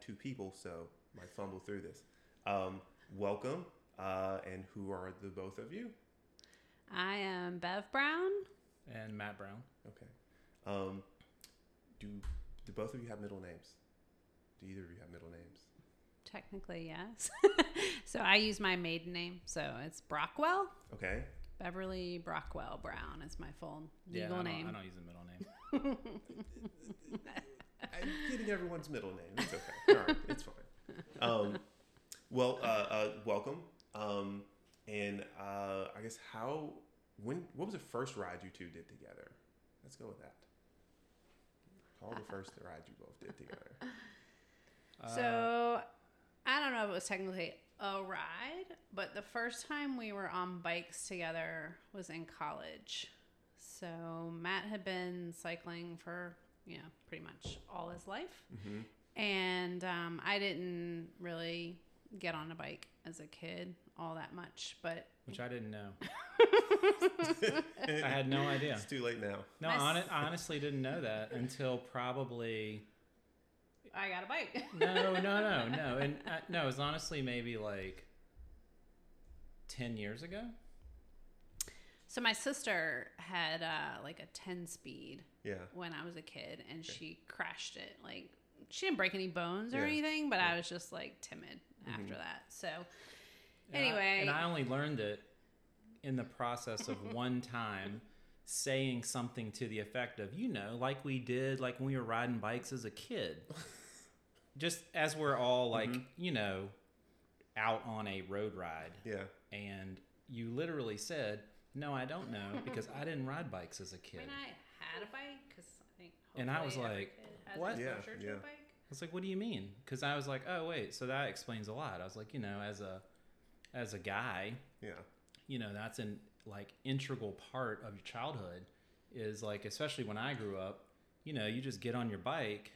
had two people, so might fumble through this. Um, welcome, uh, and who are the both of you? I am Bev Brown. And Matt Brown. Okay. Um, do do both of you have middle names? Do either of you have middle names? Technically, yes. so I use my maiden name. So it's Brockwell. Okay. Beverly Brockwell Brown is my full Yeah, legal I don't, name. I don't use a middle name. I'm getting everyone's middle name. It's okay. All right, it's fine. Um, well, uh, uh, welcome. Um, and uh, I guess how when what was the first ride you two did together? Let's go with that. Call the first ride you both did together. So I don't know if it was technically a ride, but the first time we were on bikes together was in college. So Matt had been cycling for, you know, pretty much all his life. Mm-hmm. And um, I didn't really get on a bike as a kid all that much, but which I didn't know. I had no idea. It's too late now. No, My s- hon- I honestly didn't know that until probably. I got a bike. No, no, no, no. And uh, no, it was honestly maybe like 10 years ago. So my sister had uh, like a 10 speed Yeah. when I was a kid and she crashed it. Like she didn't break any bones or Yeah. anything, but Yeah. I was just like timid after that. So And I- Anyway. and I only learned it in the process of one time saying something to the effect of, you know, like we did like when we were riding bikes as a kid. Just as we're all like, Mhm. you know, out on a road ride. Yeah. And you literally said, no, I don't know because I didn't ride bikes as a kid. Mean, I had a bike because I think And I was like, what? Yeah, to yeah. a bike. I was like, "What do you mean?" Because I was like, "Oh, wait, so that explains a lot." I was like, you know, as a as a guy, Yeah. you know, that's an like integral part of your childhood. Is like, especially when I grew up, you know, you just get on your bike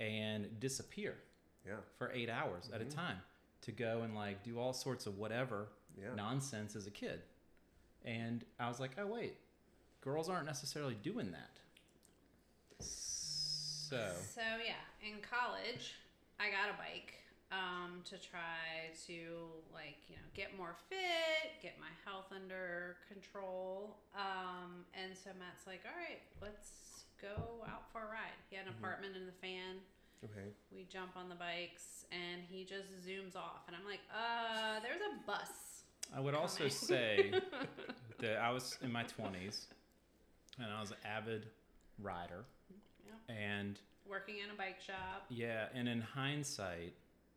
and disappear Yeah. for eight hours at a Mhm. time to go and like do all sorts of whatever Yeah. nonsense as a kid. And I was like, oh wait, girls aren't necessarily doing that. So So yeah, in college, I got a bike um, to try to like you know get more fit, get my health under control. Um, and so Matt's like, all right, let's go out for a ride. He had an Mhm. apartment in the fan. Okay. We jump on the bikes, and he just zooms off, and I'm like, uh, there's a bus. I would also say that I was in my 20s and I was an avid rider. Yeah. And working in a bike shop. yeah, and in hindsight,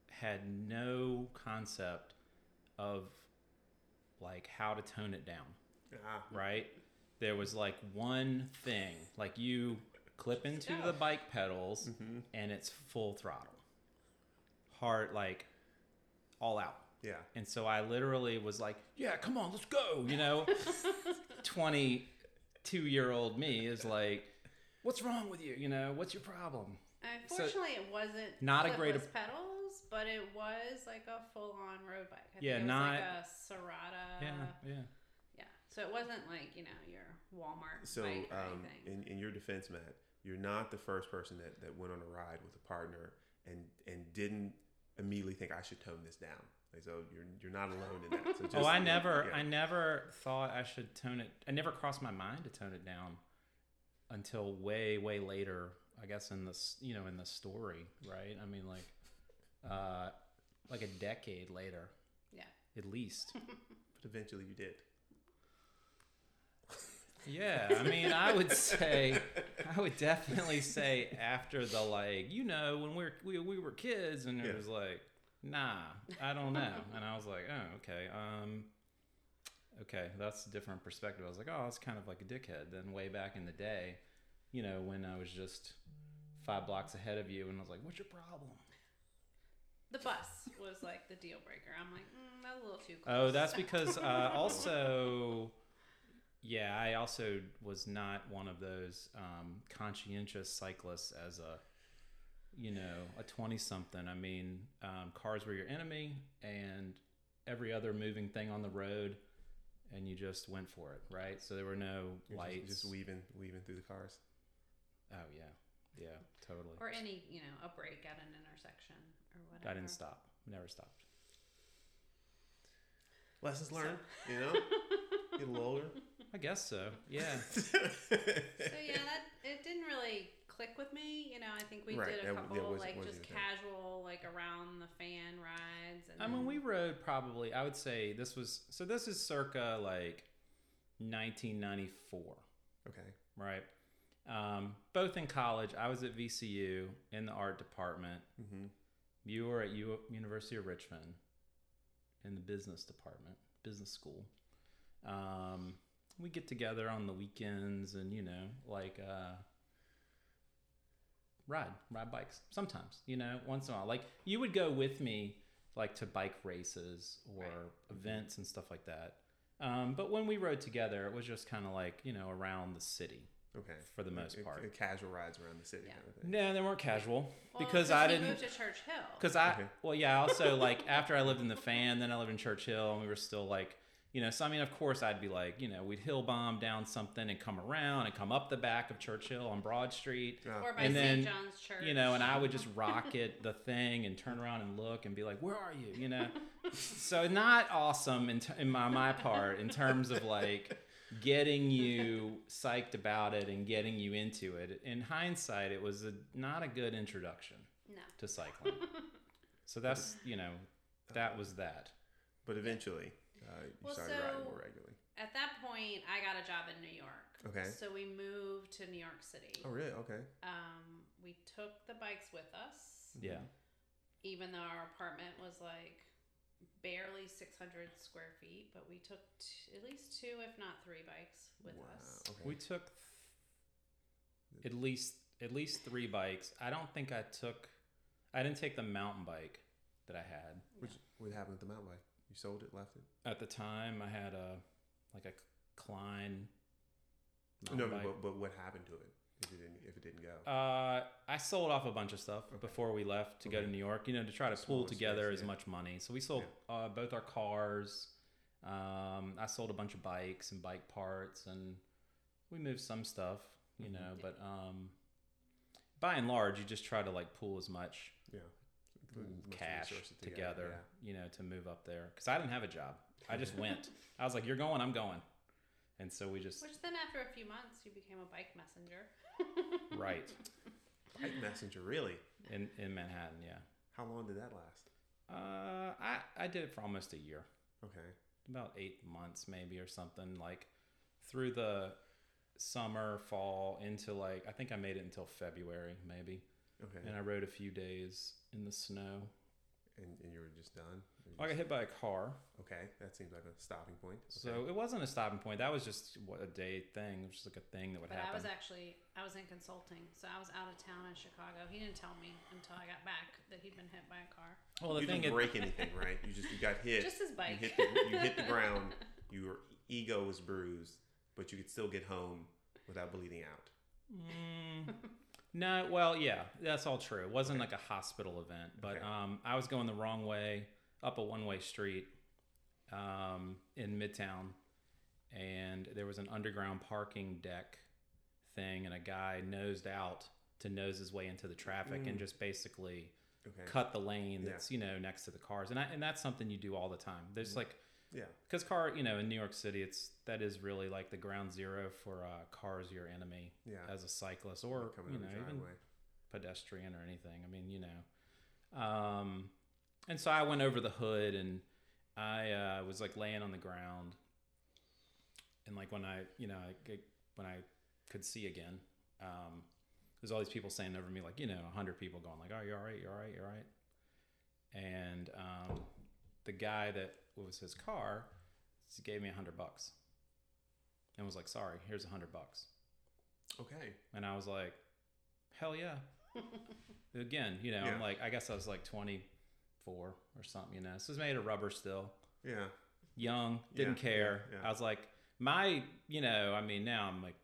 had no concept of like how to tone it down, Ah. right? There was like one thing, like you clip into go. the bike pedals Mm-hmm. and it's full throttle. Hard, like all out. Yeah. And so I literally was like, yeah, come on, let's go. You know, 22 year old me is like, what's wrong with you? You know, what's your problem? Unfortunately, it wasn't Not a great clipless pedals, but it was like a full-on road bike. I think Yeah, it was not- like a Serotta. yeah, yeah. yeah. So it wasn't like you know your Walmart So, bike or um, anything. in, in your defense, Matt, you're not the first person that, that went on a ride with a partner and and didn't immediately think I should tone this down. Like, so you're you're not alone in that. So just, oh, I yeah, never, yeah. I never thought I should tone it. I never crossed my mind to tone it down until way, way later. I guess in this, you know, in the story, right? I mean, like, uh, like a decade later, yeah. at least. but eventually you did. Yeah, I mean, I would say, I would definitely say after the like, you know, when we were we, we were kids, and it Yeah. was like, nah, I don't know, and I was like, oh, okay, um, okay, that's a different perspective. I was like, oh, it's kind of like a dickhead. Then way back in the day, you know, when I was just five blocks ahead of you, and I was like, what's your problem? The bus was like the deal breaker. I'm like, mm, that's a little too close. Oh, that's because uh, also, yeah, I also was not one of those um, conscientious cyclists as a, you know, a twenty something. I mean, um, cars were your enemy, and every other moving thing on the road, and you just went for it, right? So there were no You're lights. just, just weaving weaving through the cars. oh yeah, Yeah, totally. or any you know a break at an intersection or whatever. I didn't stop. Never stopped. Lessons learned. You know, get a little older. I guess so. Yeah. So yeah, that it didn't really click with me. You know, I think we Right, did a couple that wasn't- like wasn't just your thing. casual like around the fan rides. And I mean, we rode probably. I would say this was so. This is circa like 1994, okay. right? Um, both in college. I was at VCU in the art department. Mm-hmm. You were at U- University of Richmond in the business department, business school. Um, we get together on the weekends and you know, like uh, ride, ride bikes. Sometimes, you know, once in a while. Like you would go with me, like to bike races or Right. events and stuff like that. Um, but when we rode together, it was just kind of like you know around the city. Okay. For the most Like, part. uh, casual rides around the city. Yeah. Kind of thing. No, they weren't casual Well, because 'cause I didn't. moved to Church Hill. Because I, Okay. well, yeah, also like after I lived in the fan, then I lived in Church Hill, and we were still like, you know, so I mean, of course, I'd be like, you know, we'd hill bomb down something and come around and come up the back of Church Hill on Broad Street, Yeah. or by and St. then, John's Church. you know, and I would just rocket the thing and turn around and look and be like, where are you, you know? so not awesome in, t- in my my part in terms of like getting you psyched about it and getting you into it. In hindsight, it was a, not a good introduction no. to cycling. so that's you know that was that. But eventually, uh, you Well, started riding so- more regularly. At that point, I got a job in New York. Okay. So we moved to New York City. Oh, really? Okay. Um, we took the bikes with us, Yeah. even though our apartment was like barely 600 square feet, but we took t- at least two, if not three bikes with wow. us. Okay. We took th- at least at least three bikes. I don't think I took. I didn't take the mountain bike that I had Which, what happened with the mountain bike? You sold it, left it? at the time. I had a like a Klein. no, but, but what happened to it if it didn't if it didn't go? Uh, I sold off a bunch of stuff Okay. before we left to go to New York. You know, to try to Smaller pull together space, as yeah. much money. So we sold uh, both our cars. Um, I sold a bunch of bikes and bike parts, and we moved some stuff. You Mhm. know, but um, by and large, you just try to like pull as much yeah. Put as much cash resources together, you know, to move up there. Because I didn't have a job. I just went. I was like, "You're going, I'm going," and so we just Which then, after a few months, you became a bike messenger. right Bike messenger, really? in in Manhattan. Yeah, How long did that last? uh, I I did it for almost a year. Okay. about eight months maybe or something like through the summer fall into like i think i made it until february maybe Okay. and i rode a few days in the snow and, and you were just done? Or you i got hit by a car okay. That seems like a stopping point. so it wasn't a stopping point that was just what a day thing it was just like a thing that would But I happen was actually I was in consulting, so I was out of town in Chicago. He didn't tell me until I got back that he'd been hit by a car. well the you thing didn't is break anything, right? You just you got hit. Just his bike. You hit the you hit the ground. Your ego was bruised, but you could still get home without bleeding out. Mm, no, well, yeah, that's all true. It wasn't like a hospital event, but Okay. um, I was going the wrong way up a one way street um, in Midtown, and there was an underground parking deck thing, and a guy nosed out to nose his way into the traffic and Mm. just basically Okay. cut the lane Yeah. that's you know next to the cars, and I, and that's something you do all the time. There's Mhm. like Yeah. because car, you know, in New York City, it's that is really like the ground zero for uh, cars your enemy Yeah. as a cyclist or coming you know even pedestrian or anything. I mean, you know. Um, and so I went over the hood and I uh, was like laying on the ground, and like when I, you know, I, when I could see again, um, there's all these people saying over me, like you know, a hundred people going like, "Oh, you're all right, you're all right, you're all right," and um, the guy that was his car gave me a hundred bucks and was like, "Sorry, here's a hundred bucks." Okay. And I was like, hell yeah. Again, you know, I'm like, I guess I was like 24 or something, you know. This was made of rubber still. Yeah. Young, didn't Yeah, care. yeah, yeah. I was like, my, you know, I mean, now I'm like,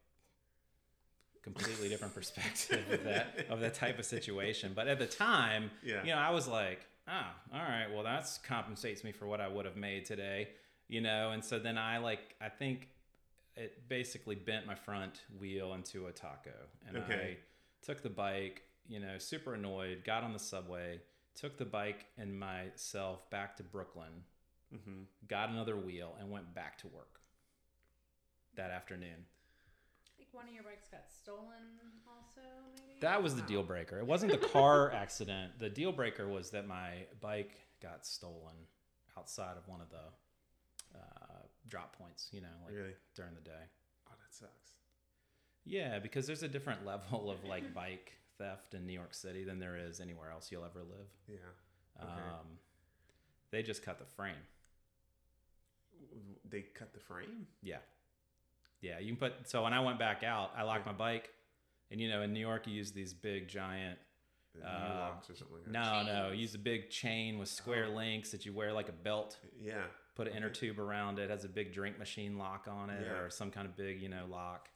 completely different perspective of that of that type of situation. But at the time, Yeah. you know, I was like, ah, all right, well, that's compensates me for what I would have made today, you know. And so then I like, I think it basically bent my front wheel into a taco, and Okay. took the bike, you know, super annoyed, got on the subway, took the bike and myself back to Brooklyn, Mm-hmm. got another wheel, and went back to work that afternoon. I think one of your bikes got stolen also, maybe? That was the deal breaker. It wasn't the car accident. The deal breaker was that my bike got stolen outside of one of the uh, drop points, you know, like Really? during the day. Oh, that sucks. Yeah, because there's a different level of like bike theft in New York City than there is anywhere else you'll ever live. Yeah. Okay. Um, they just cut the frame. They cut the frame. Yeah. Yeah, you can put. So when I went back out, I locked my bike, and you know, in New York, you use these big giant. Uh, locks or something like that. No, no, use a big chain with square Oh. links that you wear like a belt. Yeah. Put an inner tube around it. Has a big drink machine lock on it, Yeah. or some kind of big, you know, lock.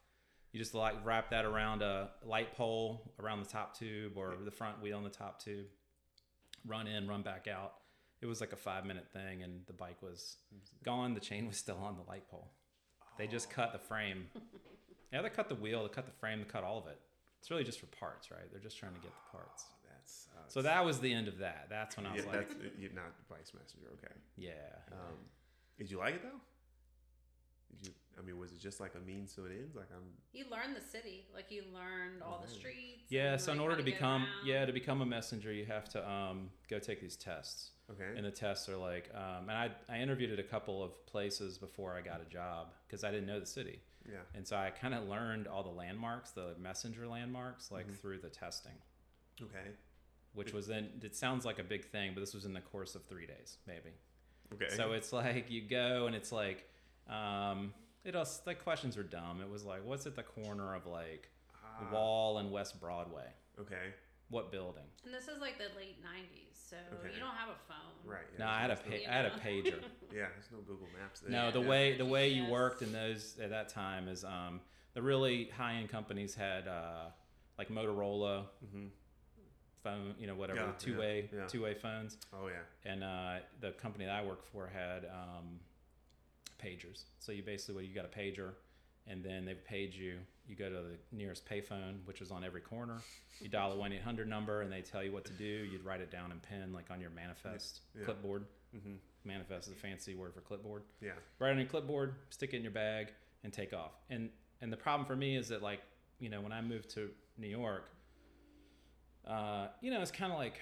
You just like wrap that around a light pole around the top tube or the front wheel on the top tube. Run in, run back out. It was like a five minute thing, and the bike was gone. The chain was still on the light pole. They just Oh. cut the frame. Yeah, they cut the wheel, they cut the frame, they cut all of it. It's really just for parts, right? They're just trying to get the parts. Oh, that sucks. So that was the end of that. That's when I was yeah, like, that's you're not vice messenger. Okay. yeah. Um, did you like it though? Did you? I mean, was it just like a means to an end? Like I'm. You learned the city, like you learned all the streets. Yeah, so in order to become around. yeah, to become a messenger, you have to um, go take these tests. Okay. And the tests are like, um, and I, I interviewed at a couple of places before I got a job because I didn't know the city. Yeah. And so I kind of learned all the landmarks, the messenger landmarks, like Mhm. through the testing, Okay. which was then, it sounds like a big thing, but this was in the course of three days, maybe. Okay. So it's like you go and it's like, um, it also, the questions are dumb. It was like, what's at the corner of like Ah, Wall and West Broadway? Okay. What building? And this is like the late '90s, so Okay. you don't have a phone. Right. Yeah, No, I had a pa- I had a pager. Yeah, there's no Google Maps there. No, the Yeah. way the way you worked in those at that time is um, the really high end companies had uh, like Motorola Mhm. phone, you know, whatever Yeah, two way yeah, yeah. two way phones, Oh yeah. and uh, the company that I worked for had um, pagers. So you basically well, you got a pager, and then they've paid you. You go to the nearest payphone, which was on every corner. You dial a one eight hundred number, and they tell you what to do. You'd write it down in pen, like on your manifest Yeah. clipboard. hmm Manifest is a fancy word for clipboard Yeah. write on your clipboard, stick it in your bag, and take off. And and the problem for me is that like you know when I moved to New York, uh, you know it's kind of like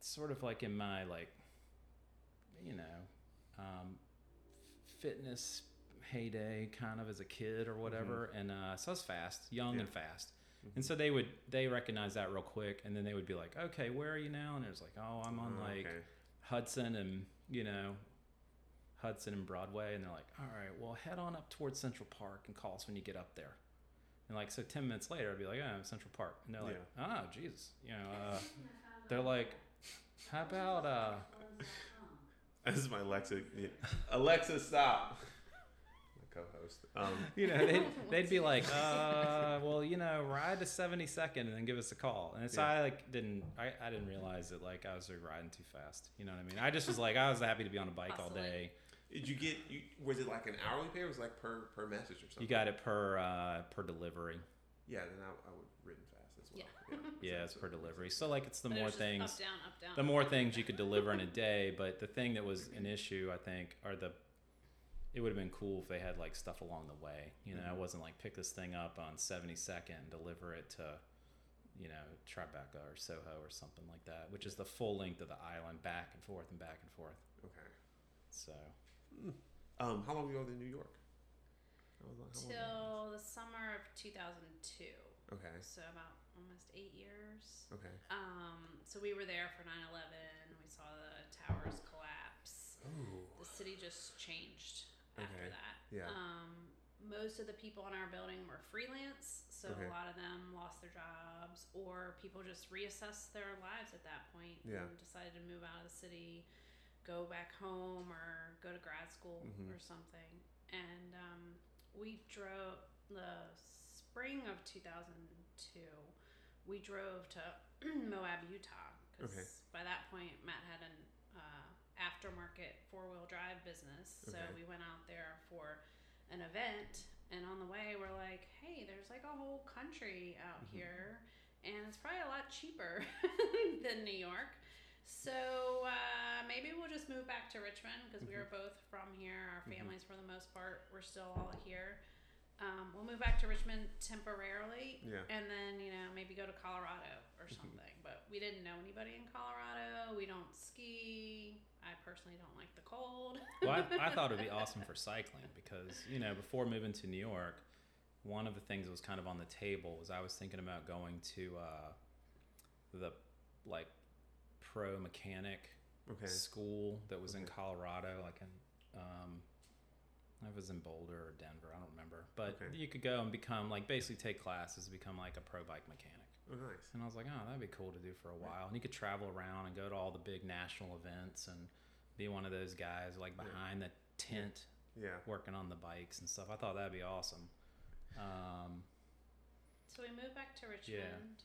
sort of like in my like you know um, fitness heyday kind of as a kid or whatever and uh, so I was fast young Yeah. and fast Mhm. and so they would they recognize that real quick and then they would be like okay where are you now and it was like oh i'm on Oh, like okay. Hudson and you know Hudson and Broadway, and they're like, all right, well, head on up towards Central Park and call us when you get up there. And like, so ten minutes later, I'd be like, yeah, I'm Central Park, and they're like, oh, Jesus, you know, uh, they're like, how about uh, This is my Alexa. Alexa, stop. My co-host. Um, you know, they'd, they'd be like, uh, well, you know, ride to 72nd and then give us a call. And so Yeah. I like didn't, I, I didn't realize that like I was like, riding too fast. You know what I mean? I just was like, I was happy to be on a bike all day. did you get? You, was it like an hourly pay? or Was it like per per message or something? You got it per uh, per delivery. Yeah, then I, I would written fast as well. Yeah. Yeah, So- it's per delivery. So like it's the But more was just things, Up, down, up, down. the more things you could deliver in a day. But the thing that was an issue, I think, are the. It would have been cool if they had like stuff along the way. You know, Mhm. it wasn't like pick this thing up on Seventy Second and deliver it to, you know, Tribeca or Soho or something like that, which is the full length of the island, back and forth and back and forth. Okay. So Um, how long were you over in New York? How long- how long- Till the summer of 2002. Okay. So about almost eight years. Okay. Um, so we were there for 9/11. We saw the towers collapse. Oh. The city just changed after Okay. that. Yeah. Um, most of the people in our building were freelance, so Okay. a lot of them lost their jobs, or people just reassessed their lives at that point Yeah. and decided to move out of the city, go back home, or go to grad school Mhm. or something. And um, we drove the spring of 2002. We drove to Moab, Utah, because Okay. by that point Matt had an aftermarket four wheel drive business. So we went out there for an event, and on the way we're like, "Hey, there's like a whole country out Mhm. here, and it's probably a lot cheaper than New York. So uh, maybe we'll just move back to Richmond because we are both from here. Our Mhm. families, for the most part, we're still all here. Um, we'll move back to Richmond temporarily, Yeah. and then you know maybe go to Colorado or something. But we didn't know anybody in Colorado. We don't ski. I personally don't like the cold. well, I, I thought it'd be awesome for cycling because you know before moving to New York, one of the things that was kind of on the table was I was thinking about going to uh, the like pro mechanic Okay. school that was in Colorado, like in um, I was in Boulder or Denver, I don't remember, but Okay. you could go and become like basically take classes, become like a pro bike mechanic. Oh, nice. And I was like, oh, that'd be cool to do for a while. And you could travel around and go to all the big national events and be one of those guys like Yeah. behind the tent Yeah. working on the bikes and stuff. I thought that'd be awesome. Um, So we moved back to Richmond,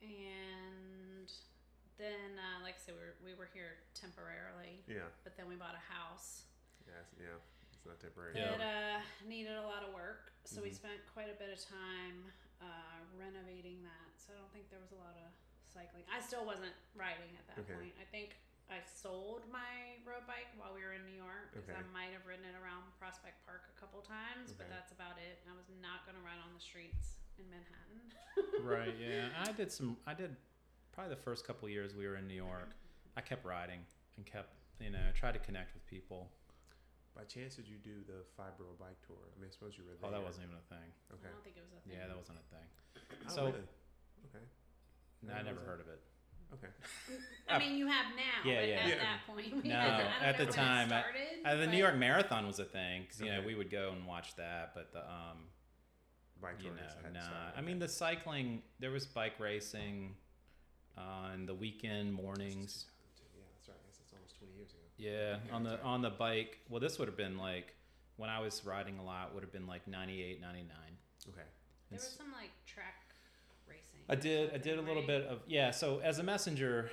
and then, uh, like I said, we were, we were here temporarily, Yeah. but then we bought a house Yeah. It's, yeah. It's not temporary. Yeah. that uh, needed a lot of work. So we Mhm. spent quite a bit of time uh, renovating that. So I don't think there was a lot of cycling. I still wasn't riding at that Okay. point. I think I sold my road bike while we were in New York because I might have ridden it around Prospect Park a couple times, but that's about it. I was not going to ride on the streets in Manhattan. right. Yeah. I did some, I did probably the first couple years we were in New York. I kept riding and kept, you know, tried to connect with people. By chance, did you do the Five Boro bike tour? I mean, I suppose you were there. Oh, that wasn't even a thing. Okay. I don't think it was a thing. Yeah, that wasn't a thing. Oh, So- really? Okay. No, I never wasn't- heard of it. Okay. I mean, you have now, Yeah, but yeah. at Yeah. that point, No, haven't. I don't at the when it time, I- started, Uh, the but New York Marathon was a thing because you know we would go and watch that, but the um, Bike you tour. know, has had nah. some, I mean, the cycling. There was bike racing on the weekend mornings. Yeah, that's right. I guess it's almost 20 years ago. Yeah, on the on the bike. Well, this would have been like when I was riding a lot. Would have been like 98, 99. Okay. there was some like track racing. I did. I did a little right? bit of yeah. So as a messenger,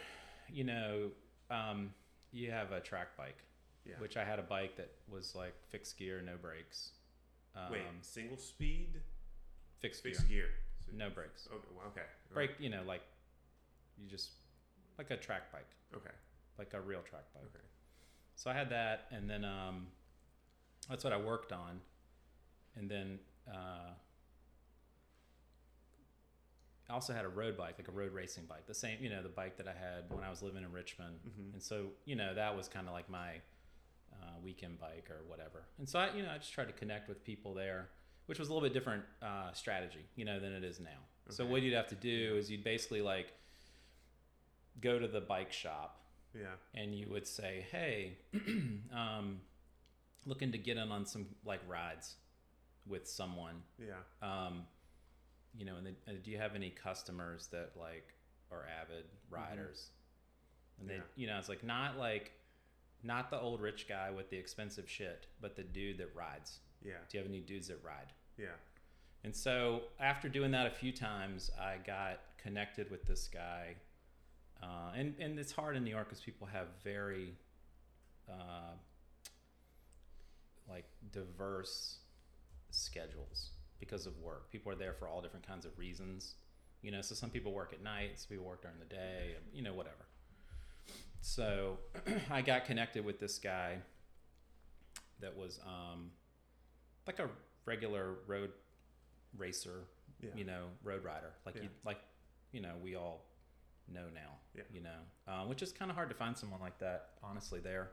you know, um, you have a track bike, Yeah. which I had a bike that was like fixed gear, no brakes. Um, Wait, single speed, fixed gear, fixed gear. So- no brakes. Okay. Well, okay. All Brake, you know, like you just like a track bike. Okay. like a real track bike. Okay. So I had that, and then um, that's what I worked on, and then uh, I also had a road bike, like a road racing bike, the same, you know, the bike that I had when I was living in Richmond, Mhm. and so you know that was kind of like my uh, weekend bike or whatever. And so I, you know, I just tried to connect with people there, which was a little bit different uh, strategy, you know, than it is now. So what you'd have to do is you'd basically like go to the bike shop Yeah. and you would say, "Hey, um, looking to get in on some like rides with someone. Yeah. Um, you know, and then, uh, do you have any customers that like are avid riders?" And then Yeah. you know, it's like not like not the old rich guy with the expensive shit, but the dude that rides. Yeah. Do you have any dudes that ride? Yeah. And so after doing that a few times, I got connected with this guy. Uh, and, and it's hard in New York because people have very uh, like diverse schedules because of work. People are there for all different kinds of reasons. You know, so some people work at night, some people work during the day, you know, whatever. So I got connected with this guy that was um, like a regular road racer, Yeah. you know, road rider, like Yeah. you like, you know, we all know now, Yeah. you know, uh, which is kind of hard to find someone like that, honestly. There,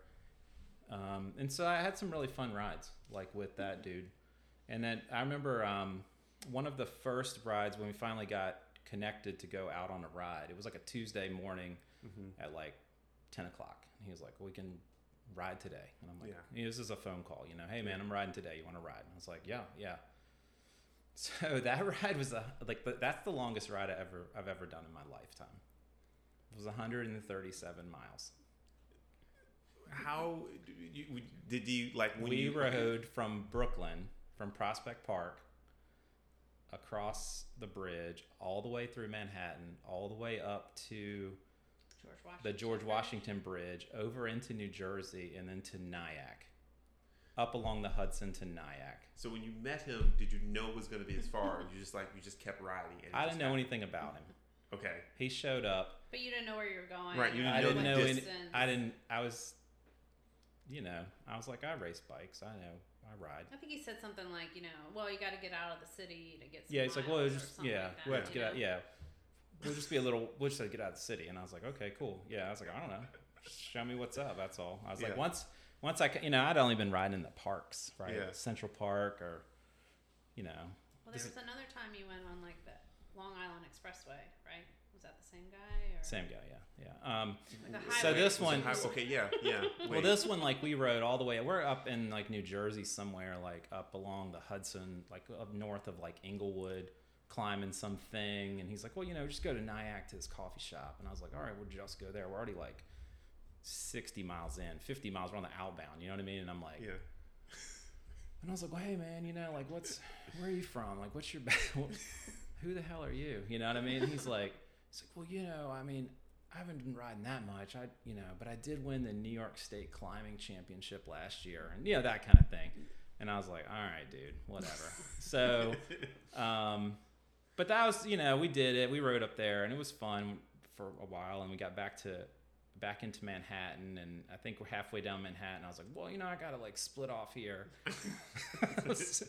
um, and so I had some really fun rides, like with that dude, and then I remember um, one of the first rides when we finally got connected to go out on a ride. It was like a Tuesday morning Mm-hmm. at like 10 o'clock. And he was like, we can ride today. And I'm like, Yeah. this is a phone call, you know, hey man, I'm riding today. You want to ride? And I was like, yeah, yeah. So that ride was a, like, the, that's the longest ride I ever, I've ever done in my lifetime. It was 137 miles. How you, you did you like when we you rode from Brooklyn, from Prospect Park, across the bridge, all the way through Manhattan, all the way up to George the George Washington Bridge over into New Jersey and then to Nyack. up along the Hudson to Nyack. So when you met him, did you know it was going to be as far? Or you just like you just kept riding. And it I just didn't know happened? anything about him. Okay. He showed up. But you didn't know where you were going. Right, you didn't I know didn't know any. I didn't. I was, you know, I was like, I race bikes. I know. I ride. I think he said something like, you know, well, you got to get out of the city to get. Some Yeah, it's like, well, miles it's just yeah, like that, we'll have to you get out. Yeah, we'll just be a little. We'll just have to get out of the city. And I was like, okay, cool. Yeah, I was like, I don't know. Show me what's up. That's all. I was Yeah. like, once, once I, you know, I'd only been riding in the parks, right? Yeah. Central Park or, you know, Well, there was another time you went on like the Long Island Expressway, right? Was that the same guy or same guy. Yeah, yeah. Um, Like So this one- high- okay, yeah, yeah. Well, this one, like, we rode all the way. We're up in like New Jersey somewhere, like up along the Hudson, like up north of like Englewood, climbing something. And he's like, "Well, you know, just go to Nyack to this coffee shop." And I was like, "All right, we'll just go there. We're already like sixty miles in, fifty miles. We're on the outbound. You know what I mean?" And I'm like, Yeah. and I was like, "Well, hey, man, you know, like, what's where are you from? Like, what's your back? Who the hell are you? You know what I mean?" He's like, "He's like, well, you know, I mean." I haven't been riding that much. I, you know, but I did win the New York State climbing championship last year, and you know that kind of thing. And I was like, all right, dude, whatever. so, um, but that was, you know, we did it. We rode up there, and it was fun for a while. And we got back to back into Manhattan, and I think we're halfway down Manhattan. I was like, well, you know, I gotta like split off here. I was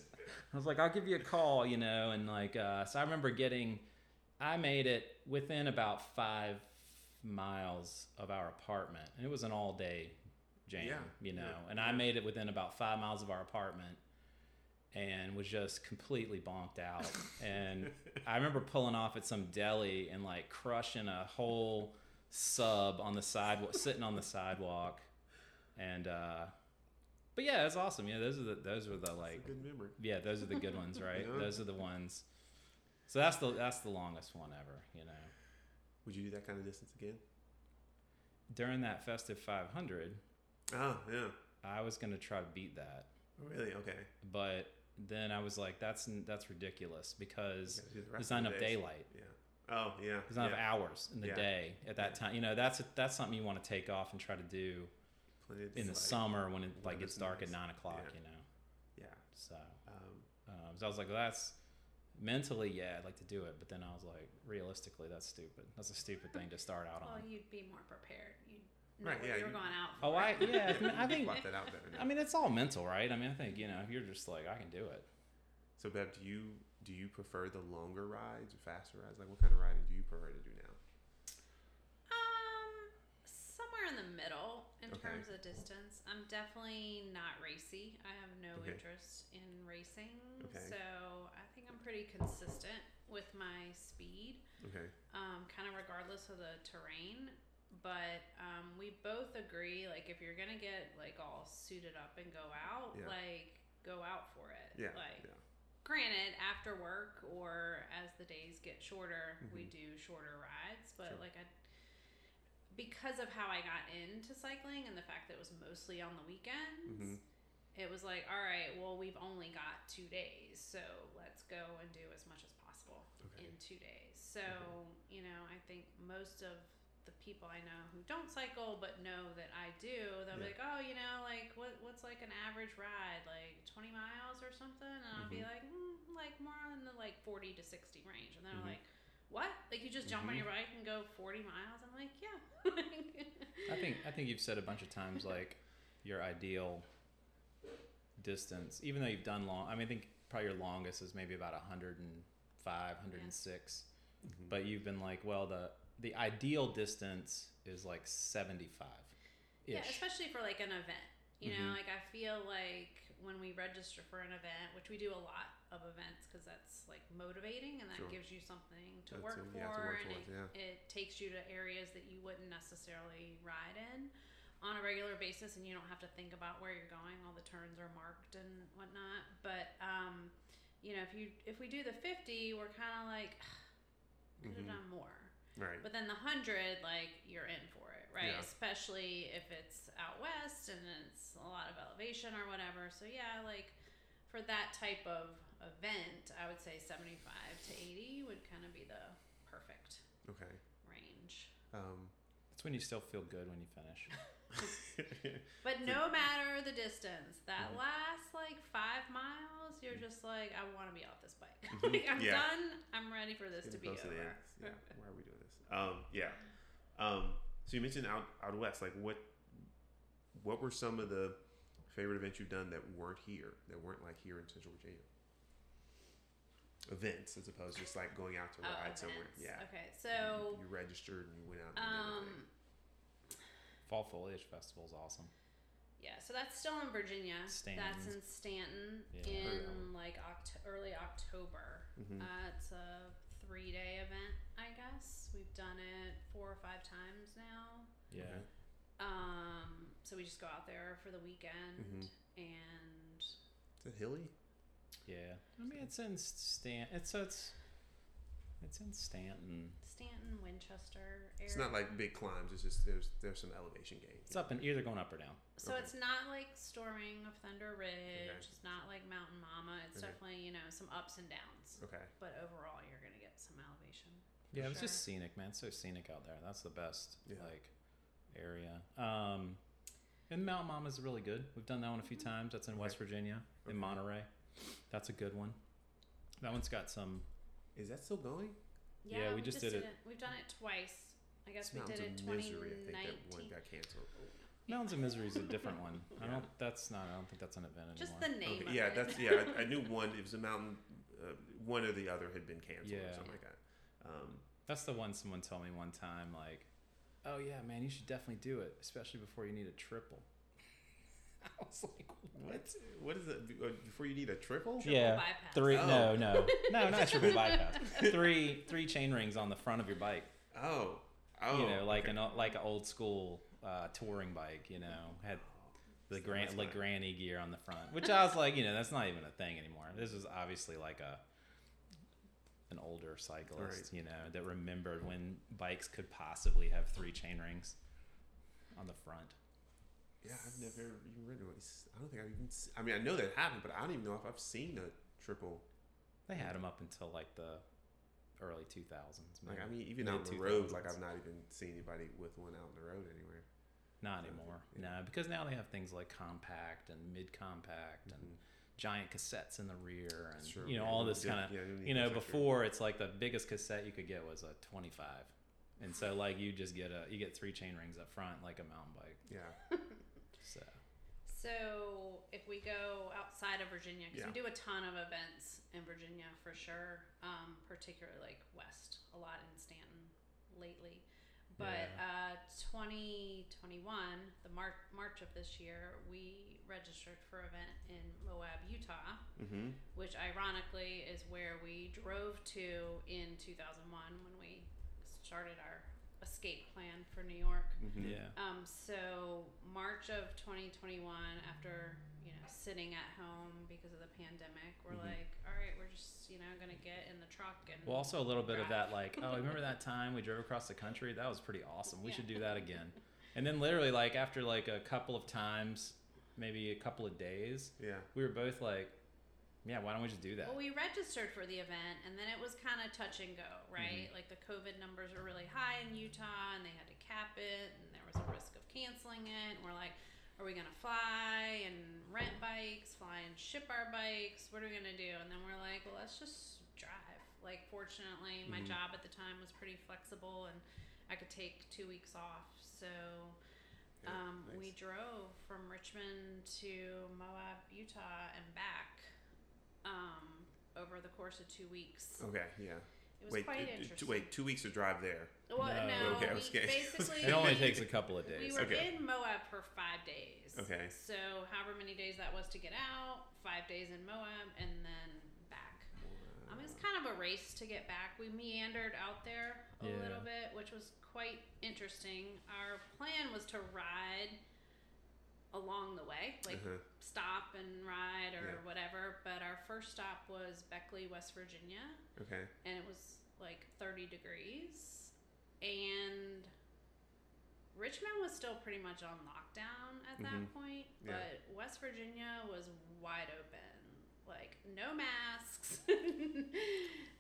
like, I'll give you a call, you know, and like, uh, so I remember getting, I made it within about five miles of our apartment, and it was an all day jam, Yeah, you know, yeah, and yeah. I made it within about five miles of our apartment. And was just completely bonked out. And I remember pulling off at some deli and like crushing a whole sub on the sidewalk, sitting on the sidewalk. And uh, but yeah, it's awesome. Yeah, those are the those were the like Good memory. yeah, those are the good ones, right? Yeah. Those are the ones. So that's the that's the longest one ever, you know. Would you do that kind of distance again? During that festive 500, Oh, yeah. I was gonna try to beat that, really? Okay. but then I was like, that's that's ridiculous because Gotta do the there's not of the enough days. daylight. Yeah. Oh, yeah. There's not yeah. enough hours in the Yeah. day at that time. You know, that's that's something you want to take off and try to do Plenty of in the like- summer when it like gets dark at nine o'clock. Yeah. You know, Yeah. so Um, um, so I was like, well, that's mentally, yeah, I'd like to do it, but then I was like, realistically, that's stupid. That's a stupid thing to start out Well, on. you'd be more prepared. You'd know Right, what yeah, you were you- going out for. Oh, I yeah, I, mean, I think plot that out better now. I mean it's all mental, right? I mean, I think you know if you're just like I can do it. so, Bev, do you do you prefer the longer rides or faster rides? Like, what kind of riding do you prefer to do now? Um, somewhere in the middle in Okay. terms of distance. I'm definitely not racy. I have no Okay. interest in racing. Okay. So I think I'm pretty consistent with my speed, Okay. um, kind of regardless of the terrain. But um, we both agree, like, if you're gonna get like all suited up and go out, Yeah. like, go out for it. Yeah. Like, yeah. Granted after work or as the days get shorter we Mhm. do shorter rides but Sure. like i because of how i got into cycling and the fact that it was mostly on the weekends Mhm. it was like all right well we've only got two days so let's go and do as much as possible Okay. in two days so you know i think most of the people I know who don't cycle but know that I do, they'll be like, "Oh, you know, like what what's like an average ride, like 20 miles or something?" And I'll be Mhm. like, mm, "Like more in the like 40 to 60 range." And they're Mhm. like, "What? Like you just jump on Mhm. your bike and go 40 miles?" I'm like, "Yeah." I think I think you've said a bunch of times like your ideal distance, even though you've done long. I mean, I think probably your longest is maybe about 105, 106. Mhm. But you've been like, well, the the ideal distance is like 75 Yeah, especially for like an event. You know, Mhm. like I feel like when we register for an event, which we do a lot of events because that's like motivating and that Sure. gives you something to That's work it, for yeah, to work and towards, it, it takes you to areas that you wouldn't necessarily ride in on a regular basis and you don't have to think about where you're going all the turns are marked and whatnot but um you know if you if we do the 50 we're kind of like could have Mhm. done more Right. but then the hundred, like you're in for it, right? Yeah. Especially if it's out west and it's a lot of elevation or whatever. So yeah, like for that type of event, I would say seventy-five to eighty would kind of be the perfect Okay. range. Um, That's when you still feel good when you finish. But no matter the distance, that Mhm. last like five miles, you're just like, I want to be off this bike. Mhm. like, I'm Yeah. done. I'm ready for this to be close to over. end. Yeah. Why are we doing this? Um, yeah. Um, so you mentioned out out west. Like what? What were some of the favorite events you've done that weren't here? That weren't like here in Central Virginia? Events, as opposed to just like going out to Oh, ride somewhere. Yeah. Okay, so you registered and you went out. And um. Fall Foliage Festival is awesome. yeah, so that's still in Virginia. That's in Staunton Yeah. in Heard of that like Oct- early October. Mhm. Uh, it's a three day event, I guess. We've done it four or five times now. Yeah. Okay. Um, so we just go out there for the weekend Mhm. and Is it hilly? Yeah. I mean, it's in Stan. It's it's it's in Staunton. Staunton, Winchester area. It's not like big climbs. It's just there's there's some elevation gain. It's up and either going up or down. So Okay. it's not like storming of Thunder Ridge. Okay. It's not like Mountain Mama. It's Okay. definitely you know some ups and downs. Okay. But overall, you're gonna get some elevation. Yeah, it's just scenic, man. It's so scenic out there. That's the best Yeah. like area. Um, and Mount Mama's really good. We've done that one a few times. That's in West Virginia, Okay. in Monterey. That's a good one. That one's got some. Is that still going? Yeah, we just did it- We've done it twice. I guess It's we Mountains did it of Misery. I think that one got canceled. Mountains of Misery is a different one. I don't. That's not. I don't think that's an event anymore. Just the name. Okay, of yeah, it. that's yeah. I, I knew one. It was a mountain. Uh, one or the other had been canceled or something like that. Um, That's the one someone told me one time, like, oh yeah, man, you should definitely do it, especially before you need a triple. I was like, what? What is it? Uh, Before you need a triple? Triple yeah, bypass. three. Oh. No, no, no, not triple bypass. Three, three chain rings on the front of your bike. Oh, oh. you know, like okay. an like an old school uh, touring bike. You know, had the So grand that's like granny gear on the front, which I was like, you know, that's not even a thing anymore. This is obviously like a an older cyclist, you know, that remembered when bikes could possibly have three chain rings on the front. Yeah, I've never even read one. I don't think I've even. se- I mean, I know that happened, but I don't even know if I've seen a triple. They had them up until like the early 2000s. Like, I mean, even out on the road, like I've not even seen anybody with one out on the road anywhere. not anymore. Yeah. No, because now they have things like compact and mid compact and Mhm. Giant cassettes in the rear and That's true. you know Yeah, all this kind of yeah, you know those extra- before it's like the biggest cassette you could get was a 25 and so like you just get a you get three chain rings up front like a mountain bike Yeah. so So if we go outside of Virginia, because Yeah. we do a ton of events in Virginia for sure, um, particularly like West, a lot in Staunton lately. But uh, 2021, the March March of this year, we registered for an event in Moab, Utah, Mm-hmm. which ironically is where we drove to in 2001 when we started our escape plan for New York. Mm-hmm. yeah Um, so March of 2021, after you know sitting at home because of the pandemic, we're Mhm. like, all right, we're just you know gonna get in the truck and well also a little bit of that like oh remember that time we drove across the country that was pretty awesome we Yeah. should do that again and then literally like after like a couple of times maybe a couple of days Yeah. we were both like yeah why don't we just do that Well, we registered for the event, and then it was kind of touch and go, right? Like the COVID numbers were really high in Utah, and they had to cap it, and there was a risk of canceling it. And we're like, are we gonna fly and rent bikes, fly and ship our bikes? What are we gonna do? And then we're like, well, let's just drive. Like, fortunately, my Mhm. job at the time was pretty flexible, and I could take two weeks off. So um, nice. we drove from Richmond to Moab, Utah, and back um, over the course of two weeks. Okay. Yeah. It was Wait. quite uh, interesting. wait. Two weeks to drive there. Well, No. no, Okay, we was basically it only takes a couple of days. we were Okay. in Moab for five days. Okay. So however many days that was to get out, five days in Moab, and then back. Um, it was kind of a race to get back. We meandered out there a Yeah. little bit, which was quite interesting. Our plan was to ride along the way, like Uh-huh. stop and ride or Yeah. whatever. But our first stop was Beckley, West Virginia, Okay. and it was like 30 degrees. And Richmond was still pretty much on lockdown at Mhm. that point, Yeah. but West Virginia was wide open. Like no masks.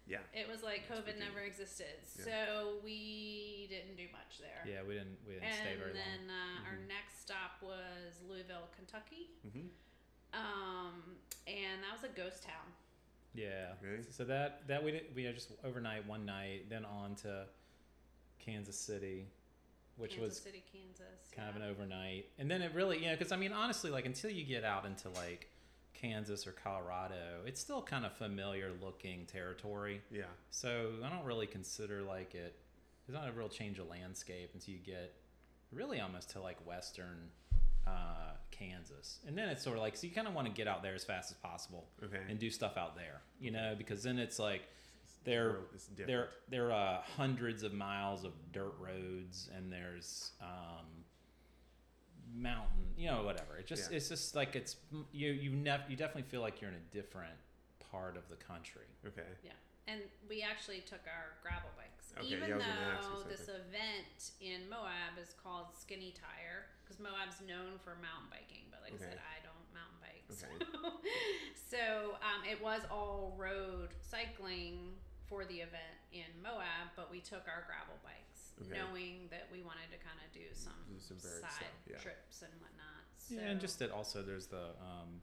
Yeah. It was like That's COVID never existed, Yeah. so we didn't do much there. Yeah, we didn't we didn't and stay very then long. uh, our Mhm. next stop was Louisville, Kentucky, Mm-hmm. um, and that was a ghost town. Yeah. Really? So that that we did, we had just overnight one night, then on to Kansas City, which was Kansas was City, Kansas. kind of an overnight, and then it really you know because I mean honestly like until you get out into like Kansas or Colorado, it's still kind of familiar looking territory. Yeah. So I don't really consider like it. There's not a real change of landscape until you get really almost to like western uh, Kansas, and then it's sort of like so you kind of want to get out there as fast as possible Okay. and do stuff out there, you know, because then it's like there there there are hundreds of miles of dirt roads and there's um, mountain, you know, whatever. It just Yeah. it's just like it's you you never you definitely feel like you're in a different part of the country. Okay. Yeah, and we actually took our gravel bikes. Okay, Even yeah, I was gonna ask you though this event in Moab is called Skinny Tire, because Moab's known for mountain biking, but like Okay. I said, I don't mountain bike. Okay. So, so um, it was all road cycling for the event in Moab, but we took our gravel bikes, Okay. knowing that we wanted to kind of do some, Do some side stuff, yeah. trips and whatnot. So, Yeah, and just that also there's the um,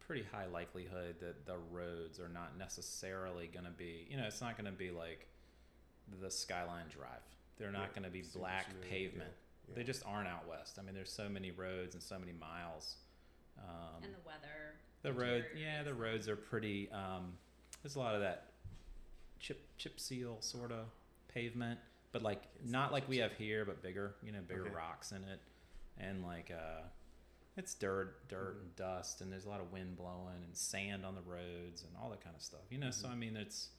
pretty high likelihood that the roads are not necessarily going to be, you know, it's not going to be like the Skyline Drive. They're not Yeah, going to be super black smooth, pavement. yeah. They just aren't out west. I mean, there's so many roads and so many miles. Um, and the weather. the road, yeah, the roads are pretty. Um, there's a lot of that chip chip seal sort of pavement, but like Can't like we have here, but bigger. You know, bigger Okay. rocks in it, and like uh, it's dirt, dirt Mhm. and dust, and there's a lot of wind blowing and sand on the roads and all that kind of stuff. You know, so Mhm. I mean, it's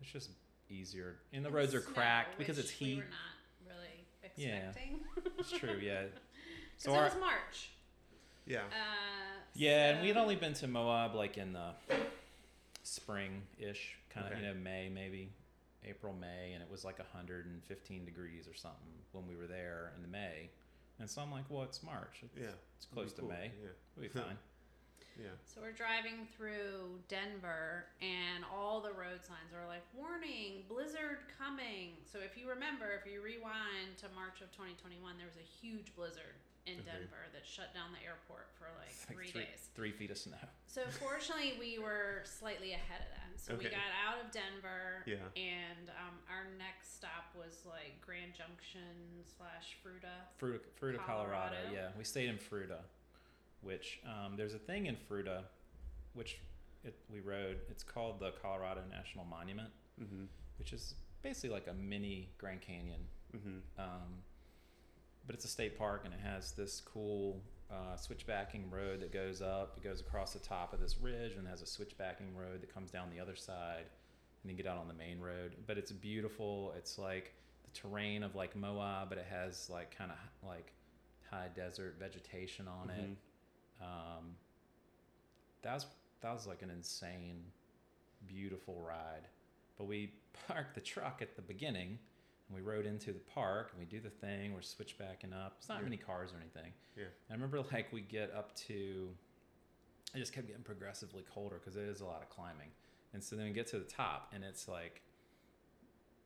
it's just easier, and the and roads are cracked because which it's We heat. were not really expecting. Yeah. expecting. It's true, yeah. Because it was March. Yeah. Uh, Yeah, and we had only been to Moab like in the spring ish, kind of, Okay. you know, May maybe, April, May, and it was like 115 degrees or something when we were there in the May. And so I'm like, well, it's March. It's, Yeah. it's close to cool, May. Yeah. We'll be fine. Yeah. So we're driving through Denver, and all the road signs are like, "Warning, blizzard coming." So if you remember, if you rewind to March of 2021, there was a huge blizzard in Okay. Denver that shut down the airport for like like three, three, days. three feet of snow. So fortunately, we were slightly ahead of that. So we got out of Denver, Yeah. and um, our next stop was like Grand Junction slash Fruita. Fruita, Fruita, Colorado. Colorado. Yeah, we stayed in Fruita, which um, there's a thing in Fruita, which it, we rode. It's called the Colorado National Monument, Mm-hmm. which is basically like a mini Grand Canyon. Mm-hmm. Um, but it's a state park and it has this cool uh, switchbacking road that goes up. It goes across the top of this ridge and has a switchbacking road that comes down the other side and you get out on the main road. But it's beautiful. It's like the terrain of like Moab, but it has like kind of like high desert vegetation on it. Mhm. Um, that was that was like an insane, beautiful ride. But we parked the truck at the beginning, and we rode into the park, and we do the thing. We're switchbacking up. It's not Yeah. many cars or anything. Yeah. And I remember like we get up to, it just kept getting progressively colder because it is a lot of climbing, and so then we get to the top, and it's like,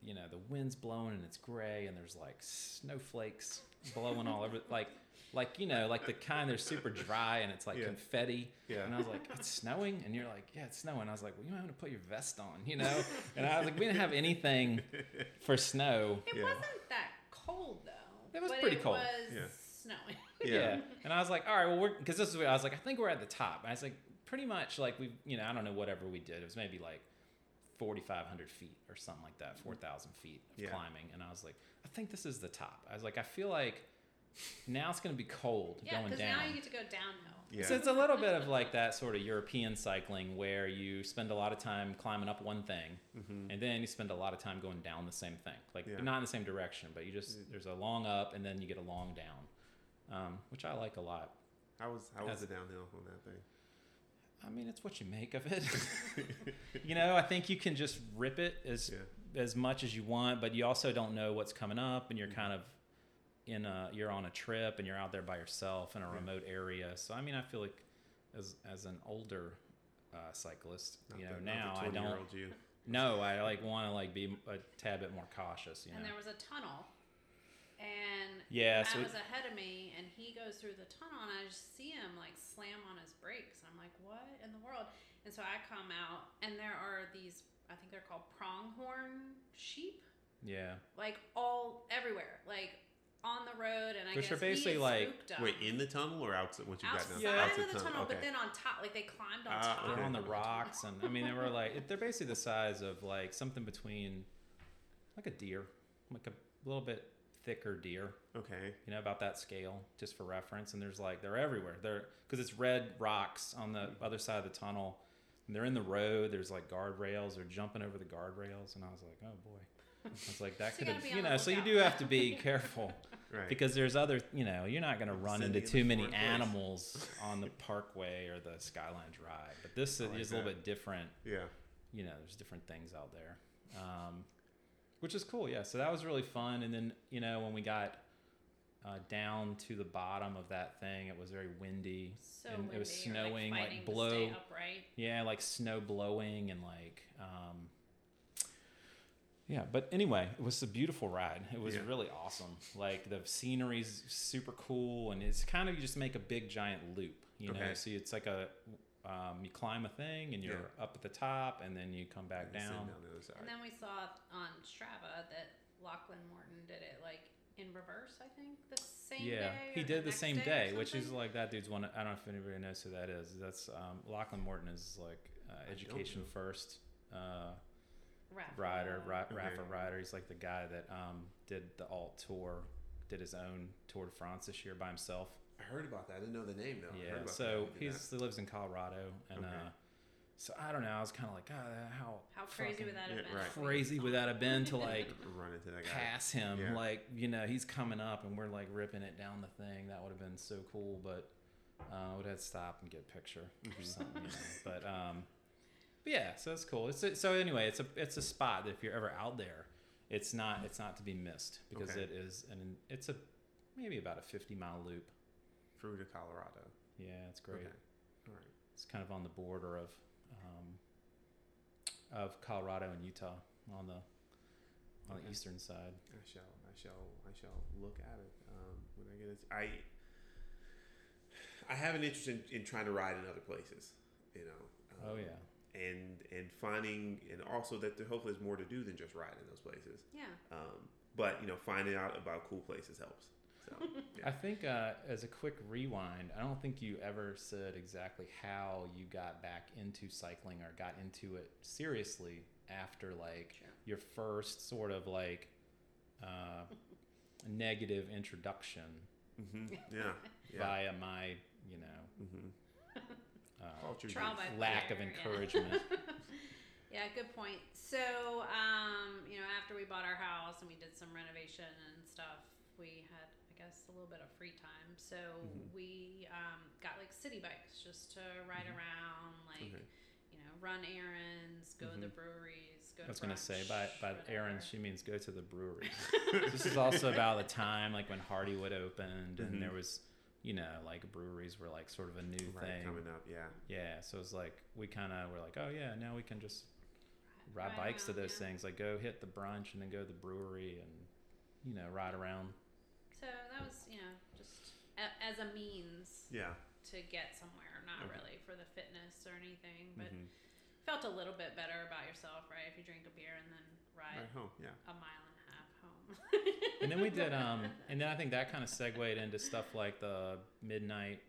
you know, the wind's blowing and it's gray, and there's like snowflakes blowing all over, like. Like you know, like the kind they're super dry and it's like Yeah. confetti, Yeah. and I was like, "It's snowing," and you're like, "Yeah, it's snowing." I was like, "Well, you might want to put your vest on," you know. And I was like, "We didn't have anything for snow." It Yeah. wasn't that cold though. It was but pretty it cold. Was Yeah. snowing. Yeah. And I was like, "All right, well, we're because this is what I was like. I think we're at the top." And I was like, "Pretty much like we, you know, I don't know whatever we did. It was maybe like 4,500 feet or something like that, 4,000 feet of Yeah. climbing." And I was like, "I think this is the top." I was like, "I feel like now it's going to be cold Yeah, going because down." now you get to go downhill. Yeah. So it's a little bit of like that sort of European cycling where you spend a lot of time climbing up one thing mm-hmm. and then you spend a lot of time going down the same thing. Like Yeah. not in the same direction, but you just there's a long up and then you get a long down, um, which I like a lot. How was how was As- the downhill on that thing? I mean, it's what you make of it. you know, I think you can just rip it as Yeah. as much as you want, but you also don't know what's coming up, and you're Mhm. kind of in a you're on a trip and you're out there by yourself in a Yeah. remote area. So I mean, I feel like as as an older uh, cyclist. Not you know, not now I don't. 20-year-old you. No, I like want to like be a tad bit more cautious. You know. and there was a tunnel, and Yeah, Matt so- was ahead of me, and he goes through the tunnel, and I just see him like slam on his brakes. I'm like, what in the world? And so I come out, and there are these, I think they're called pronghorn sheep, yeah. like all everywhere, like on the road, and I Which guess are basically he like- spooked 'em. Wait, in the tunnel or outside? Once you outside got down, Yeah. outside of the tunnel, Okay. but then on top, like they climbed on Ah, top. They're okay. on the rocks, and I mean, they were like they're basically the size of like something between like a deer, like a little bit thicker deer. okay. You know, about that scale, just for reference. And there's like they're everywhere. They're because it's red rocks on the other side of the tunnel. And they're in the road. There's like guardrails. They're jumping over the guardrails, and I was like, oh boy. I was like, that So could have, be you know. So you do have to be careful Right. because there's other, you know, you're not going to run into too many place. animals on the parkway or the Skyline Drive. But this I is, like is a little bit different yeah. you know, there's different things out there, um, which is cool. Yeah, so that was really fun. And then you know when we got uh, down to the bottom of that thing, it was very windy. So and windy, it was you're, snowing, like, like, fighting to blow. stay upright. Yeah, like snow blowing and like. Um, yeah, but anyway, it was a beautiful ride. It was Yeah. really awesome. Like the scenery's super cool, and it's kind of you just make a big giant loop. You know, So it's like a um, you climb a thing and you're Yeah. up at the top, and then you come back And down. down the other side. And then we saw on Strava that Lachlan Morton did it like in reverse. I think the same yeah, day. he did the next same day, day, which is like that dude's one. I don't know if anybody knows who that is. That's um, Lachlan Morton is like uh, education first uh, Rapha. rider, ra- Okay. Rapha rider. He's like the guy that um, did the alt tour, did his own Tour de France this year by himself. I heard about that. I didn't know the name though. Yeah, so. He he's he lives in Colorado, and Okay. uh, so I don't know. I was kind of like, God, how How crazy would that have been? right. crazy would that have been to like run into that guy. pass him. Yeah. Like, you know, he's coming up and we're like ripping it down the thing. That would have been so cool, but uh, would have to stop and get a picture or Mhm. something, you know. But um, but yeah, so it's cool. It's a, so anyway, it's a it's a spot that if you're ever out there, it's not it's not to be missed because Okay. it is and it's a maybe about a 50 mile loop. Fruita Colorado. Yeah, it's great. Okay. All right. It's kind of on the border of um, of Colorado and Utah on the on Okay. the eastern side. I shall. I shall. I shall look at it um, when I get it. I. I have an interest in, in trying to ride in other places. You know. Oh um, yeah. And and finding and also that there hopefully there's more to do than just ride in those places. Yeah. Um, but you know, finding out about cool places helps. So I think uh, as a quick rewind, I don't think you ever said exactly how you got back into cycling or got into it seriously after like Sure. your first sort of like uh, negative introduction hmm yeah, yeah. via my, you know, hmm uh, Culture Trial youth. lack of fire, yeah. encouragement. Yeah, good point. So, um, you know, after we bought our house and we did some renovation and stuff, we had, I guess, a little bit of free time. So Mhm. we um, got like city bikes just to ride Mhm. around, like Okay. you know, run errands, go to the Mhm. breweries, go. I was to gonna say by brunch, by whatever. errands she means go to the breweries. this is also about the time like when Hardywood opened and Mhm. there was, you know, like breweries were like sort of a new Right, thing. coming up. Yeah. Yeah, so it's like we kind of were like, oh yeah, now we can just ride Ride bikes to those yeah. things. Like go hit the brunch and then go to the brewery and you know ride around. So that was, you know, just a, as a means Yeah. to get somewhere, not Okay. really for the fitness or anything, but Mhm. felt a little bit better about yourself, right? If you drink a beer and then ride Right home. Yeah. a mile and a half home. And then we did, um, and then I think that kind of segued into stuff like the midnight,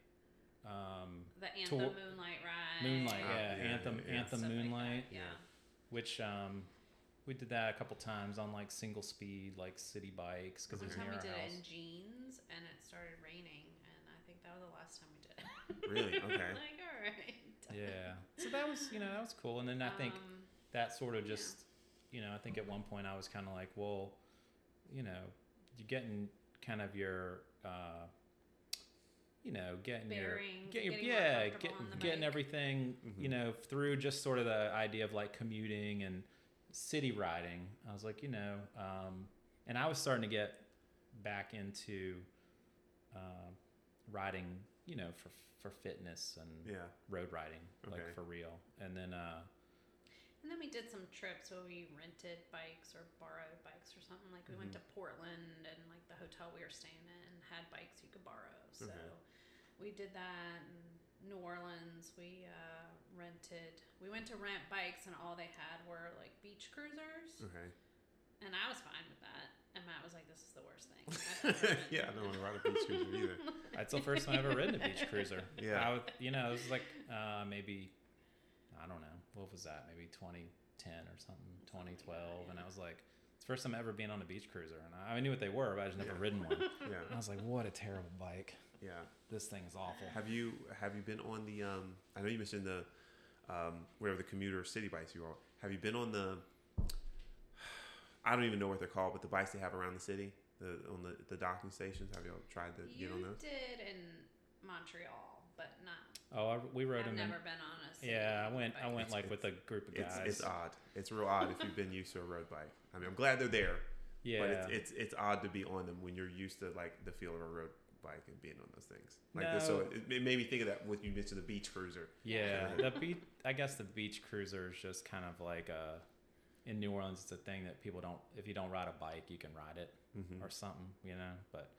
um, the Anthem Tour- Moonlight Ride. Moonlight, Ah, yeah, yeah, Anthem, yeah. Anthem stuff like that, Moonlight, yeah. Yeah. which um, we did that a couple times on like single speed, like city bikes because One it's time near we did it in jeans and it started raining, and I think that was the last time we did it. Really? Okay. like, all right. Yeah, so that was you know that was cool, and then I think Um, that sort of Yeah. just you know i think at one point i was kind of like well you know you're getting kind of your uh you know getting Bearing, your get your, getting yeah get, getting bike. everything Mhm. you know through just sort of the idea of like commuting and city riding i was like you know um and i was starting to get back into uh, riding you know for for fitness and Yeah. road riding, like for real. And then uh, And then we did some trips where we rented bikes or borrowed bikes or something. Like we went Mhm. to Portland and like the hotel we were staying in had bikes you could borrow. So Okay. we did that in New Orleans. We uh, rented. We went to rent bikes and all they had were like beach cruisers, Okay. and I was fine with that. And Matt was like, "This is the worst thing." I've ever ridden." yeah, I don't want to ride a beach cruiser either. that's the first time I've ever ridden a beach cruiser. Yeah. I would, you know, it was like uh, maybe I don't know what was that, maybe 2010 or something, Something like that, 2012, and. I was like, it's the first time ever being on a beach cruiser, and I, I knew what they were, but I just never Yeah. ridden one. And I was like, what a terrible bike! Yeah. This thing is awful. Have you have you been on the um I know you mentioned the um whatever the commuter city bikes you are. Have you been on the I don't even know what they're called, but the bikes they have around the city, the on the, the docking stations. Have y'all tried to you get on those? did in Montreal, but not. Oh, I, we rode them. I've them. never in, been on a. city yeah, I went. I went It's- like with a group of It's guys. it's odd. It's real odd if you've been used to a road bike. I mean, I'm glad they're there, yeah, but it's, it's it's odd to be on them when you're used to like the feel of a road bike and being on those things. Like this, so it, it made me think of that when you mentioned the beach cruiser. Yeah, Yeah. the beach. I guess the beach cruiser is just kind of like a. In New Orleans, it's a thing that people don't. If you don't ride a bike, you can ride it Mm-hmm. or something, you know. But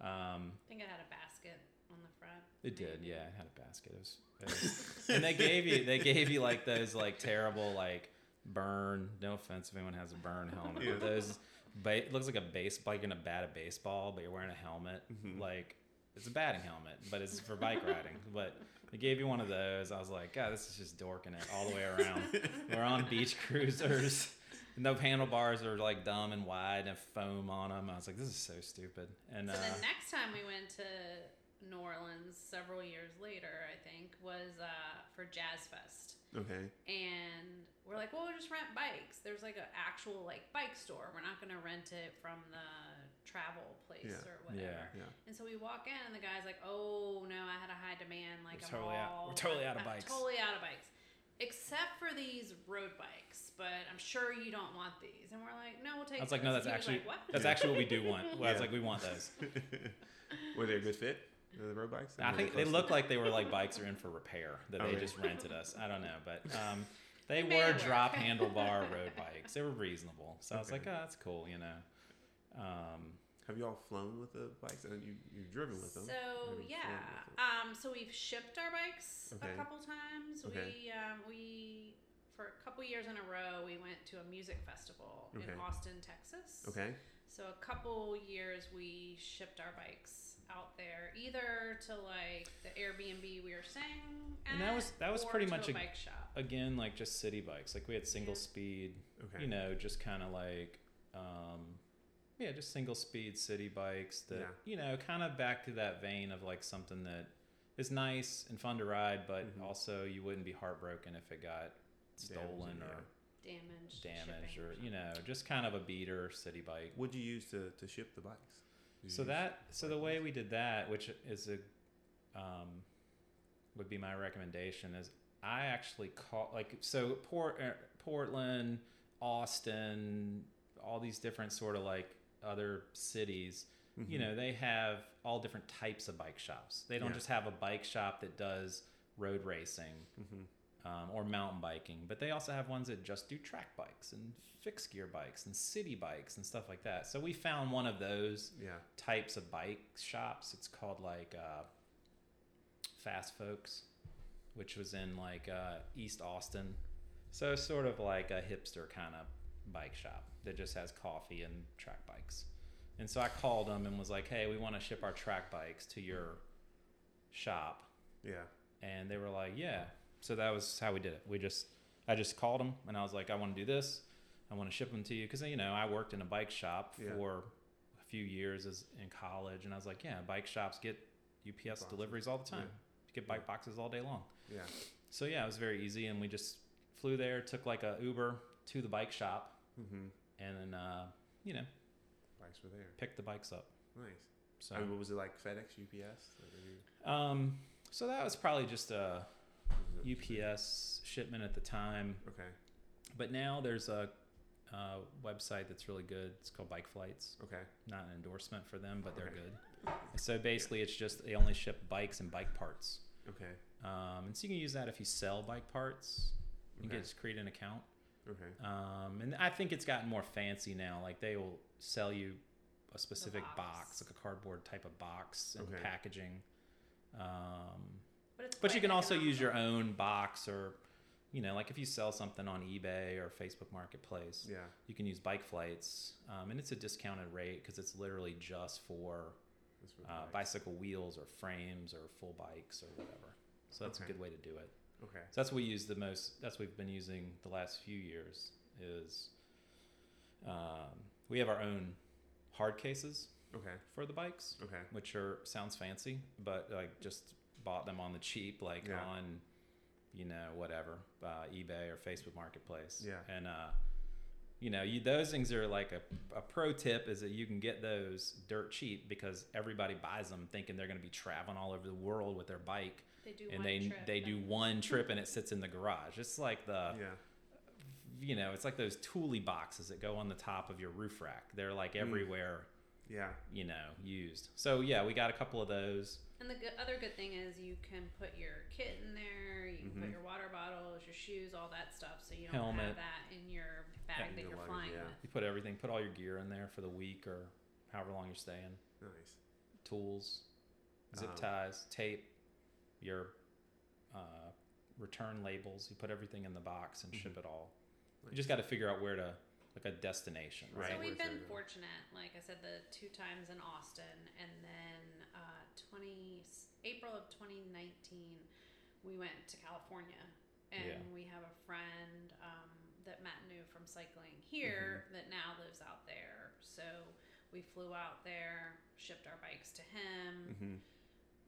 um, I think it had a basket on the front. it did, yeah. It had a basket. It was, it was and they gave you they gave you like those like terrible like burn. No offense if anyone has a burn helmet. Yeah. But those. Ba- it looks like a base like you're gonna bat a baseball, but you're wearing a helmet. Mhm. Like it's a batting helmet, but it's for bike riding. But they gave you one of those. I was like, God, this is just dorking it all the way around. We're on beach cruisers. No handlebars are like dumb and wide and foam on them. I was like, this is so stupid. And So uh, the next time we went to New Orleans, several years later, I think, was uh, for Jazz Fest. Okay. And we're like, well, we'll just rent bikes. There's like an actual like bike store. We're not gonna rent it from the travel place Yeah. or whatever. Yeah. Yeah. And so we walk in, and the guy's like, "Oh no, I had a high demand. Like We're I'm totally out- we're totally out of I'm bikes." Totally out of bikes, except for these road bikes. But I'm sure you don't want these." And we're like, "No, we'll take." I was like, those." no, that's actually like, what? that's actually what we do want. Well, I was like, we want those. Were they a good fit? The road bikes? I think they close look like they were like bikes are in for repair that Oh, they just rented us. I don't know, but um, they They were work. drop handlebar road bikes. They were reasonable, so I was like, oh, that's cool, you know. Um, Have you all flown with the bikes? And you you've driven with them. So yeah, them? um, so we've shipped our bikes Okay. a couple times. Okay. We um, we for a couple years in a row we went to a music festival Okay. in Austin, Texas. Okay. So a couple years we shipped our bikes out there, either to like the Airbnb we were staying at, And that was- that was pretty much a a- bike shop. again, like just city bikes. Like we had single Yeah. speed, Okay. you know, just kind of like, um, yeah, just single speed city bikes that, Yeah. you know, kind of back to that vein of like something that is nice and fun to ride, but Mhm. also you wouldn't be heartbroken if it got stolen yeah. or Damaged, damaged shipping or, something. you know, just kind of a beater city bike. What'd you use to, to ship the bikes? You So that so the way we did that, which is a um, would be my recommendation, is I actually call like so Port uh, Portland, Austin, all these different sort of like other cities. You Mhm. know, they have all different types of bike shops. They don't Yeah. just have a bike shop that does road racing Mhm. Um, or mountain biking, but they also have ones that just do track bikes and fixed gear bikes and city bikes and stuff like that. So we found one of those Yeah. types of bike shops. It's called like uh, Fast Folks, which was in like uh, East Austin. So sort of like a hipster kind of bike shop that just has coffee and track bikes. And so I called them and was like, "Hey, we want to ship our track bikes to your shop." Yeah. And they were like, "Yeah." So that was how we did it. We just I just called them and I was like, "I want to do this. I want to ship them to you because you know I worked in a bike shop Yeah. for a few years as in college, and I was like, yeah, bike shops get UPS Boxes. deliveries all the time. Yeah. You get bike boxes all day long. Yeah. So yeah, it was very easy, and we just flew there, took like a Uber to the bike shop, Mm-hmm. and then uh, you know Bikes were there. picked the bikes up. Nice. So I mean, what was it like FedEx, UPS? Um, so that was probably just a UPS shipment at the time, Okay. but now there's a uh, website that's really good. It's called Bike Flights. Okay. Not an endorsement for them, but they're Okay. good. So basically, it's just they only ship bikes and bike parts. Okay. Um, and so you can use that if you sell bike parts. You Okay. can just create an account. Okay. Um, and I think it's gotten more fancy now. Like they will sell you a specific box. box. like a cardboard type of box and Okay. packaging. Um, But, it's but you quite can also use your own box or, you know, like if you sell something on eBay or Facebook Marketplace, Yeah. you can use bike flights. Um, and it's a discounted rate because it's literally just for uh, bicycle wheels or frames or full bikes or whatever. So that's Okay. a good way to do it. Okay. So that's what we use the most. That's what we've been using the last few years. Is um, we have our own hard cases Okay. for the bikes, Okay. which are sounds fancy, but like just bought them on the cheap, like Yeah. on you know whatever uh, eBay or Facebook Marketplace. Yeah. and uh, you know you those things are like a, a pro tip is that you can get those dirt cheap because everybody buys them thinking they're going to be traveling all over the world with their bike They do and one they trip they do one trip and it sits in the garage. It's like the Yeah. you know, it's like those Thule boxes that go on the top of your roof rack. They're like Mm. everywhere, Yeah. you know, used. So yeah, we got a couple of those. And the good, other good thing is you can put your kit in there. You can Mhm. put your water bottles, your shoes, all that stuff, so you don't Helmet. have that in your bag In that your you're luggage, flying yeah. with. You put everything, put all your gear in there for the week or however long you're staying. Nice. Tools, zip Um, ties, tape, your uh, return labels. You put everything in the box and ship Mhm. it all. You just got to figure out where to like a destination, Right. So we've been fortunate, like I said, the two times in Austin, and then uh, twenty April of twenty nineteen, we went to California, and Yeah. we have a friend um, that Matt knew from cycling here Mm-hmm. that now lives out there. So we flew out there, shipped our bikes to him. Mm-hmm.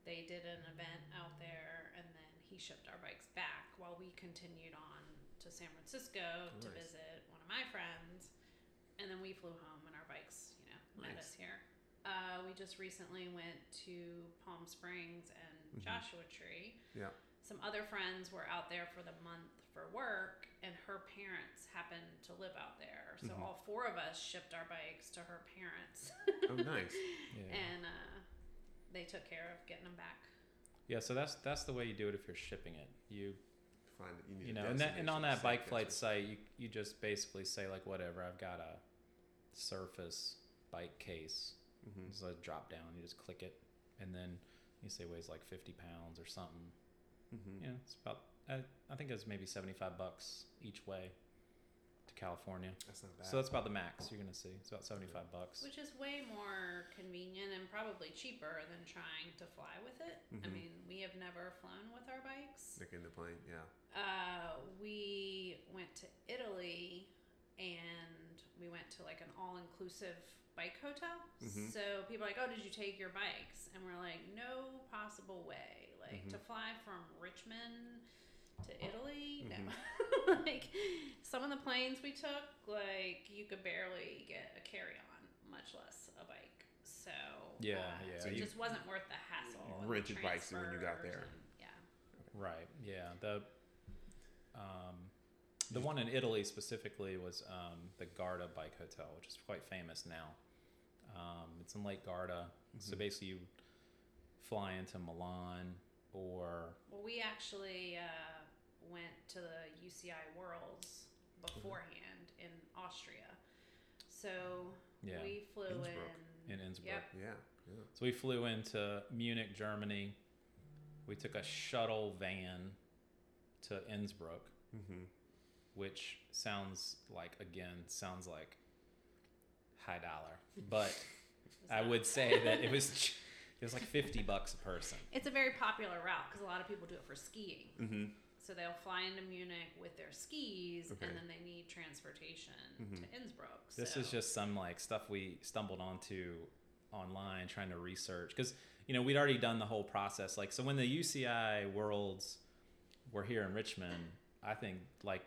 They did an event out there, and then he shipped our bikes back while we continued on to San Francisco to visit one of my friends. And then we flew home, and our bikes, you know, met us here. Uh, we just recently went to Palm Springs and Mhm. Joshua Tree. Yeah. Some other friends were out there for the month for work, and her parents happened to live out there. So Mhm. all four of us shipped our bikes to her parents, Oh, nice. Yeah. and uh, they took care of getting them back. Yeah, so that's that's the way you do it if you're shipping it. You Find that you need. you a know, and that, and on that bike flight destination. site, you you just basically say like whatever. I've got a Surface bike case. Mhm. It's a drop down. You just click it, and then you say weighs like 50 pounds or something. Mhm. Yeah, it's about. I, I think it's maybe 75 bucks each way to California. That's not bad. So that's about the max you're gonna see. It's about 75 bucks. Which is way more convenient and probably cheaper than trying to fly with it. I Mhm. mean, we have never flown with our bikes. Nick in the plane. Yeah. Uh, we went to Italy and we went to like an all inclusive bike hotel. Mhm. So people are like, oh, did you take your bikes? And we're like, no possible way. Like to Mhm. fly from Richmond to Italy, Mm-hmm. no. like some of the planes we took, like you could barely get a carry on, much less a bike. So Yeah, uh, yeah, so it you- just wasn't worth the hassle. Rented bikes when you got there. and- yeah. Right. Yeah. The um, the one in Italy specifically was um, the Garda Bike Hotel, which is quite famous now. Um, it's in Lake Garda. So Mhm. basically, you fly into Milan or Well, we actually uh, went to the UCI Worlds beforehand in Austria. So yeah, we flew Innsbruck. in. in Innsbruck. Yep. Yeah. Yeah. So we flew into Munich, Germany. We took a shuttle van to Innsbruck, Mm-hmm. Which sounds like again sounds like high dollar, but I would say that it was it was like fifty bucks a person. It's a very popular route because a lot of people do it for skiing. Mm-hmm. So they'll fly into Munich with their skis, Okay. and then they need transportation Mhm. to Innsbruck. This is just some like stuff we stumbled onto online trying to research because you know we'd already done the whole process. Like so when the UCI Worlds were here in Richmond, I think like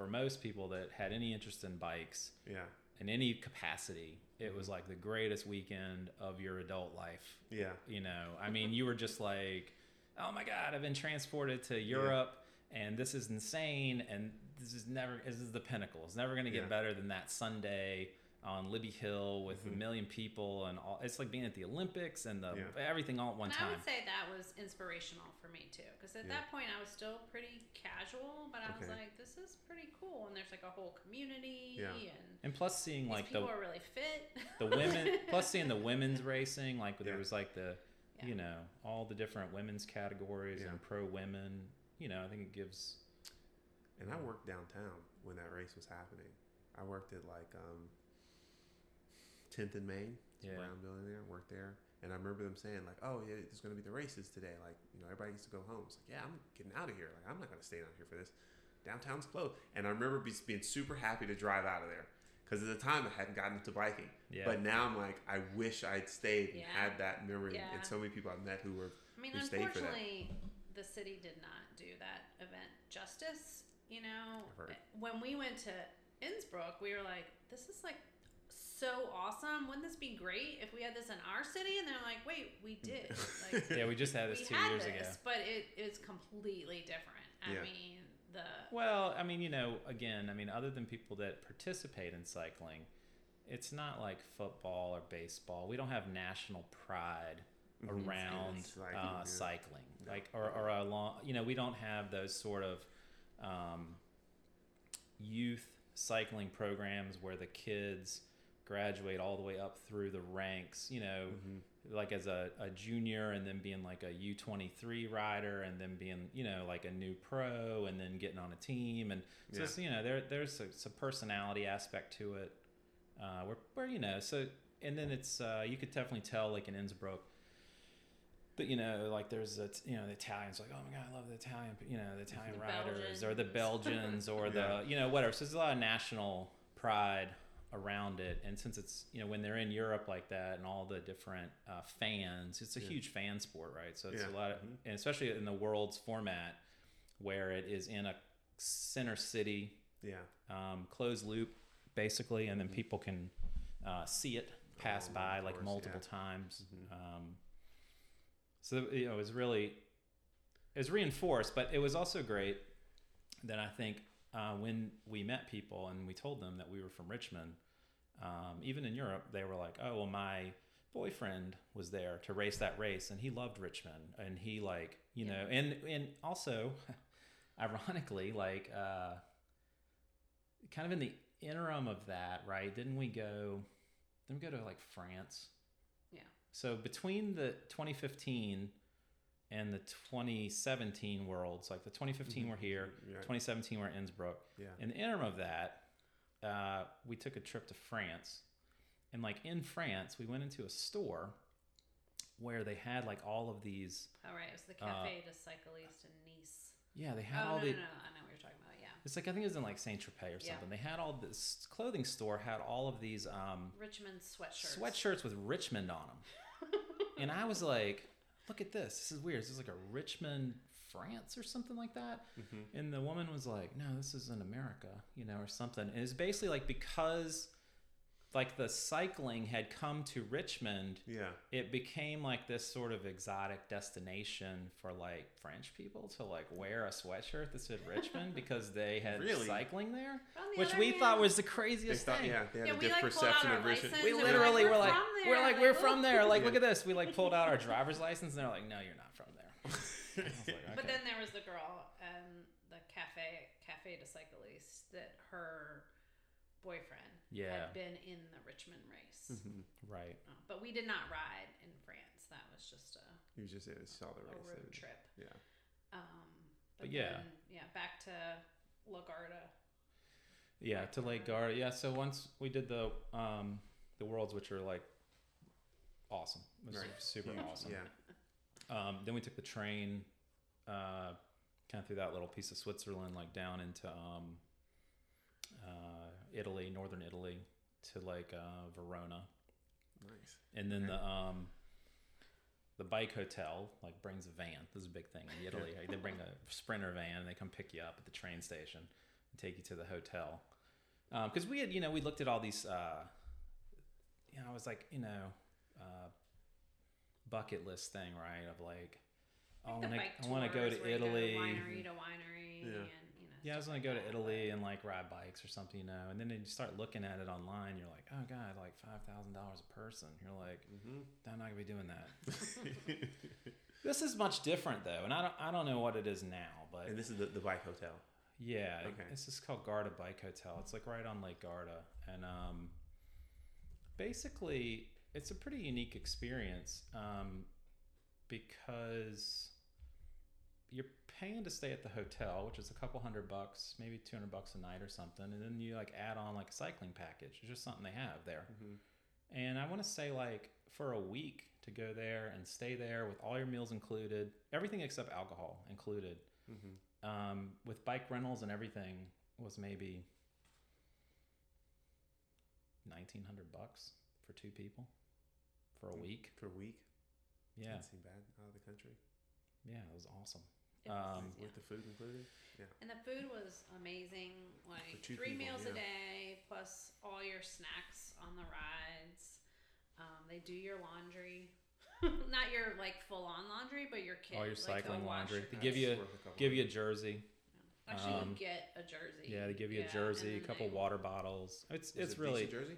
for most people that had any interest in bikes Yeah. in any capacity, it was mm-hmm. like the greatest weekend of your adult life. Yeah. You know, I mean, you were just like, oh my God, I've been transported to Europe and this is insane. And this is never, this is the pinnacle. It's never going to get Yeah. better than that Sunday on Libby Hill with Mhm. a million people and all. It's like being at the Olympics and the Yeah. everything all at one and I would say that was inspirational for me too, because at Yeah. that point I was still pretty casual, but I was like, this is pretty cool, and there's like a whole community, Yeah. and And plus seeing these like people the are really fit. the women plus seeing the women's racing like there was like the Yeah. you know all the different women's categories Yeah. and pro women you know i think it gives And I worked downtown when that race was happening. I worked at like um, 10th and Main, it's a Yeah. Brown building there. Worked there, and I remember them saying like, "Oh yeah, there's going to be the races today. Like you know, everybody needs to go home." It's like, "Yeah, I'm getting out of here. Like I'm not going to stay down here for this. Downtown's closed." And I remember be, being super happy to drive out of there because at the time I hadn't gotten into biking. yeah But now I'm like, I wish I'd stayed and Yeah. had that memory. Yeah. And so many people I've met who were I mean, who stayed for that. unfortunately, the city did not do that event justice. You know, when we went to Innsbruck, we were like, "This is like so awesome! Wouldn't this be great if we had this in our city?" And they're like, "Wait, we did. Like, yeah we just had this we two had years this, ago but it is completely different. I Yeah. mean, the well i mean you know again i mean other than people that participate in cycling it's not like football or baseball we don't have national pride Mhm. around Cycling, uh, yeah. cycling, No. like or, or a long, you know, we don't have those sort of um, youth cycling programs where the kids graduate all the way up through the ranks, you know, Mhm. like as a, a junior and then being like a U23 rider and then being, you know, like a new pro and then getting on a team. And so, Yeah. it's, you know, there, there's a, some personality aspect to it uh, where, where, you know, so, and then it's, uh, you could definitely tell like in Innsbruck, but you know, like there's a, you know, the Italians like, oh my God, I love the Italian, you know, the Italian The riders or the Belgians. Belgians or Yeah. the, you know, whatever. So there's a lot of national pride around it. And since it's, you know, when they're in Europe like that and all the different uh, fans, it's a Yeah. huge fan sport, right? So it's Yeah. a lot of, Mhm. and especially in the world's format where it is in a center city, Yeah. um, closed loop basically, and then Mhm. people can uh, see it pass Oh, by like course, multiple yeah. times. Mhm. Um, so you know, it was really it was reinforced, but it was also great that I think uh, when we met people and we told them that we were from Richmond, um, even in Europe, they were like, "Oh, well, my boyfriend was there to race that race, and he loved Richmond, and he like you Yeah. know, and and also, ironically, like uh, kind of in the interim of that, right? Didn't we go? Didn't we go to like France? Yeah. So between the 2015 and the 2017 worlds, like the 2015 Mhm. we're here, Yeah. 2017 we're in Innsbruck. Yeah. In the interim of that, uh, we took a trip to France, and like in France, we went into a store where they had like all of these. all right, it was the Uh, Cafe du Cycliste in Nice. Yeah, they had Oh all no, the. no, no, I know what you're talking about. Yeah, It's like I think it was in like Saint Tropez or Yeah. something. They had all this clothing store had all of these um, Richmond sweatshirts. sweatshirts with Richmond on them, and I was like, "Look at this! This is weird. This is like a Richmond, France, or something like that." Mhm. And the woman was like, "No, this is in America, you know, or something." And it's basically like because, like the cycling had come to Richmond, Yeah. it became like this sort of exotic destination for like French people to like wear a sweatshirt that said Richmond because they had Really? cycling there, the which we hand- thought was the They craziest thought, thing. yeah, they had Yeah, a different like, perception of Richmond. We and we're literally like, were "We're like, we're like, Like, we're from there. Like, Yeah. look at this. We like pulled out our driver's license, and they're like, no, you're not from there. I was like, But then there was the girl um the cafe cafe du cycliste that her boyfriend Yeah. had been in the Richmond race. Mhm. right. Uh, but we did not ride in France. That was just a, was just yeah, saw the a race. road and- trip. Yeah. Um, But yeah. then, yeah, back to Lagarda. Yeah, to Lake Garda. Yeah, so once we did the um the worlds, which are like awesome, it was Right. super Huge. awesome. Yeah. Um, then we took the train, uh, kind of through that little piece of Switzerland, like down into um, Italy, northern Italy, to like uh, Verona, Nice. and then Okay. the um, the bike hotel like brings a van. This is a big thing in Italy. Like, they bring a sprinter van and they come pick you up at the train station and take you to the hotel. Because we had, you know, we looked at all these. Uh, you know, I was like, you know, uh, bucket list thing, right? Of like, oh, I want to, bike I want to go tours to Italy. winery to winery, Yeah. And you know Yeah, I was gonna go to Italy and like ride bikes or something, you know. And then you start looking at it online. You're like, oh god, like five thousand dollars a person. You're like, hmm I'm not gonna be doing that. this is much different though, and I don't I don't know what it is now, but and this is the, the bike hotel. yeah, Okay. this is called Garda Bike Hotel. It's like right on Lake Garda, and um, basically it's a pretty unique experience um, because you're paying to stay at the hotel, which is a couple hundred bucks, maybe two hundred bucks a night or something, and then you like add on like a cycling package. It's just something they have there. hmm And I want to say like for a week to go there and stay there with all your meals included, everything except alcohol included, hmm um, with bike rentals and everything was maybe nineteen hundred bucks for two people for a week. for a week. Yeah, Doesn't seem bad out of the country yeah, it was awesome. It was, Um, yeah. with the food included. Yeah. And the food was amazing. Like three people, meals a day plus all your snacks on the rides. Um, they do your laundry. Not your like full on laundry, but your kids. All your like, cycling wash laundry. your They give you Worth a give you a hundred. jersey. Actually, um, get a jersey. Yeah, they give you Yeah, a jersey, a couple they- water bottles. It's Was it's it really decent jersey.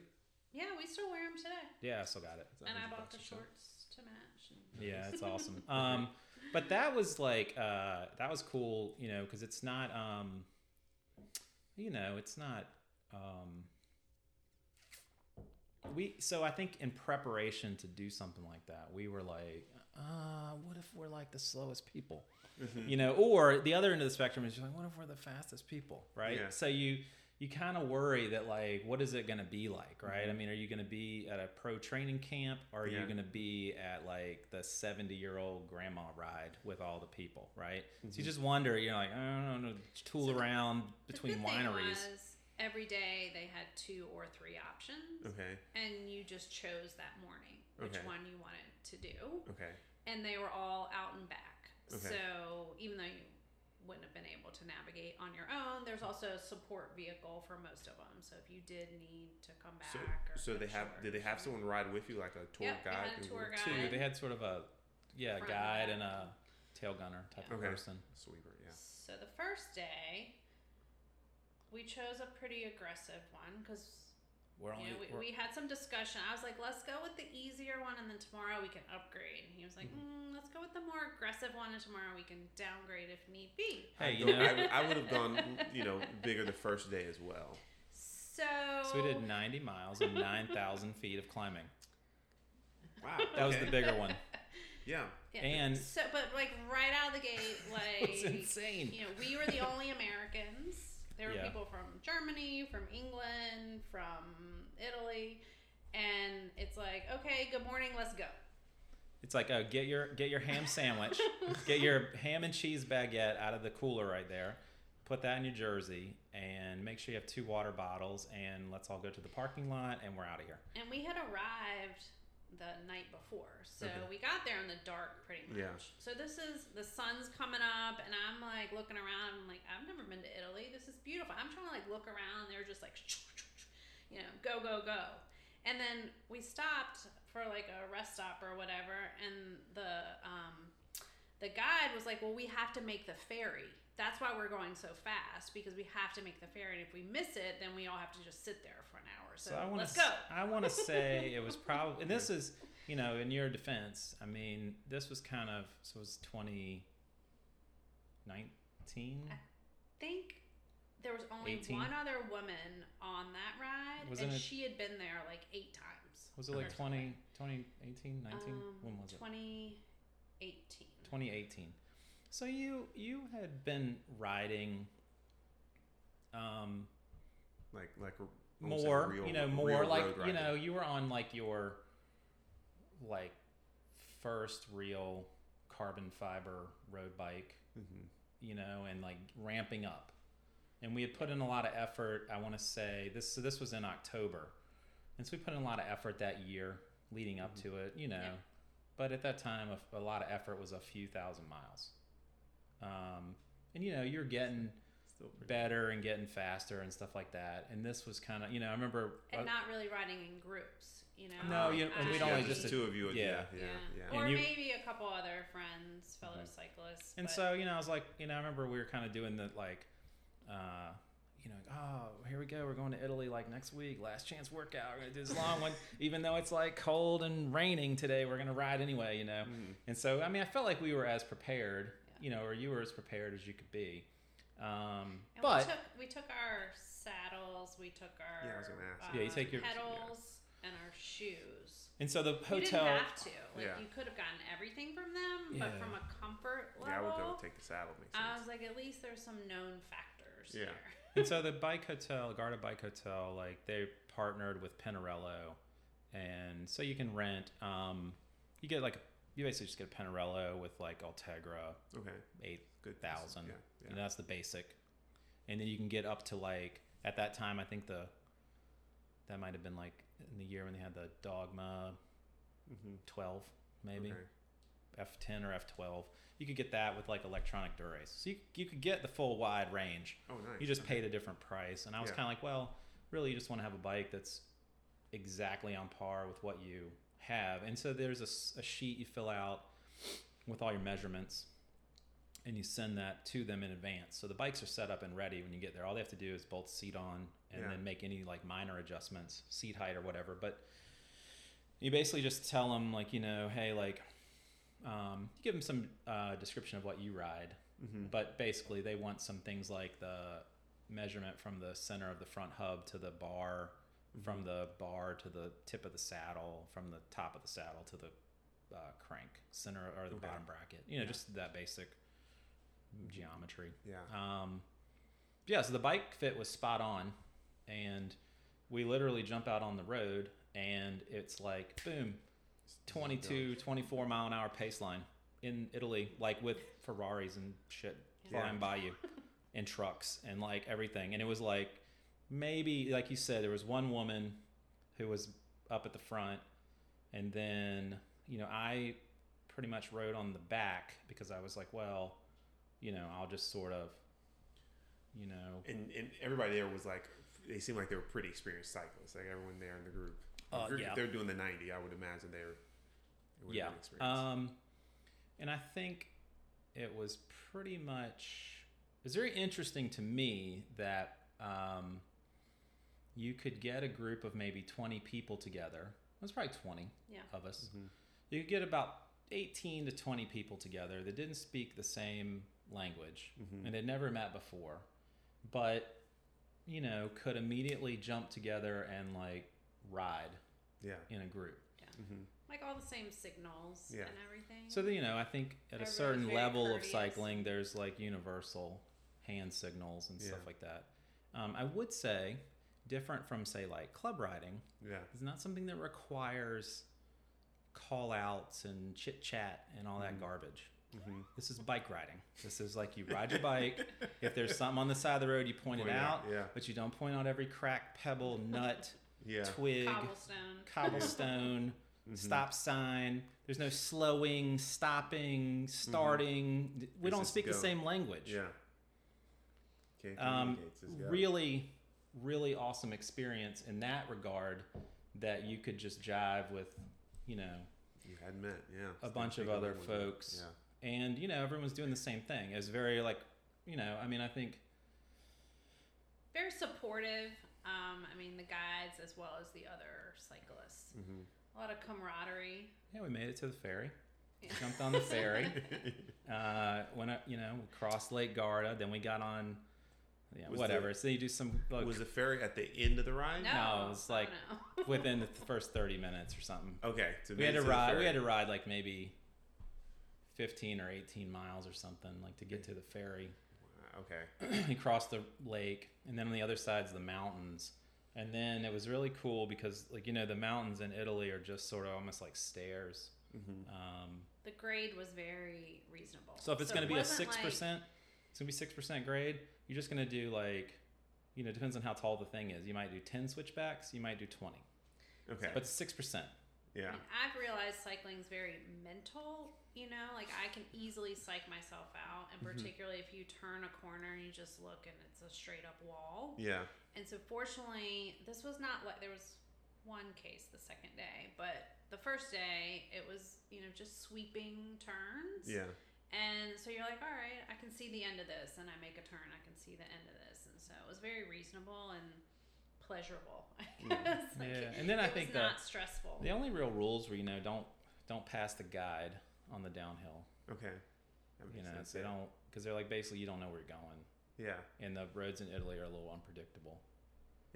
Yeah, we still wear them today, yeah. I still got it. And I bought the shorts to match. And Yeah, it's awesome. Um, but that was like uh, that was cool, you know, because it's not, um, you know, it's not. Um, we so I think in preparation to do something like that, we were like, uh, what if we're like the slowest people, Mm-hmm. you know? Or the other end of the spectrum is you're like, what if we're the fastest people, right? Yeah. So you you kind of worry that like, what is it going to be like, right? Mm-hmm. I mean, are you going to be at a pro training camp, or are Yeah. you going to be at like the seventy year old grandma ride with all the people, right? So you mm-hmm. just wonder, you're like, I don't know, tool So around between wineries. was every day they had two or three options, Okay. and you just chose that morning which Okay. one you wanted to do. Okay. and they were all out and back. Okay. So even though you wouldn't have been able to navigate on your own, there's also a support vehicle for most of them. So if you did need to come back, So, or so they have. short, Did they have someone ride with you, like a tour Yep, they guide? had a and- tour Two, guide. they had sort of a yeah Front guide and and a tail gunner type Yeah. of Okay. person. Sweeper. Yeah. So the first day, we chose a pretty aggressive one because We're only you know we, we're- we had some discussion. I was like, let's go with the easier one, and then tomorrow we can upgrade. And he was like, mm, let's go with the more aggressive one, and tomorrow we can downgrade if need be. hey, I'd you know. I, I would have gone, you know, bigger the first day as well. So, So we did 90 miles and 9,000 feet of climbing. Wow. That was the bigger one. Yeah. Yeah, And- so, but like right out of the gate, It was like insane. you know, we were the only Americans. There were Yeah. people from Germany, from England, from Italy, and it's like, okay, good morning, let's go. It's like, oh, get your get your ham sandwich, get your ham and cheese baguette out of the cooler right there, put that in your jersey, and make sure you have two water bottles. And let's all go to the parking lot, and we're out of here. And we had arrived the night before, so Okay. we got there in the dark, pretty much. Yeah. So this is the sun's coming up, and I'm like looking around. I'm like, I've never been to Italy. This is beautiful. I'm trying to like look around. They're just like, you know, go go go. And then we stopped for like a rest stop or whatever, and the um, the guide was like, "Well, we have to make the ferry. That's why we're going so fast because we have to make the ferry. And if we miss it, then we all have to just sit there for an hour. So, I want let's to go." I want to say it was probably, and this is, you know, in your defense, I mean, this was kind of so it was 2019. I think there was only 18? one other woman on that ride, Wasn't and it- she had been there like eight times. Was it like or 20, 2018, 19? Um, when was it? 2018. 2018. So you you had been riding um Like like a- almost like a more, real- you know, real more like you know, you were on like your like first real carbon fiber road bike, Mhm. you know, and like ramping up. And we had put in a lot of effort. I want to say this. So this was in October, and so we put in a lot of effort that year leading up to it, you know. Yeah. But at that time, a, a lot of effort was a few thousand miles. Um, and you know, you're getting Still better and getting faster and stuff like that. And this was kind of, you know, I remember. And uh, not really riding in groups, you know. No, you- and we'd only yeah, just- two of you. yeah. Yeah. Yeah. yeah, Yeah. or you- maybe a couple other friends, fellow Mhm. cyclists. And but- so, you know, I was like, you know, I remember we were kind of doing the like uh, you know, oh, here we go. We're going to Italy like next week. Last chance workout. We're gonna do this long one, even though it's like cold and raining today. We're gonna ride anyway, you know. Mm. And so, I mean, I felt like we were as prepared, you know, or you were as prepared as you could be. Um, And but we took we took our saddles, we took our Yeah, I was gonna ask. uh, Yeah, you take your- pedals and our shoes. and so the You hotel. didn't have to. Like Yeah. you could have gotten everything from them, but from a comfort level, Yeah, I would go take the saddle. Makes sense. I was like, at least there's some known factors Yeah. here. and so the bike hotel, Garda Bike Hotel, like they partnered with Pinarello, and so you can rent. Um, you get like you basically just get a Pinarello with like Ultegra. okay, eight good. Yeah, yeah. know, that's the basic, and then you can get up to like at that time. I think the that might have been like in the year when they had the Dogma Mm-hmm. twelve, maybe Okay. F ten or F twelve. You could get that with like electronic Dura-Ace, so you you could get the full wide range. Oh, nice. You just okay. paid a different price, and I was Yeah. kind of like, well, really, you just want to have a bike that's exactly on par with what you have. And so there's a sheet you fill out with all your measurements, and you send that to them in advance. So the bikes are set up and ready when you get there. All they have to do is bolt seat on and Yeah. then make any like minor adjustments, seat height or whatever. But you basically just tell them like, you know, hey, like. Um, you give them some uh, description of what you ride, Mm-hmm. but basically they want some things like the measurement from the center of the front hub to the bar Mm-hmm. from the bar to the tip of the saddle from the top of the saddle to the uh, crank center or the Okay. bottom bracket you know Yeah. just that basic geometry Yeah. um, yeah so the bike fit was spot on and we literally jump out on the road and it's like boom 22 24 mile an hour pace line in italy like with ferraris and shit Yeah. flying by you and trucks and like everything and it was like maybe like you said there was one woman who was up at the front and then you know i pretty much rode on the back because i was like well you know i'll just sort of you know And, and everybody there was like, they seemed like they were pretty experienced cyclists. Like everyone there in the group. Uh, if, yeah. if they're doing the 90, I would imagine they're. They yeah experienced. um and i think it was pretty much it was very interesting to me that um you could get a group of maybe 20 people together it was probably 20 Yeah. of us Mhm. you could get about 18 to 20 people together that didn't speak the same language Mhm. and had never met before but you know could immediately jump together and like ride yeah. in a group hmm Like all the same signals Yeah. and everything. So that, you know, I think at a certain very level of cycling, there's like universal hand signals and stuff like that. Um, I would say different from say like club riding Yeah. It's not something that requires call outs and chit chat and all that Mhm. garbage. hmm This is bike riding. This is like you ride your bike. if there's something on the side of the road, you point, it out, Yeah. but you don't point out every crack, pebble, nut, Yeah. twig, cobblestone. cobblestone Mhm. stop sign. There's no slowing, stopping, starting. We It's don't just speak the same language. Yeah. Can't Um, communicate, go. really, really awesome experience in that regard that you could just jive with, you know, You had met, yeah. a bunch of other language. folks. Yeah. and you know everyone's doing the same thing. It's very like, you know, I mean, I think Very supportive. Um, I mean, the guides as well as the other cyclists. hmm A lot of camaraderie. yeah, we made it to the ferry. Yeah. Jumped on the ferry. uh, went up, you know, crossed Lake Garda. Then we got on, yeah, Was whatever. the- so you do some like, Was the ferry at the end of the ride? No, No, it was oh, like no. within the first 30 minutes or something. Okay. So we had made to ride we had to ride like maybe 15 or 18 miles or something like to get to the ferry Okay. he crossed the lake and then on the other side's the mountains and then it was really cool because like you know the mountains in italy are just sort of almost like stairs hmm um, the grade was very reasonable. so if it's it going to be a 6% like- it's going to be 6% grade you're just going to do like you know it depends on how tall the thing is you might do 10 switchbacks you might do 20 Okay. but 6% yeah. And I've realized cycling's very mental, you know, like I can easily psych myself out, and Mm-hmm. particularly if you turn a corner and you just look and it's a straight up wall. Yeah. And so, fortunately, this was not like there was one case the second day, but the first day it was, you know, just sweeping turns. Yeah. And so you're like, all right, I can see the end of this, and I make a turn, I can see the end of this, and so it was very reasonable and pleasurable. I guess. Like, Yeah, and then I it think was the- not stressful. The only real rules were you know don't don't pass the guide on the downhill. Okay. That You know, sense, they yeah. don't because they're like basically you don't know where you're going, Yeah. and the roads in Italy are a little unpredictable.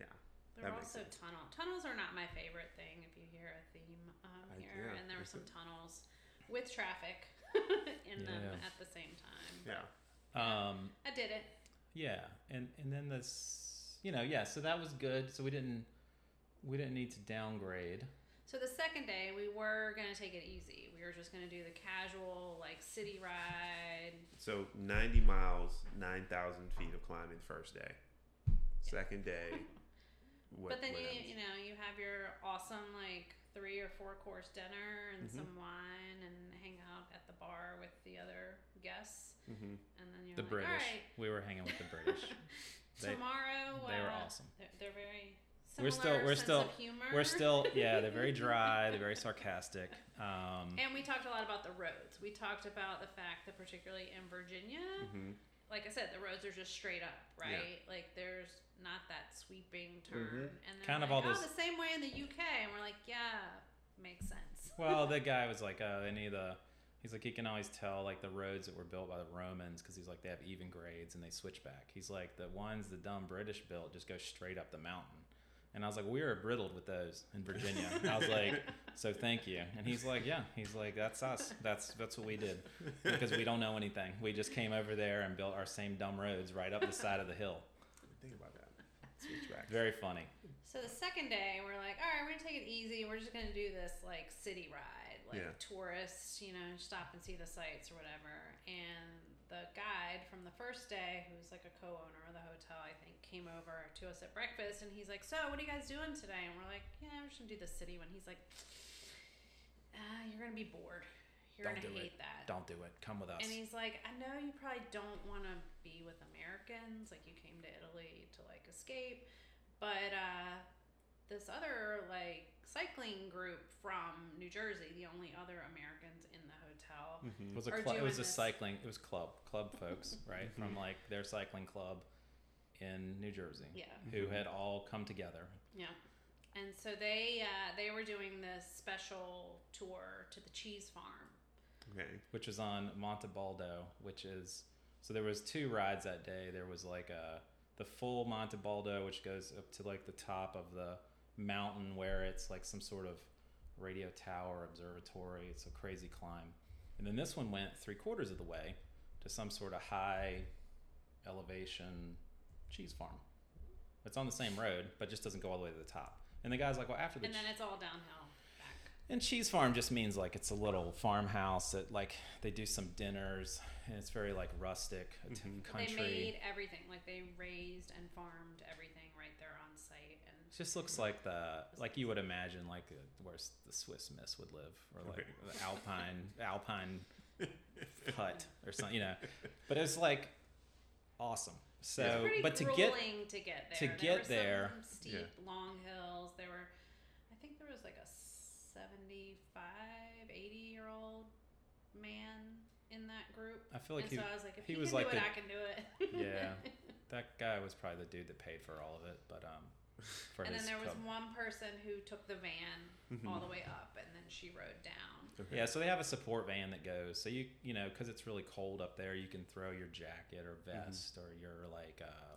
Yeah. There That were also sense. tunnel. Tunnels are not my favorite thing. If you hear a theme um, I- here, yeah, and there were some it. tunnels with traffic in them at the same time. Yeah. Um, I did it. yeah, and and then this you know yeah so that was good. So we didn't we didn't need to downgrade. So the second day, we were gonna take it easy. We were just gonna do the casual like city ride. So 90 miles, 9,000 feet of climbing first day. Second day. What, but then what you happens? you know you have your awesome like three or four course dinner and Mhm. some wine and hang out at the bar with the other guests. Mhm. And then you're The like, British. all right, We were hanging with the British. They- tomorrow. they were uh, awesome. They're, they're very. We're still- we're still- of humor. We're still yeah they're very dry. They're very sarcastic. Um, And we talked a lot about the roads. We talked about the fact that, particularly in Virginia, Mhm. Like I said, the roads are just straight up, right? Like there's not that sweeping turn, Mhm. and Kind of like, all oh, this- the same way in the UK, and we're like, yeah, makes sense. well, the guy was like, oh, any of the, he's like, he can always tell like the roads that were built by the Romans because he's like, they have even grades and they switch back. He's like, the ones the dumb British built just go straight up the mountain. And I was like, we were brittled with those in Virginia. And I was like, so thank you. And he's like, yeah. He's like, that's us. That's that's what we did because we don't know anything. We just came over there and built our same dumb roads right up the side of the hill. Think about that. Switchback. Very funny. So the second day, we're like, all right, we're gonna take it easy. We're just gonna do this like city ride, like Yeah. tourists, you know, stop and see the sights or whatever. And the guide from the first day, who's like a co-owner of the hotel, I think, came over to us at breakfast, and he's like, "So, what are you guys doing today?" And we're like, "Yeah, we're just gonna do the city one." He's like, uh, "You're gonna be bored. You're Don't gonna do it. hate that." Don't do it. Come with us. And he's like, I know you probably don't want to be with Americans, like you came to Italy to like escape, but uh, this other like cycling group from New Jersey, the only other Americans in the hotel, Mhm. It was a cl- it was a this. cycling it was club club folks right from like their cycling club in New Jersey yeah, who Mhm. had all come together. yeah. And so they uh, they were doing this special tour to the cheese farm. Okay. which was on Montebaldo, which is so there was two rides that day. There was like a the full Montebaldo, which goes up to like the top of the mountain where it's like some sort of radio tower observatory. It's a crazy climb. And then this one went three quarters of the way to some sort of high elevation cheese farm. It's on the same road, but just doesn't go all the way to the top. And the guy's like, well, after the And che- then it's all downhill and cheese farm just means like it's a little farmhouse that like they do some dinners and it's very like rustic a t- Mhm. country. They made everything like they raised and farmed just looks like the like you would imagine like uh, where the Swiss Miss would live or like Right. the Alpine Alpine hut or something, you know. But it's like awesome. So, It's pretty but to get grueling to get there. to There get were some there- steep, Yeah. long hills. There were, I think there was like a 75, 80 year old man in that group. I feel like and he so I was like, if he he, was can like do it, I can do it. yeah that guy was probably the dude that paid for all of it, but um for and his then there was club. one person who took the van Mhm. all the way up, and then she rode down. Okay. Yeah, so they have a support van that goes. So you you know because it's really cold up there, you can throw your jacket or vest or your like uh,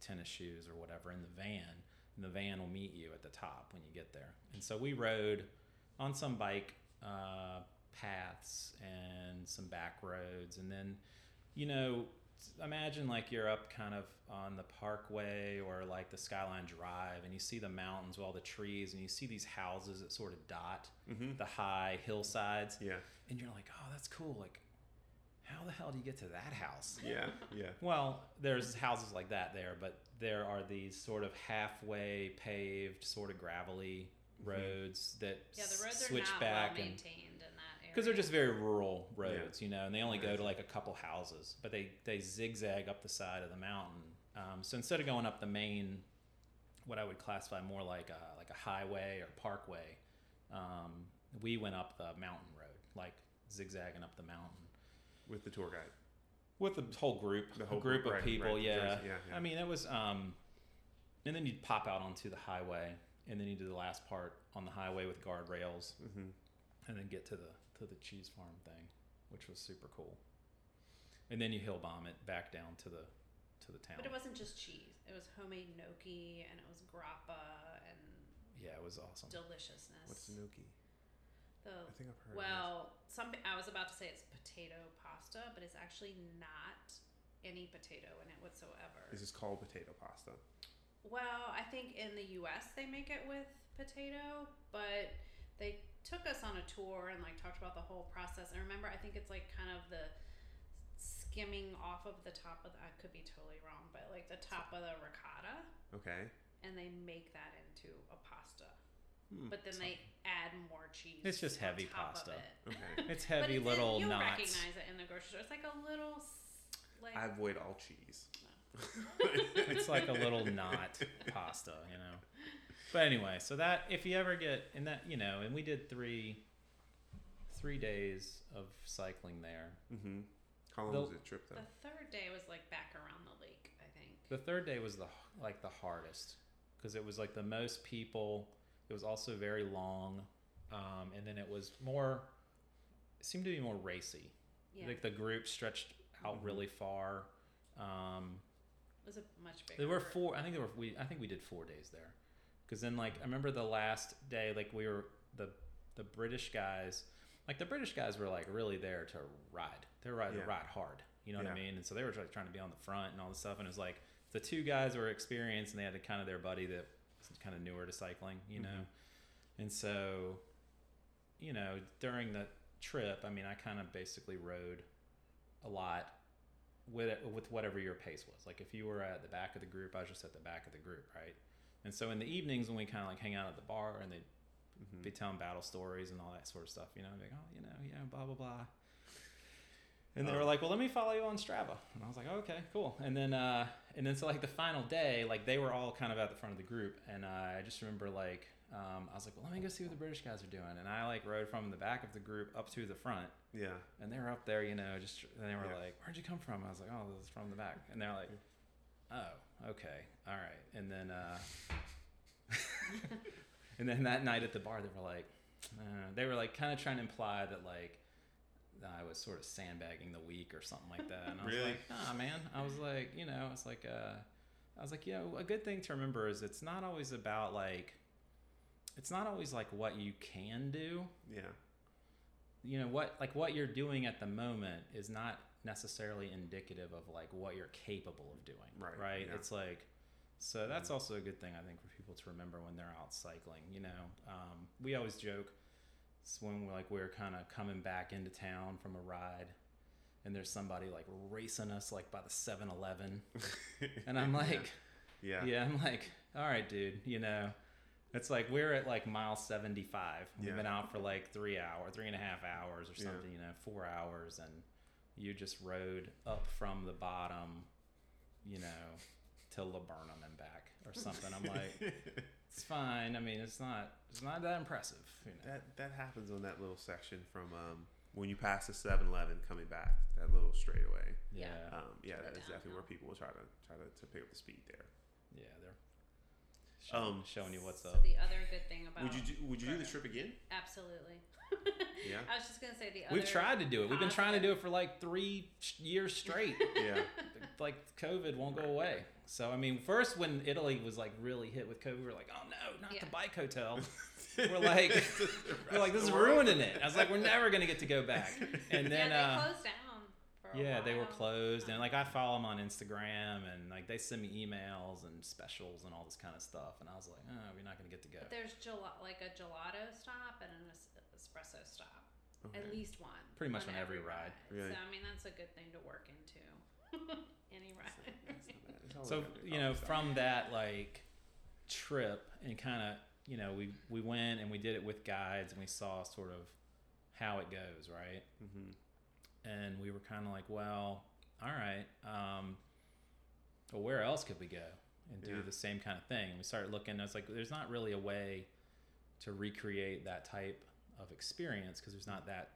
tennis shoes or whatever in the van, and the van will meet you at the top when you get there. And so we rode on some bike uh, paths and some back roads, and then you know imagine like you're up kind of on the parkway or like the skyline drive and you see the mountains with all the trees and you see these houses that sort of dot Mhm. the high hillsides Yeah. and you're like oh that's cool like how the hell do you get to that house Yeah. Yeah. well there's houses like that there but there are these sort of halfway paved sort of gravelly Mhm. roads that Yeah, the roads s- are switch not back well and maintained in that area. Because they're just very rural roads, you know, and they only go to like a couple houses, but they they zigzag up the side of the mountain. Um, so instead of going up the main, what I would classify more like a like a highway or parkway, um, we went up the mountain road, like zigzagging up the mountain. with the tour guide. with the whole group, The a whole group group, of right, people. right, yeah. Jersey, yeah, yeah. I mean, it was. um And then you'd pop out onto the highway, and then you do the last part on the highway with guardrails, hmm and then get to the to the cheese farm thing, which was super cool. And then you hill bomb it back down to the to the town. But it wasn't just cheese. It was homemade gnocchi and it was grappa and yeah, it was awesome. deliciousness. What's gnocchi? the I think I've heard. of well, some I was about to say it's potato pasta, but it's actually not any potato in it whatsoever. this. This is called potato pasta. Well, I think in the U.S. they make it with potato, but they took us on a tour and like talked about the whole process. And remember, I think it's like kind of the skimming off of the top of the, I could be totally wrong, but like the top of the ricotta, Okay. and they make that into a pasta. Hmm. But then they add more cheese. It's just on heavy top pasta. Of it. Okay. It's heavy it's in- little you'll knots. recognize it in the grocery store. It's like a little, like I avoid all cheese. it's like a little knot pasta, you know. But anyway, so that if you ever get in that, you know, and we did three three days of cycling there. Mm-hmm. How long The- was the trip though? the third day was like back around the lake. I think. The third day was the like the hardest because it was like the most people. It was also very long, um, and then it was more. It seemed to be more racy. Yeah, Like the group stretched out Mhm. really far. Um, it was a much bigger. There were four. I think there were. We. I think we did four days there, because then like I remember the last day, like we were the the British guys. Like the British guys were like really there to ride. They were riding Yeah. to ride hard. You know what I mean? And so they were like trying to be on the front and all this stuff. And it was like the two guys were experienced, and they had a, kind of their buddy that was kind of newer to cycling. You know, Mhm. and so you know during the trip, I mean, I kind of basically rode a lot with with whatever your pace was. Like if you were at the back of the group, I was just at the back of the group, right? And so in the evenings when we kind of like hang out at the bar and they'd Mhm. be telling battle stories and all that sort of stuff, you know, like oh, you know, yeah, blah blah blah. And they Oh. were like, "Well, let me follow you on Strava," and I was like, oh, "Okay, cool." And then, uh, and then so like the final day, like they were all kind of at the front of the group, and uh, I just remember like um, I was like, "Well, let me go see what the British guys are doing," and I like rode from the back of the group up to the front, Yeah. and they were up there, you know, just and they were Yeah. like, "Where'd you come from?" I was like, "Oh, this is from the back," and they're like, "Oh, okay, all right." And then, uh, and then that night at the bar, they were like, uh, they were like kind of trying to imply that like I was sort of sandbagging the week or something like that, and I was Really? like, "Nah, man," I was like, you know, it's like, uh, I was like, you know, a good thing to remember is it's not always about like, it's not always like what you can do Yeah. you know what like what you're doing at the moment is not necessarily indicative of like what you're capable of doing Right, right yeah. it's like so that's Mhm. also a good thing i think for people to remember when they're out cycling you know um, we always joke it's when we're like we're kind of coming back into town from a ride and there's somebody like racing us like by the 7-eleven and i'm like Yeah. yeah, I'm like, all right, dude, you know, it's like we're at like mile 75. We've Yeah. been out for like three hours, three and a half hours or Yeah. something, you know, four hours. And you just rode up from the bottom, you know, to Laburnum and back or something. I'm like, it's fine. I mean, it's not, it's not that impressive, you know. that that happens on that little section from um, when you pass the 7-Eleven coming back. That little straightaway. yeah. Yeah. Um, yeah, that is definitely where people will try to try to, to pick up the speed there. Yeah. They're showing, Um, showing you what's so up. the other good thing about Would you do, would you do the trip again? absolutely. Yeah. I was just gonna say the other. We've tried to do it. We've been trying to do it for like three years straight. Yeah. like COVID won't go away. So I mean, first when Italy was like really hit with COVID, we were like, oh no, not Yeah. the bike hotel. We're like, we're like, this is ruining it. I was like, we're never gonna get to go back. And then, yeah, they uh, closed down. For a yeah, they were closed, and like I follow them on Instagram, and like they send me emails and specials and all this kind of stuff, and I was like, oh, we're not gonna get to go. But there's gel- like a gelato stop and an espresso stop. Okay. At least one. Pretty much on every ride. Really? So I mean that's a good thing to work into. Any ride. That's not bad. It's all So about you know, from that like trip, and kind of you know, we we went and we did it with guides, and we saw sort of how it goes, right? shop. Mhm. and we were kind of like, well, all right, um, well, where else could we go and do Yeah. the same kind of thing? And we started looking. And it's like there's not really a way to recreate that type of experience because there's not that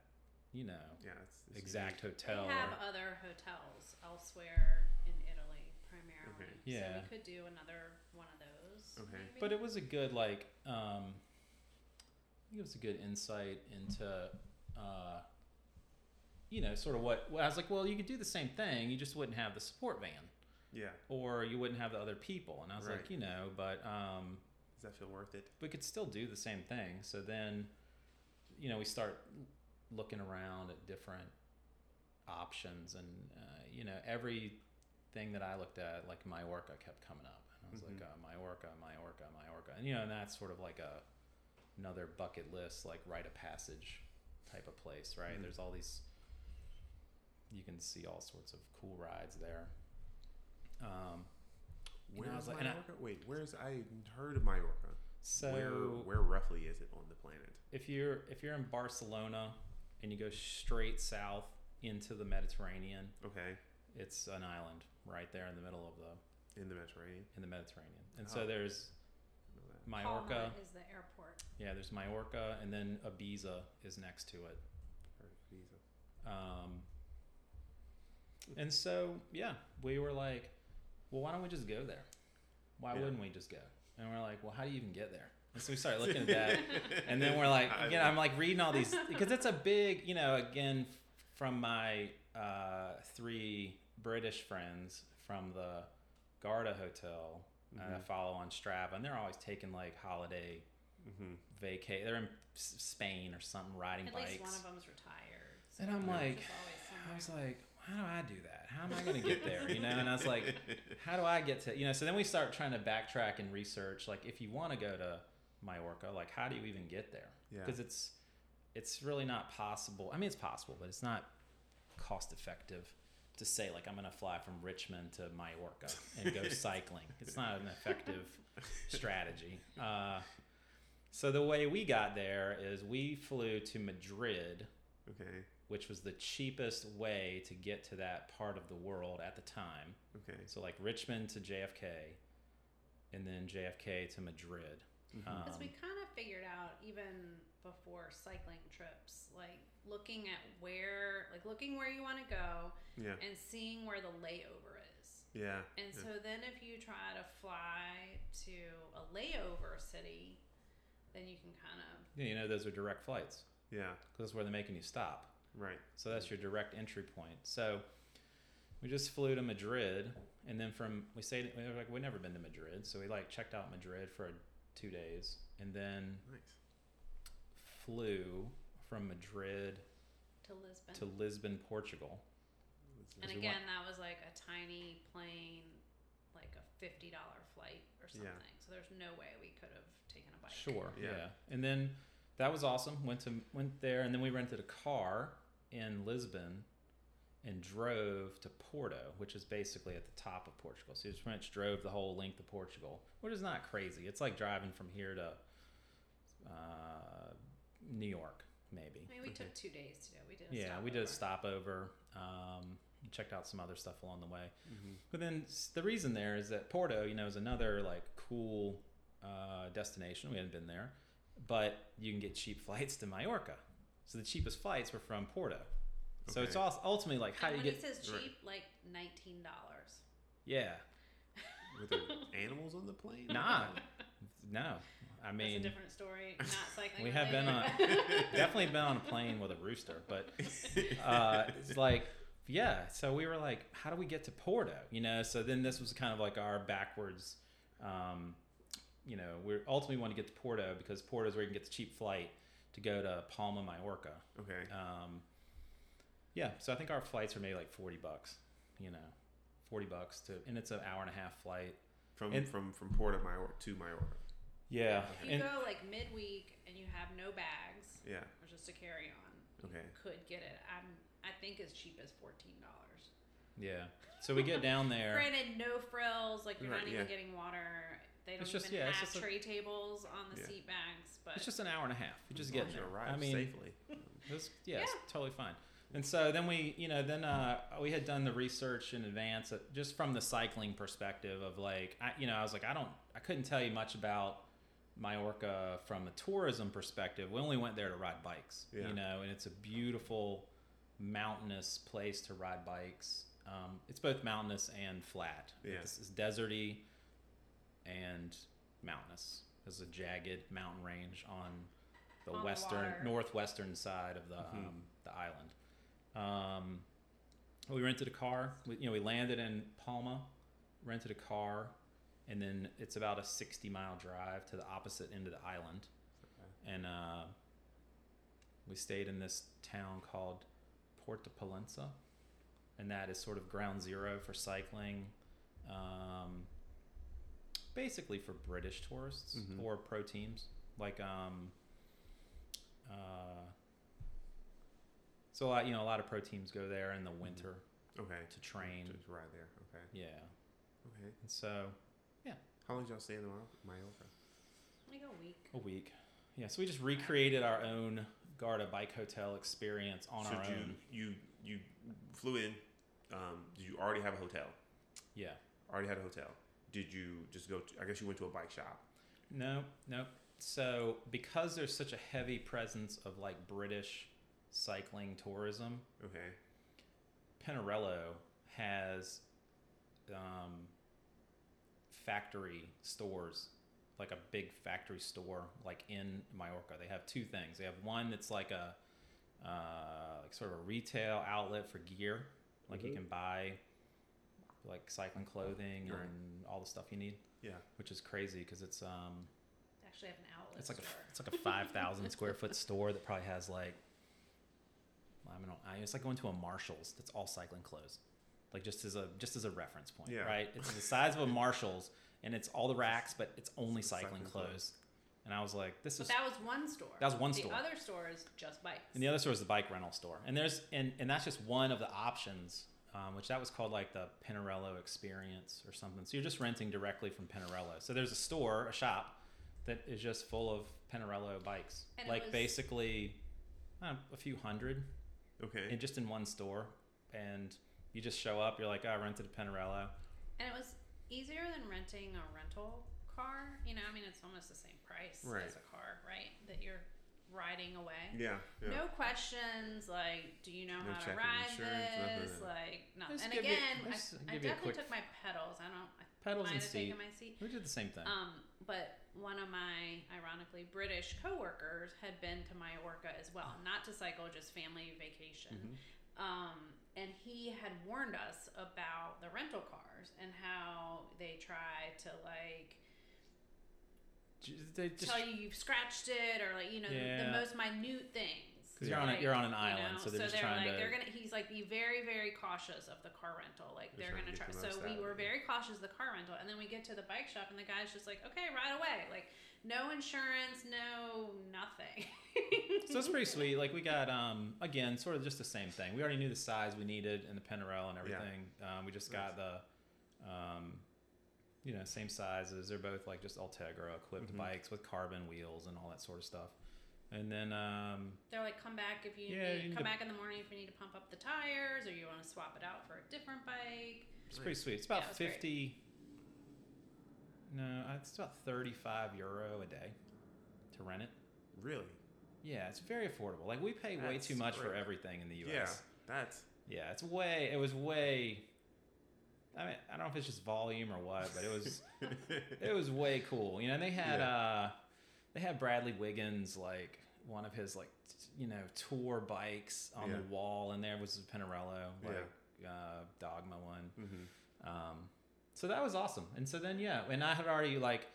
you know, Yeah, it's, it's exact unique. hotel. We have or- other hotels elsewhere in Italy primarily. Okay. Yeah. So we could do another one of those. Okay. maybe. But it was a good like um I think it was a good insight into uh you know, sort of what well, I was like, well, you could do the same thing, you just wouldn't have the support van Yeah. or you wouldn't have the other people. And I was Right. like, you know, but um Does that feel worth it? we could still do the same thing. So then you know, we start looking around at different options and uh, you know, everything that I looked at like Majorca kept coming up. And I was Mhm. like, uh, Majorca, Majorca, Majorca. And you know, and that's sort of like a another bucket list like rite of passage type of place, right? Mhm. There's all these you can see all sorts of cool rides there. Um You know, Where's like- and I- Wait, where's I heard of Mallorca? So where where roughly is it on the planet? if you're if you're in Barcelona and you go straight south into the Mediterranean, Okay, it's an island right there in the middle of the in the Mediterranean. in the Mediterranean. And Oh. so there's I. Majorca. Palma is the airport. Yeah, there's Majorca and then Ibiza is next to it. Heard of Visa. Um, and so yeah, we were like, well, why don't we just go there? Why Yeah. wouldn't we just go? And we're like, well, how do you even get there? And so we started looking at that. and then we're like I again i'm like reading all these because it's a big you know again from my uh, three british friends from the garda hotel uh, I Mhm. follow on strava and they're always taking like holiday Mhm. vacay they're in spain or something riding At bikes least one of them's retired. And I'm like- i was like how do i do that how am i going to get there you know and i was like how do i get to you know so then we start trying to backtrack and research like if you want to go to majorca like how do you even get there Yeah. because it's it's really not possible. I mean, it's possible, but it's not cost effective to say like I'm going to fly from Richmond to Majorca and go cycling. It's not an effective strategy. Uh, so the way we got there is we flew to Madrid, Okay. Which was the cheapest way to get to that part of the world at the time. Okay. So like Richmond to JFK, and then JFK to Madrid. Mhm. Um, Because we kind of figured out even before cycling trips, like looking at where, like looking where you want to go yeah. and seeing where the layover is. Yeah. And yeah. so then if you try to fly to a layover city, then you can kind of Yeah, you know, those are direct flights Yeah. because that's where they're making you stop. Right. So that's your direct entry point. So we just flew to Madrid, and then from we stayed. We were like we'd never been to Madrid, so we like checked out Madrid for two days, and then Nice. flew from Madrid to Lisbon. to Lisbon, Portugal. and we again, that was like a tiny plane, like a fifty dollar flight or Yeah. something. So there's no way we could have taken a bike. Sure, Yeah. yeah. And then that was awesome. Went to went there, and then we rented a car in Lisbon and drove to Porto, which is basically at the top of Portugal. So we just went, drove the whole length of Portugal, which is not crazy. It's like driving from here to uh, New York, maybe. I mean, we took two days to do. it. We did. A Yeah, we did a stopover. stopover. Um, checked out some other stuff along the way. Mm-hmm. But then the reason there is that Porto, you know, is another like cool uh, destination. We hadn't been there, but you can get cheap flights to Mallorca. So the cheapest flights were from Porto. So it's Okay. all ultimately like how and do when you get? he says Right. cheap, like nineteen dollars. Yeah, Were there animals on the plane? nah, no. I mean, That's a different story. Not cycling. we have been on definitely been on a plane with a rooster, but uh, it's like yeah. So we were like, how do we get to Porto? You know. So then this was kind of like our backwards. Um, you know, we ultimately want to get to Porto because Porto is where you can get the cheap flight to go to Palma, Majorca. Okay. Um, yeah, so I think our flights are maybe like forty bucks. You know, forty bucks to, and it's an hour and a half flight. From and- from from of Majorca to Majorca. Yeah, If you and go like midweek and you have no bags Yeah. or just a carry on, Okay. you could get it. I'm I think as cheap as fourteen dollars. yeah. So we get down there. Granted, no frills. Like you're Right, not even yeah. getting water. They don't It's just- even yeah, it's have just a- tray tables on the Yeah. seat bags. But It's just an hour and a half. You just get long as you there. arrive I mean, safely. It was, yeah, Yeah. it's totally fine. And so then we, you know, then uh, we had done the research in advance, uh, just from the cycling perspective of like, I, you know, I was like, I don't, I couldn't tell you much about Majorca from a tourism perspective, we only went there to ride bikes. Yeah. You know, and it's a beautiful mountainous place to ride bikes. Um, it's both mountainous and flat. Yeah. It's, it's deserty and mountainous. There's a jagged mountain range on the On western water. northwestern side of the Mhm. um, the island. Um, we rented a car. We, you know, we landed in Palma, rented a car, and then it's about a sixty mile drive to the opposite end of the island, and uh, we stayed in this town called Porta Palenza, and that is sort of ground zero for cycling. Um, basically for British tourists Mhm. or pro teams, like um, uh, so a lot, you know, a lot of pro teams go there in the winter Okay. to train. Just right there. Okay. Yeah, Okay. and so yeah. How long did y'all stay in Majorca? Majorca? Like a week. a week. Yeah, so we just recreated our own Garda bike hotel experience on so our you, own. you you flew in. Um, did you already have a hotel? Yeah. Already had a hotel. Did you just go? To, I guess you went to a bike shop. No, no. So because there's such a heavy presence of like British cycling tourism, Okay. Pinarello has um, factory stores, like a big factory store, like in Majorca. They have two things. They have one that's like a uh, like sort of a retail outlet for gear, like you Mhm. can buy like cycling clothing Right. and all the stuff you need, Yeah. which is crazy because it's um They actually have an outlet it's like a it's like a five thousand square foot store that probably has like I don't know. I- It's like going to a Marshalls that's all cycling clothes, like just as a just as a reference point, Yeah. right? It's the size of a Marshalls, and it's all the racks, but it's only It's cycling, cycling clothes. clothes. And I was like, this But is. that was one store. That was one the store. The other store is just bikes. And the other store is the bike rental store, and there's and and that's just one of the options, um, which that was called like the Pinarello Experience or something. So you're just renting directly from Pinarello. So there's a store, a shop, that is just full of Pinarello bikes, And like was- basically uh, a few hundred, Okay. in just in one store, and you just show up. You're like, oh, I rented a Pinarello. And it was easier than renting a rental car. You know, I mean, it's almost the same price Right. as a car, right? That you're riding away. yeah. Yeah. No questions like, do you know No how to ride insurance, nothing this? like that. No. Just And give you- again, just I, I give you a definitely quick- took my pedals. I don't. I Pedals might and have seat. taken my seat. We did the same thing. Um, but one of my ironically British coworkers had been to Majorca as well, not to cycle, just family vacation. Mhm. Um, and he had warned us about the rental cars and how they try to like J- they just tell you you've scratched it or like you know the, the most minute things. Because you're on a- you're on an you island, know, so they're just they're trying like to- they're gonna. He's like be very very cautious of the car rental. Like They're they're trying to gonna try. the So we were it. very cautious of the car rental, and then we get to the bike shop, and the guy's just like, okay, right away, like no insurance, no nothing. so it's pretty sweet. Like we got um again sort of just the same thing. We already knew the size we needed and the Pinarello and Yeah. everything. Um, we just got the um you know same sizes. They're both like just Ultegra equipped Mhm. bikes with carbon wheels and all that sort of stuff. And then um They're like, come back if you Yeah, need, you need come to- back in the morning if you need to pump up the tires or you want to swap it out for a different bike. it's pretty sweet. It's about Yeah, it was great. fifty. No, uh, it's about thirty-five euro a day to rent it. Really? Yeah, it's very affordable. Like we pay way too much for everything in the U.S. Yeah. That's. Yeah, it's way. It was way. I mean, I don't know if it's just volume or what, but it was it was way cool. You know, and they had Yeah. uh they had Bradley Wiggins like one of his like t- you know tour bikes on Yeah. the wall, and there was a Pinarello like uh, Dogma one. hmm Um, so that was awesome. And so then yeah, and I had already like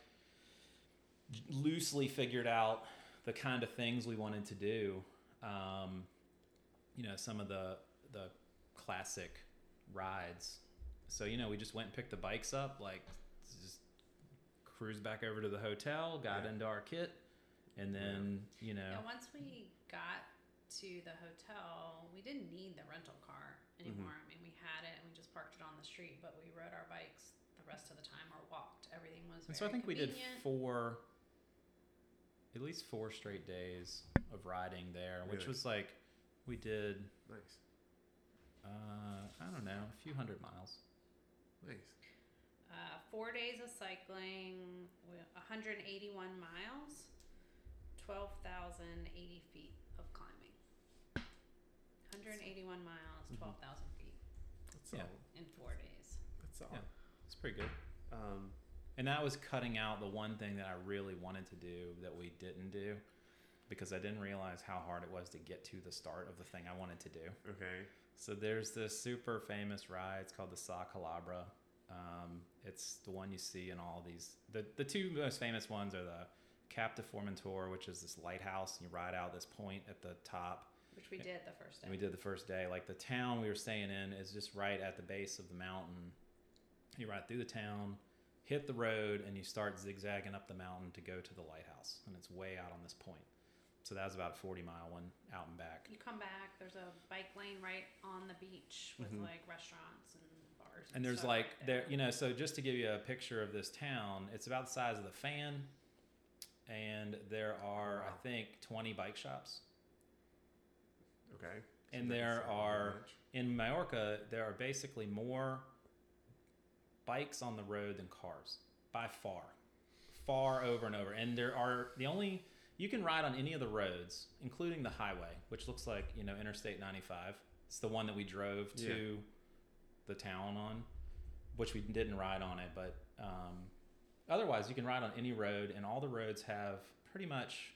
loosely figured out the kind of things we wanted to do. Um, you know, some of the the classic rides. So you know, we just went and picked the bikes up, like just cruised back over to the hotel, got Yeah. into our kit, and then you know, Yeah, once we got to the hotel, we didn't need the rental car anymore. Mm-hmm. I mean, we had it and we just parked it on the street, but we rode our bikes the rest of the time or walked. Everything was and so I think we did four, at least four straight days of riding there, which Really? was like we did. Nice. Uh, I don't know, a few hundred miles. Nice. uh, four days of cycling, 181 miles, 12,080 feet of climbing. 181 miles, Mhm. 12,000 feet That's Yeah. solid. in four days. That's all. Yeah. It's pretty good. Um, And that was cutting out the one thing that I really wanted to do that we didn't do because I didn't realize how hard it was to get to the start of the thing I wanted to do. okay. So there's this super famous ride. It's called the Sa Calobra. Um, it's the one you see in all these. The, the two most famous ones are the Cap de Formentor, which is this lighthouse, and you ride out this point at the top. Which we did the first day. And we did the first day. Like the town we were staying in is just right at the base of the mountain. You ride through the town, hit the road, and you start zigzagging up the mountain to go to the lighthouse. And it's way out on this point. So that was about a 40 mile one out and back. You come back, there's a bike lane right on the beach with Mhm. like restaurants and bars. And there's stuff like right there, you know, so just to give you a picture of this town, it's about the size of the fan, and there are I think 20 bike shops. Okay. And there are- In Majorca, there are basically more bikes on the road than cars by far, far over and over. And there are the only you can ride on any of the roads, including the highway, which looks like you know Interstate 95. It's the one that we drove to the town on, which we didn't ride on it, but um, otherwise you can ride on any road, and all the roads have pretty much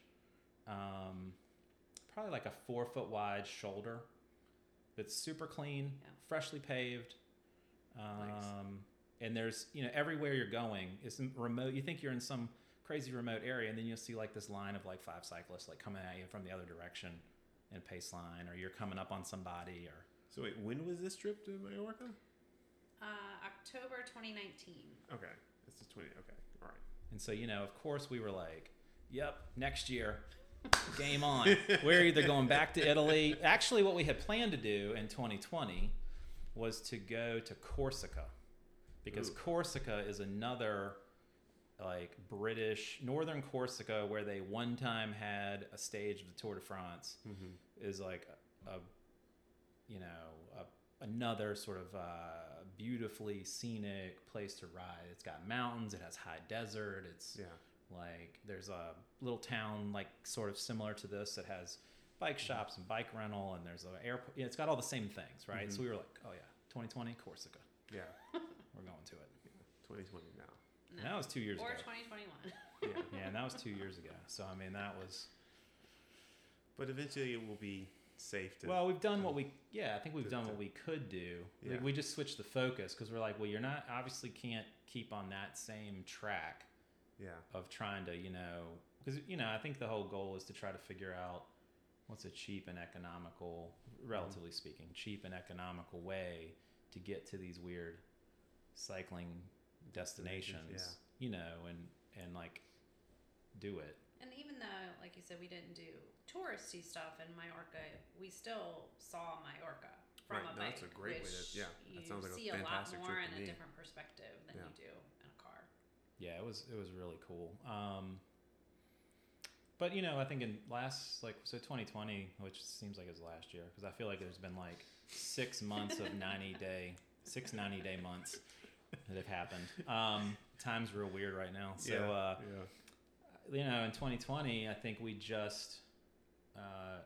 um, probably like a four foot wide shoulder that's super clean, Yeah. freshly paved. Um, Nice. And there's, you know, everywhere you're going is remote. You think you're in some crazy remote area, and then you'll see like this line of like five cyclists like coming at you from the other direction in a pace line, or you're coming up on somebody, or So wait, when was this trip to Mallorca? Uh, October 2019. Okay, this is twenty. Okay, all right. And so, you know, of course, we were like, yep, next year, game on. we're either going back to Italy. Actually, what we had planned to do in 2020 was to go to Corsica because Ooh. Corsica is another like British northern Corsica, where they one time had a stage of the Tour de France, mm-hmm. is like a, a you know a, another sort of uh, beautifully scenic place to ride. It's got mountains, it has high desert. It's yeah. like there's a little town like sort of similar to this that has bike mm-hmm. shops and bike rental, and there's an airport. Yeah, it's got all the same things, right? Mm-hmm. So we were like, oh yeah, 2020 Corsica. Yeah, we're going to it. 2020. No. that was two years or ago. Or 2021. yeah, yeah, and that was two years ago. So I mean, that was. But eventually, it will be safe to. Well, we've done um, what we. Yeah, I think we've to, done what we could do. Yeah. Like, we just switched the focus because we're like, well, you're not obviously can't keep on that same track. Yeah. Of trying to, you know, because you know, I think the whole goal is to try to figure out what's a cheap and economical, relatively mm-hmm. speaking, cheap and economical way to get to these weird cycling destinations, Destinations, you know, and, and like do it. And even though, like you said, we didn't do touristy stuff in Majorca, we still saw Majorca from Right, a no, bike. that's a great way to- which yeah, that you sounds like a see a lot more in to a different perspective than Yeah. you do in a car. yeah it was it was really cool um but you know i think in last like so 2020 which seems like it was last year because i feel like there's been like six months of 90 day six 90 day months that have happened um time's real weird right now so yeah. uh yeah. you know in 2020 i think we just uh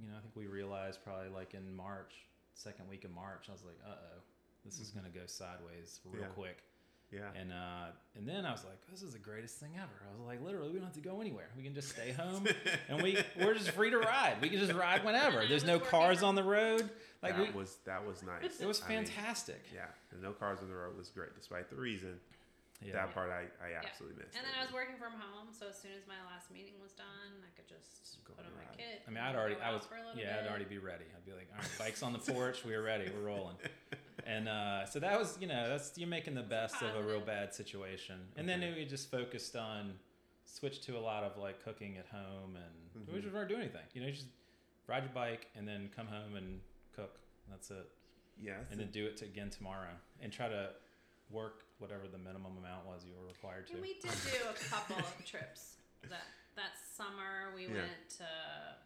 you know i think we realized probably like in march second week of march i was like uh-oh this is Mhm. going to go sideways real Yeah. quick Yeah. and uh, and then I was like, this is the greatest thing ever. I was like, literally, we don't have to go anywhere. We can just stay home, and we we're just free to ride. We can just ride whenever. There's no cars on the road. Like that we, was that was nice. it was I mean, fantastic. yeah, and no cars on the road was great, despite the reason. yeah. That part I, I absolutely missed. And then It I was working from home, so as soon as my last meeting was done, I could just Go put on on my ride. kit. I mean, I'd already, I was, for a little yeah, I'd already be ready. I'd be like, all right, bikes on the porch, we are ready, we're rolling. And uh, so that was, you know, that's you're making the best of a real bad situation. And then Okay. we just focused on, switched to a lot of like cooking at home, and we Mhm. just weren't doing anything. You know, you just ride your bike and then come home and cook. That's it. Yes. And then do it to, again tomorrow, and try to work whatever the minimum amount was you were required to. And we did do a couple of trips. That that summer we Yeah. went to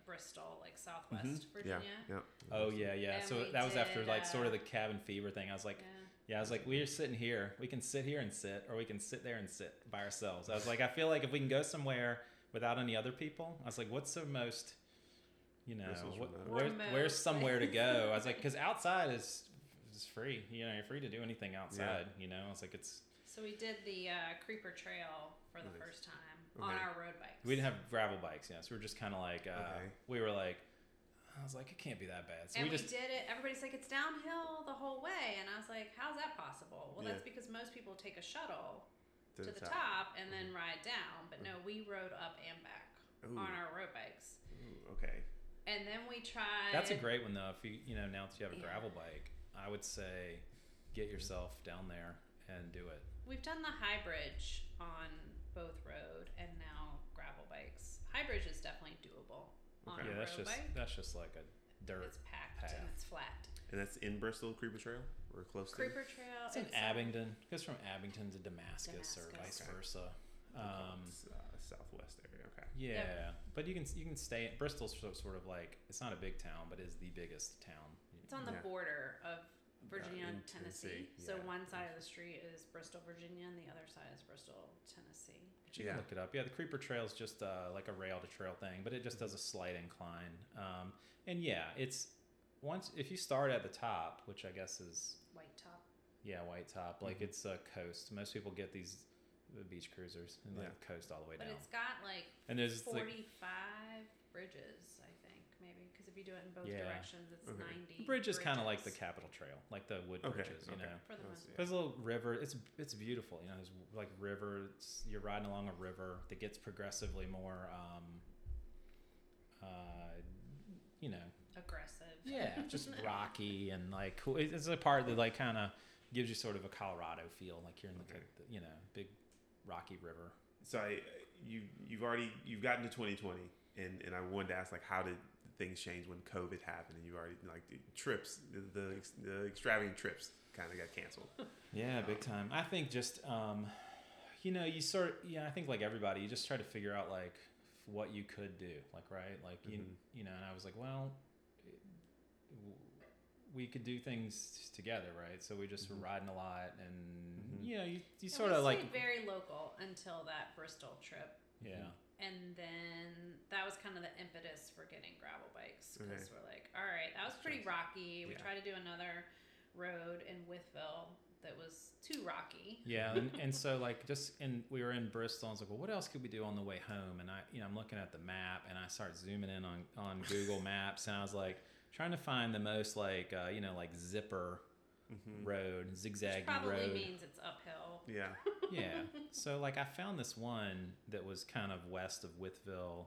Bristol, like Southwest Mhm. Virginia. Yeah. Oh yeah, yeah. And so we that was after did, like sort of uh, the cabin fever thing. I was like, Yeah. Yeah, I was like, we're sitting here. We can sit here and sit, or we can sit there and sit by ourselves. I was like, I feel like if we can go somewhere without any other people, I was like, what's the most, you know, Bristol's what, remote. where, Remote where's somewhere to go? I was like, because outside is is free. You know, you're free to do anything outside. You know, I was like, it's So we did the uh, Creeper Trail for the Nice. first time on our road bikes. we didn't have gravel bikes. Yeah, so we were just kind of like, uh, Okay. we were like, I was like, it can't be that bad. So and we we, just did it. Everybody's like, it's downhill the whole way, and I was like, how's that possible? Well, Yeah. that's because most people take a shuttle To, to the top, and then ride down. But no, we rode up and back Ooh. on our road bikes. Ooh, okay. And then we tried. That's a great one though. If you you know now that you have a Yeah. gravel bike, I would say get yourself down there and do it. We've done the high bridge on both road and now gravel bikes. High bridge is definitely doable on Okay. a yeah, that's road just bike. that's just like a dirt. It's packed path. and it's flat. And that's in Bristol Creeper Trail. We're close to. Creeper Trail. It's in it's, um, Abingdon. It goes from Abingdon to Damascus, or Damascus. vice Okay. versa. to. Um, It's, uh, southwest area. Okay. yeah, but you can you can stay. Bristol's sort sort of like it's not a big town, but is the biggest town. It's on the Yeah. border of Virginia in and Tennessee. Tennessee, So yeah. one side of the street is Bristol, Virginia, and the other side is Bristol, Tennessee. But you Yeah. can look it up. Yeah, the Creeper Trail is just uh, like a rail to trail thing, but it just does a slight incline. Um, and yeah, it's once if you start at the top, which I guess is Whitetop. yeah white top, like Mhm. it's a coast. Most people get these beach cruisers and like Yeah. coast all the way But down. But it's got like And there's like 45 bridges, I think, maybe. Because if you do it in both Yeah. directions, it's Okay. 90. the bridge is kind of like the bridges Capital Trail, like the wood Okay, bridges, you okay. know. For the Let's most see. There's a little river. It's it's beautiful. You know, there's like river. It's, you're riding along a river that gets progressively more, um, uh, you know, aggressive. yeah, just rocky and like cool. It's a part that like kind of gives you sort of a Colorado feel, like you're in like Okay. a you know big rocky river. So I, you you've already you've gotten to 2020, and and I wanted to ask like how did things change when COVID happened, and you already like the trips, the the, extravagant trips kind of got canceled. Yeah, big time. I think just um, you know you sort yeah I think like everybody you just try to figure out like what you could do like right like you Mhm. you know and I was like well we could do things together right so we just Mhm. were riding a lot and Mhm. you know you, you And sort of like very local until that Bristol trip. yeah And then that was kind of the impetus for getting gravel bikes because Okay. we're like, all right, that was pretty rocky. We Yeah. tried to do another road in Wytheville that was too rocky. Yeah, and, and so like just and we were in Bristol. I was like, well, what else could we do on the way home? And I, you know, I'm looking at the map and I start zooming in on on Google Maps, and I was like trying to find the most like uh, you know like zipper Mm-hmm. road, Which zigzaggy probably road. means it's uphill. Yeah. yeah. So like I found this one that was kind of west of Wytheville,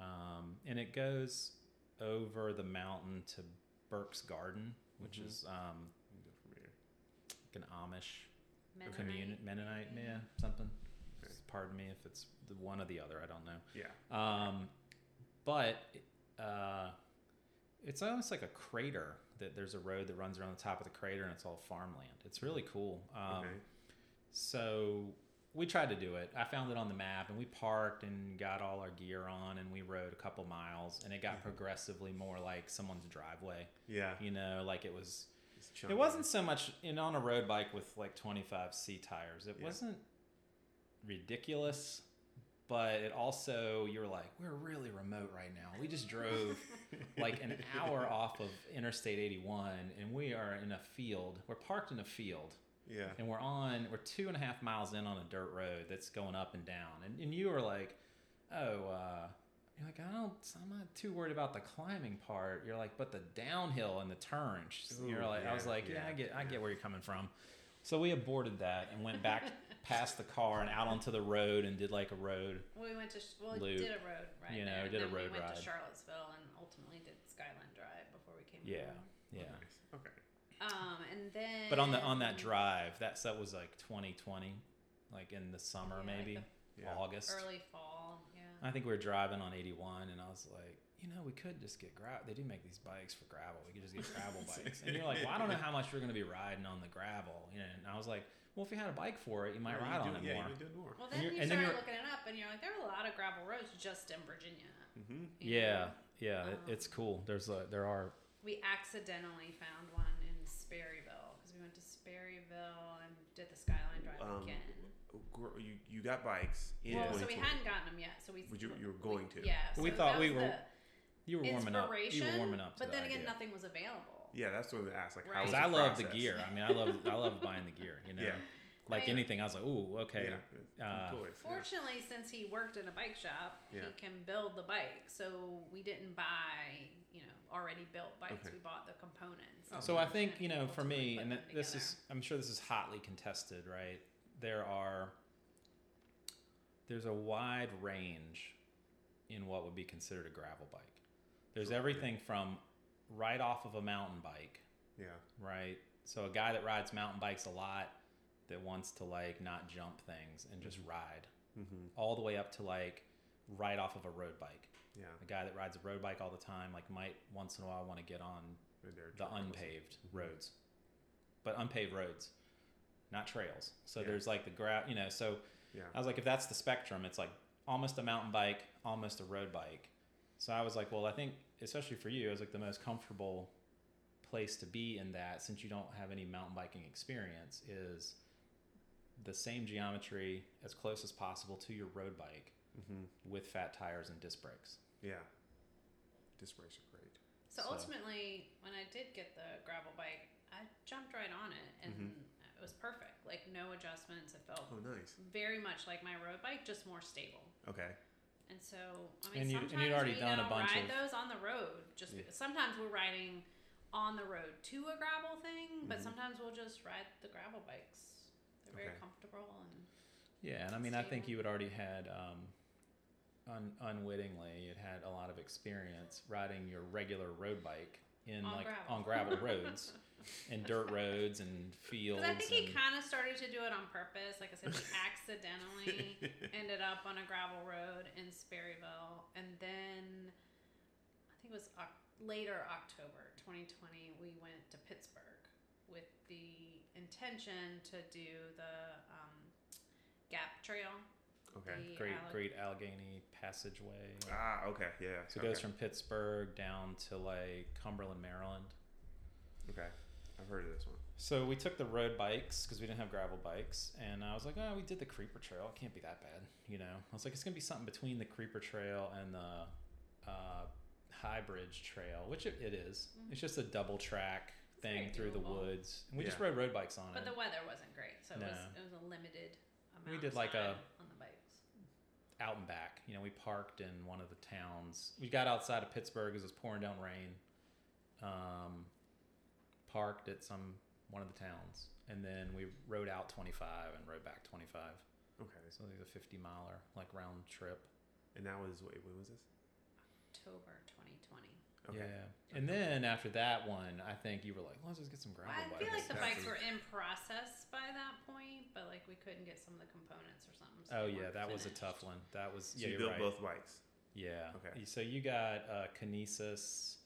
um, and it goes over the mountain to Burke's Garden, which Mhm. is um, go from here. like an Amish Mennonite. community Mennonite, yeah, something. Okay. Pardon me if it's the one or the other. I don't know. Yeah. Um, but uh, it's almost like a crater. That there's a road that runs around the top of the crater, and it's all farmland. It's really cool. Um, okay. So we tried to do it. I found it on the map, and we parked and got all our gear on, and we rode a couple miles, and it got Mhm. progressively more like someone's driveway. Yeah. You know, like it was it wasn't so much in on a road bike with like 25 C tires. It Yeah. wasn't ridiculous, but it also you were like, we're really remote right now. We just drove like an hour off of Interstate 81, and we are in a field. We're parked in a field, Yeah. and we're on we're two and a half miles in on a dirt road that's going up and down. And and you were like, oh. uh you're like, I don't, I'm not too worried about the climbing part. You're like, but the downhill and the turns. you're Ooh, like, I was like, yeah, yeah, I get, I get where you're coming from. So we aborted that and went back past the car and out onto the road and did like a road. Well, we went to well, we Loop. did a road ride You know, there, did a road we went ride. to Charlottesville and ultimately did Skyline Drive before we came. Yeah, home. yeah. Nice. Okay. Um, and then. But on the on that drive, that set was like 2020, like in the summer Yeah, like maybe the Yeah. August. early fall. Yeah. I think we were driving on 81, and I was like, you know, we could just get gravel. They do make these bikes for gravel. We could just get gravel bikes. And you're like, well, I don't know how much we're going to be riding on the gravel. You know, and I was like, well, if you had a bike for it, you might Yeah, ride you on it yeah, more. you do it more. Well, then you're- you and then started you're- looking it up, and you're like, there are a lot of gravel roads just in Virginia. Mm-hmm. Yeah, know? yeah, it, Um, it's cool. There's a there are We accidentally found one in Sperryville because we went to Sperryville and did the Skyline Drive Um, again. You you got bikes in Well, so we hadn't gotten them yet, so we. But you- you were we- going to. Yeah. We thought that we was were- the You were warming up. You were warming up to But the then again, idea. nothing was available. Yeah, that's what I asked. Like, how Right. was Because I the love the gear. I mean, I love I love buying the gear. You know, Yeah. like Right. anything. I was like, ooh, okay. Yeah, Uh, employed, yeah. Fortunately, since he worked in a bike shop, Yeah. he can build the bike. So we didn't buy, you know, already built bikes. Okay. we bought the components. Oh, So I think you know, for me, and this together. is, I'm sure this is hotly contested, right? There are, there's a wide range in what would be considered a gravel bike. There's Sure, yeah. everything from right off of a mountain bike, Yeah. right? So a guy that rides mountain bikes a lot, that wants to like not jump things and just ride, Mm-hmm. all the way up to like right off of a road bike. Yeah. A guy that rides a road bike all the time, like might once in a while want to get on the unpaved roads, but unpaved roads, not trails. So Yeah. there's like the ground, you know. So Yeah. I was like, if that's the spectrum, it's like almost a mountain bike, almost a road bike. So I was like, well, I think especially for you, it was like the most comfortable place to be in that since you don't have any mountain biking experience is the same geometry as close as possible to your road bike Mm-hmm. with fat tires and disc brakes. Yeah. Disc brakes are great. So, So- ultimately, when I did get the gravel bike, I jumped right on it, and Mhm. it was perfect. Like no adjustments. It felt Oh, nice. very much like my road bike, just more stable. Okay. And so, I mean, And you- and you'd sometimes already we done a bunch ride of- those on the road. Just Yeah. because sometimes we're riding on the road to a gravel thing, but Mhm. sometimes we'll just ride the gravel bikes. They're very Okay. comfortable and Yeah, and I mean, I think you had already had, um, un- unwittingly, you'd had a lot of experience riding your regular road bike in On like gravel. on gravel roads and dirt roads and fields. I think he kind of started to do it on purpose. Like I said, he accidentally ended up on a gravel road in Sperryville, and then I think it was Oc- later October 2020. We went to Pittsburgh with the intention to do the um, Gap Trail. Okay. the Great, Alle- Great Allegheny Passageway. Ah, okay. Yeah. So it okay. goes from Pittsburgh down to like Cumberland, Maryland. Okay. I've heard of this one. So we took the road bikes because we didn't have gravel bikes, and I was like, "Oh, we did the Creeper Trail. It can't be that bad, you know." I was like, "It's gonna be something between the Creeper Trail and the uh, High Bridge Trail, which it, it is. Mhm. It's just a double track thing very through the woods, and we just rode road bikes on But it. But the weather wasn't great, so it was it was a limited amount. We did like a- time on the bikes. out and back. You know, we parked in one of the towns. We got outside of Pittsburgh as it was pouring down rain. Um, parked at some one of the towns, and then we rode out 25 and rode back 25. Okay. So it was a 50 miler, like round trip. And that was wait, when was this? October 2020. Okay. Yeah. And then after that one, I think you were like, let's just get some gravel I bikes. I feel like the bikes were in process by that point, but like we couldn't get some of the components or something. so oh yeah, weren't that was a tough one. That was So yeah, you built right. both bikes. Yeah. Okay. So you got uh, Kinesis,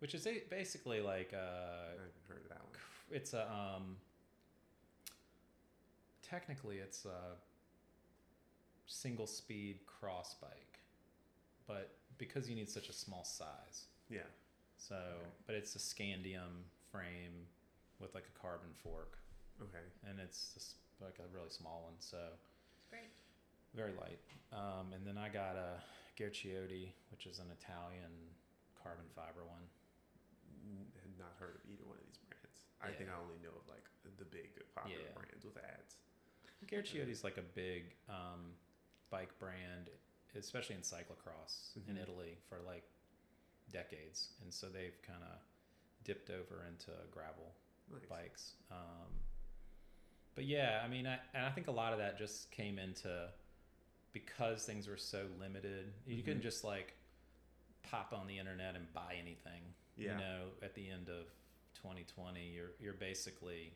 which is basically like I uh, haven't heard of that one. it's a um technically it's a single speed cross bike but because you need such a small size Yeah. so Okay. but it's a scandium frame with like a carbon fork Okay. and it's just like a really small one so It's great. very light um, and then i got a Guerciotti, which is an italian carbon fiber one Not heard of either one of these brands. I think I only know of like the big popular Yeah. brands with ads. Guerciotti's like a big um, bike brand, especially in cyclocross in Mhm. Italy for like decades, and so they've kind of dipped over into gravel Nice. bikes. Um, but yeah, I mean, I, and I think a lot of that just came into because things were so limited. You couldn't Mhm. just like pop on the internet and buy anything. Yeah. You know, at the end of 2020, you're you're basically,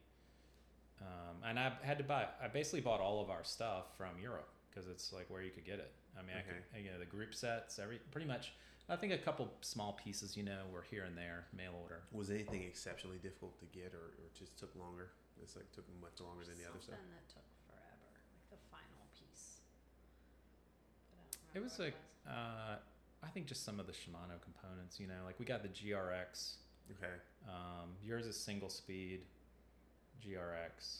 um, and I had to buy. I basically bought all of our stuff from Europe because it's like where you could get it. I mean, I Okay. could, you know, the group sets, every pretty much. I think a couple small pieces, you know, were here and there, mail order. Was anything exceptionally difficult to get, or, or just took longer? It's like took much longer than the other stuff. Something that took forever, like the final piece. But I don't It remember was what like, uh, I think just some of the Shimano components, you know, like we got the GRX. Okay. Um, yours is single speed. GRX,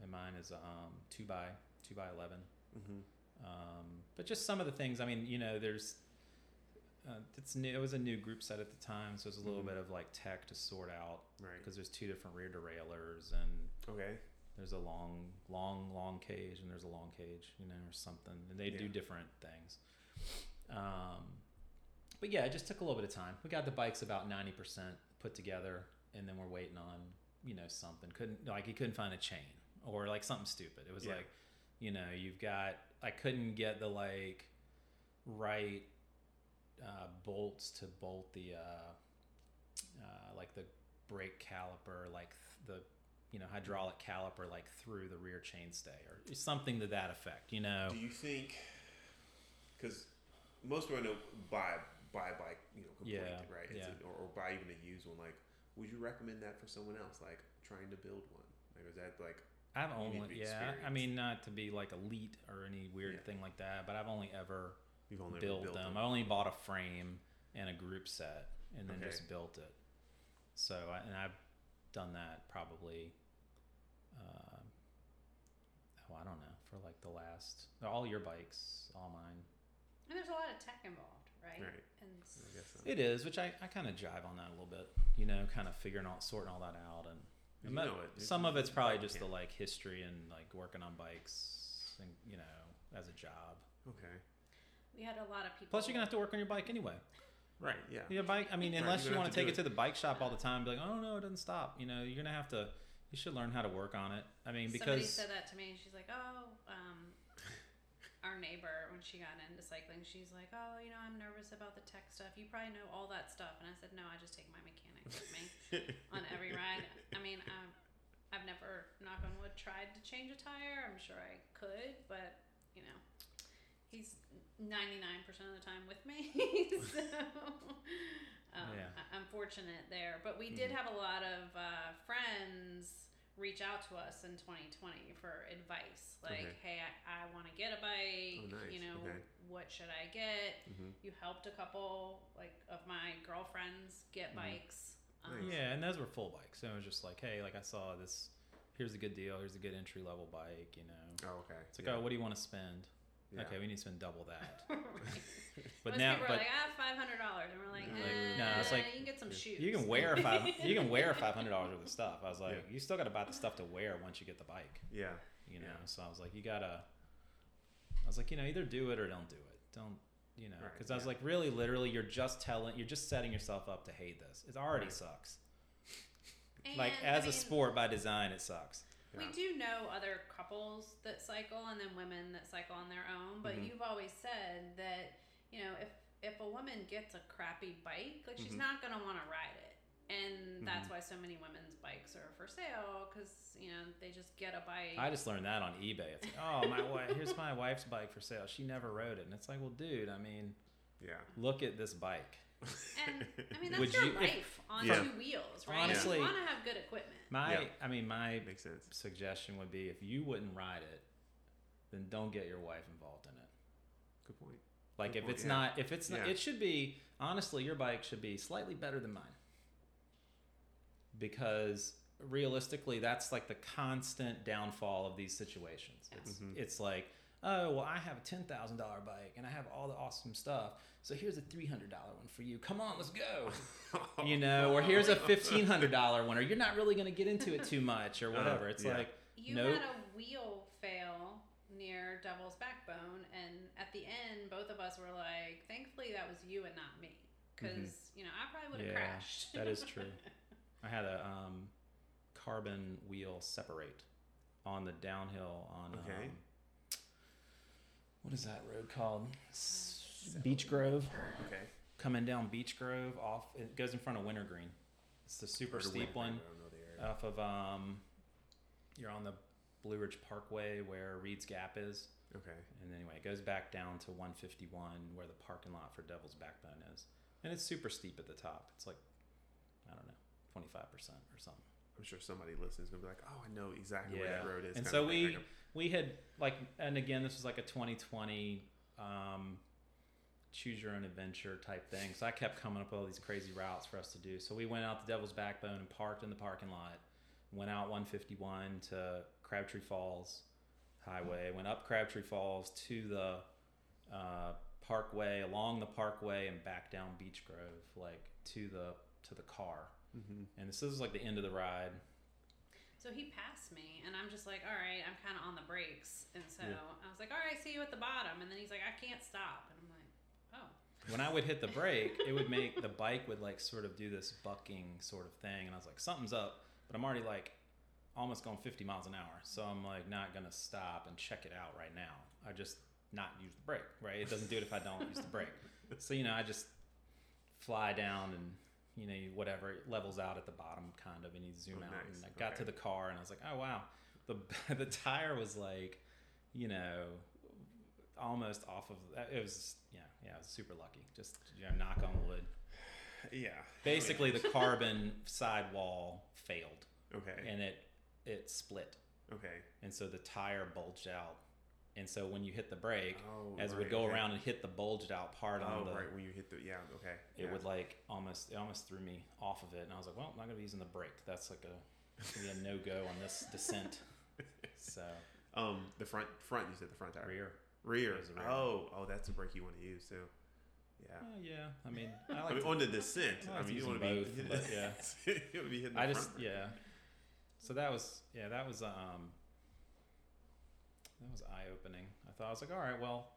and mine is um, two by two by eleven. Mm-hmm. Um, but just some of the things. I mean, you know, there's uh, it's new. It was a new group set at the time, so it's a little Mhm. bit of like tech to sort out Right. because there's two different rear derailleurs and Okay. there's a long, long, long cage and there's a long cage, you know, or something, and they do different things. Um, but yeah, it just took a little bit of time. We got the bikes about ninety percent put together, and then we're waiting on you know something. Couldn't like he couldn't find a chain or like something stupid. It was Yeah. like, you know, you've got I couldn't get the like right uh, bolts to bolt the uh, uh, like the brake caliper, like th- the you know hydraulic caliper, like through the rear chainstay or something to that effect. You know, Do you think? Because most people I know buy buy a bike, you know, complete, Yeah, right? It's yeah. a- or, or buy even a used one. Like, would you recommend that for someone else, like trying to build one? Like, is that like I've You need to only yeah. I mean, not to be like elite or any weird Yeah. thing like that, but I've only ever you've only built, ever built them. them? I only bought a frame and a group set, and then Okay. just built it. So, I, and I've done that probably. Uh, oh, I don't know for like the last all your bikes, all mine. And there's a lot of tech involved, right? Right. And s- I guess so. It is, which I, I kind of jive on that a little bit. You know, kind of figuring out, sorting all that out, and, You and mo- know it. some of it's probably Bike just the like history and like working on bikes, and you know, as a job. Okay. we had a lot of people. Plus, you're gonna have to work on your bike anyway. Right. Yeah. Your bike. I mean, unless you're you want to to take do it to the bike shop all the time, be like, oh no, it doesn't stop. You know, you're gonna have to. You should learn how to work on it. I mean, because Somebody said that to me. and She's like, "Oh, um, our neighbor when she got into cycling, she's like, oh, you know, I'm nervous about the tech stuff. You probably know all that stuff." And I said, "No, I just take my mechanic with me on every ride. I mean, um, I've never, knock on wood, tried to change a tire. I'm sure I could, but you know, he's 99% of the time with me. so, um, Yeah. I- I'm fortunate there. But we did Mhm. have a lot of uh, friends reach out to us in 2020 for advice. Like, Okay. hey, I, I want to get a bike. Oh, nice. You know, Okay. what should I get? hmm You helped a couple like of my girlfriends get Mhm. bikes. Um, Nice. yeah, and those were full bikes. So it was just like, hey, like I saw this. Here's a good deal. Here's a good entry level bike. You know, Oh, okay. it's like, yeah. oh, what do you want to spend? Yeah. Okay, we need to spend double that. But Most now, people are but like, I have five hundred dollars, and we're like, Yeah. eh, No, it's like- you can get some shoes. you can wear five. You can wear five hundred dollars worth of stuff. I was like, Yeah. you still got to buy the stuff to wear once you get the bike. Yeah. you know Yeah. so i was like you gotta i was like you know either do it or don't do it don't you know Right, because i was yeah. like really literally you're just telling you're just setting yourself up to hate this it already Right. sucks And, like I as a sport by design it sucks We do know other couples that cycle and then women that cycle on their own, but Mhm. you've always said that, you know, if if a woman gets a crappy bike, like she's Mhm. not going to want to ride it. And that's Mhm. why so many women's bikes are for sale cuz, you know, they just get a bike. i just learned that on ebay it's like oh my wife here's my wife's bike for sale she never rode it and it's like well dude i mean Yeah. look at this bike and I mean, that's Would your you- life on Yeah. two wheels, right? Honestly- you want to have good equipment. my Yeah. i mean my Makes sense. suggestion would be if you wouldn't ride it then don't get your wife involved in it Good point. Like Good if point, it's yeah. not, if it's not, Yeah. it should be honestly, your bike should be slightly better than mine. Because realistically, that's like the constant downfall of these situations. Yeah. It's Mhm. it's like, oh well, I have a ten thousand dollar bike and I have all the awesome stuff. So here's a three hundred dollar one for you. Come on, let's go. You know, or here's a fifteen hundred dollar one, or you're not really gonna get into it too much, or Uh, whatever. It's yeah. like, You Nope. had a wheel fail near Devil's Backbone, and at the end, both of us were like, "Thankfully, that was you and not me," because you know I probably would have Mm-hmm. Yeah, crashed. that is true. I had a um, carbon wheel separate on the downhill on Okay. um, what is that road called? Beech Grove. okay. Coming down Beech Grove off, it goes in front of Wintergreen. It's the super steep one but I don't know the area. off of um, you're on the Blue Ridge Parkway where Reed's Gap is, okay. and anyway, it goes back down to 151 where the parking lot for Devil's Backbone is, and it's super steep at the top. It's like I don't know, 25 percent or something. I'm sure somebody listening is gonna be like, "Oh, I know exactly where that road is." And so we we had like, and again, this was like a 2020 um, choose your own adventure type thing. So I kept coming up with all these crazy routes for us to do. So we went out the Devil's Backbone and parked in the parking lot, went out 151 to Crabtree Falls Highway, went up Crabtree Falls to the uh, Parkway, along the Parkway, and back down Beech Grove, like to the to the car. Mm-hmm. And this is like the end of the ride. So he passed me, and I'm just like, all right, I'm kind of on the brakes, and so Yeah. I was like, all right, see you at the bottom, and then he's like, I can't stop, and I'm like, When I would hit the brake, it would make the bike would like sort of do this bucking sort of thing, and I was like, something's up. But I'm already like almost going 50 miles an hour, so I'm like not gonna stop and check it out right now. I just not use the brake, right? It doesn't do it if I don't use the brake. So you know, I just fly down and you know whatever it levels out at the bottom, kind of, and you zoom Oh, out. nice. And I got to the car, and I was like, oh wow, the the tire was like, you know, almost off of. It was yeah, yeah, I was super lucky. Just you know, knock on wood. Yeah. Basically, the carbon sidewall failed, Okay. and it it split, okay. and so the tire bulged out. And so when you hit the brake, Oh, as it right, would go okay. around and hit the bulged out part Oh, on the, right. When you hit the yeah. Okay. it yeah. would like almost it almost threw me off of it, and I was like, well, I'm not gonna be using the brake. That's like a be a no go on this descent. So Um, the front front. You said the front tire. rear. Rear. There's a rear. Oh, oh, that's a brake you want to use too. Yeah. Uh, yeah, I mean, I I mean, to- on the descent. I I, like to mean, you want them to be. both, but yeah. you want to be hitting. The I just front. yeah. So that was yeah that was um that was eye opening. I thought I was like, all right, well,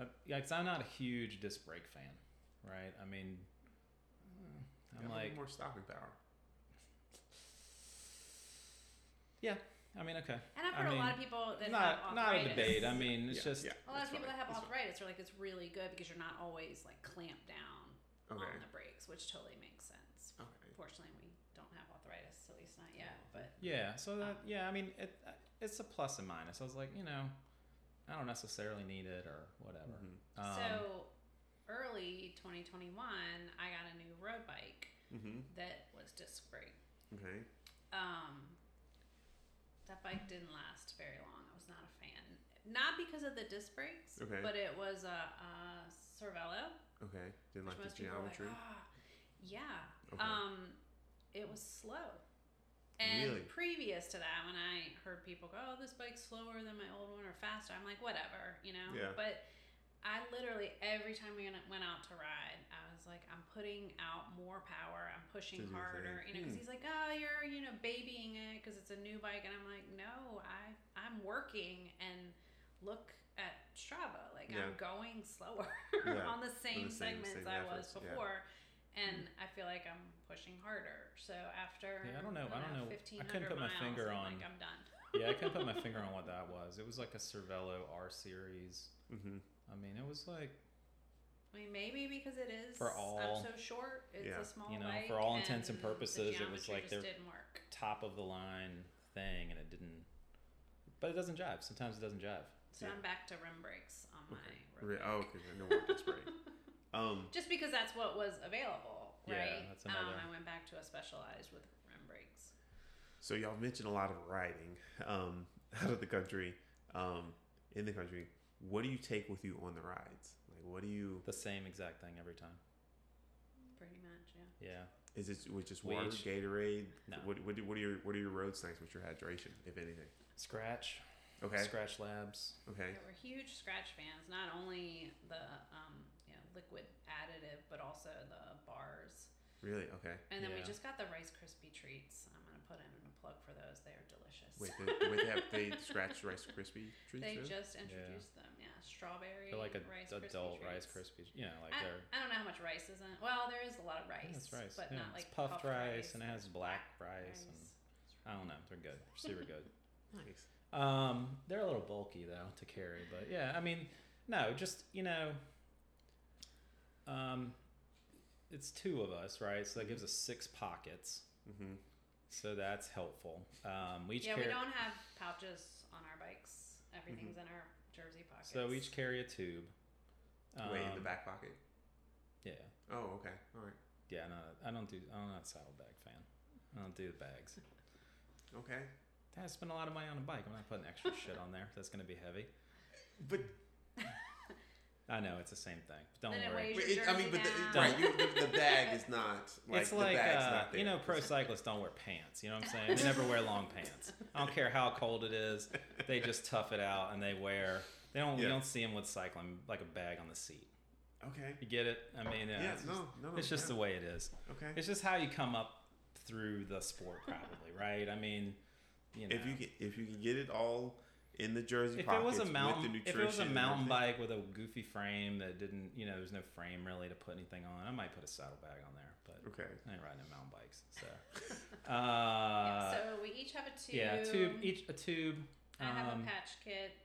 uh, yeah, 'cause I'm not a huge disc brake fan, right? I mean, Got a I'm little like, more stopping power. I mean, okay, and I've I heard a lot mean, of people that not have not a debate. I mean, it's Yeah, just yeah, a lot of people fine, that have that's fine. arthritis are like, it's really good because you're not always like clamped down Okay. on the brakes, which totally makes sense. Okay. Fortunately, we don't have arthritis, at least not yet. But yeah. So that yeah, I mean, it it's a plus and minus. I was like, you know, I don't necessarily need it or whatever. Mhm. Um, so early 2021, I got a new road bike Mm-hmm. that was disc brake. Okay. Um, that bike didn't last very long. I was not a fan. Not because of the disc brakes, Okay. but it was a, a Cervelo. Okay. Didn't like the are like, geometry. ah, yeah. Okay. Um, it was slow. And Really? previous to that, when I heard people go, "Oh, this bike's slower than my old one or faster," I'm like, "Whatever," you know. Yeah. But I literally every time we went went out to ride, I was like, "I'm putting out more power. I'm pushing To harder," thing. you know. Because Hmm. he's like, "Oh, you're you know babying it because it's a new bike," and I'm like, "No, I I'm working and look at Strava. Like Yeah. I'm going slower Yeah, on the same, same- segments same I was efforts, yeah. before." And I feel like I'm pushing harder. So after Yeah, I don't know. I don't know. I 1500 couldn't put my miles, finger I'm on- like I'm done. yeah, I couldn't put my finger on what that was. It was like a Cervelo R series. Mm-hmm. I mean, it was like I mean, maybe because it is For all- I'm so short. It's Yeah. a small You know, bike, for all intents and and purposes, it was like just they're- didn't work. top of the line thing, and it didn't. But it doesn't jive. Sometimes it doesn't jive. So Yeah. I'm back to rim brakes on my Okay. road oh, okay. No more disc brake. Um. Just because that's what was available, right? Yeah, right? that's um, another- I went back to a specialized with rim brakes. So y'all mentioned a lot of riding um, out of the country, um, in the country. What do you take with you on the rides? Like, what do you? The same exact thing every time. Pretty much, yeah. Yeah. Is it with just We water, each- Gatorade? No. What, what, do, what are your What are your road snacks? What's your hydration, if anything? Scratch. Okay. Scratch Labs. Okay. Yeah, we're huge scratch fans. Not only the um, you know liquid additive, but also the bars. Really? Okay. And then we just got the Rice Krispie treats. I'm gonna put in a plug for those. They are delicious. Wait, they, wait, they have they scratch Rice Krispie treats. they too? just introduced them. Yeah, strawberry. They're like a Rice adult Krispie Rice treats. Krispies. You know, like I, they're. I don't know how much rice is in it. Well, there is a lot of rice. Yeah, it's rice. but yeah, not it's like puffed, rice, and it has There's black rice, and I don't know. They're good. They're super good. Nice. Um, they're a little bulky though to carry, but yeah, I mean, no, just you know, um, it's two of us, right? So that gives us six pockets. Mm-hmm. So that's helpful. Um, we each Yeah, carry, we don't have pouches on our bikes. Everything's in our jersey pockets. so we each carry a tube. Wait, in the Um, back pocket. Yeah, Oh, okay. All right. yeah. No, I don't do. I'm not a saddlebag fan. I don't do the bags. Okay. I spend a lot of money on a bike. I'm not putting extra shit on there. That's gonna be heavy. But I know it's the same thing. But Don't Then worry. weighs Wait, your it- I mean, but the, down. right, you, the, the bag is not like it's the like bag's uh, not there. you know, pro cyclists don't wear pants. You know what I'm saying? They never wear long pants. I don't care how cold it is. They just tough it out and they wear. They don't. You don't see them with cycling like a bag on the seat. Okay. You get it? I mean, yeah, Yeah. it's no, just, no, no. it's just yeah. the way it is. Okay. It's just how you come up through the sport, probably, right? I mean, you know, If you get, if you can get it all in the jersey if it pockets was a with mountain, the if it was a mountain bike with a goofy frame that didn't, you know, there's no frame really to put anything on, I might put a saddlebag on there, but Okay. I ain't riding no mountain bikes. So, yeah, uh, so we each have a tube. yeah, tube each a tube. I have um, a patch kit.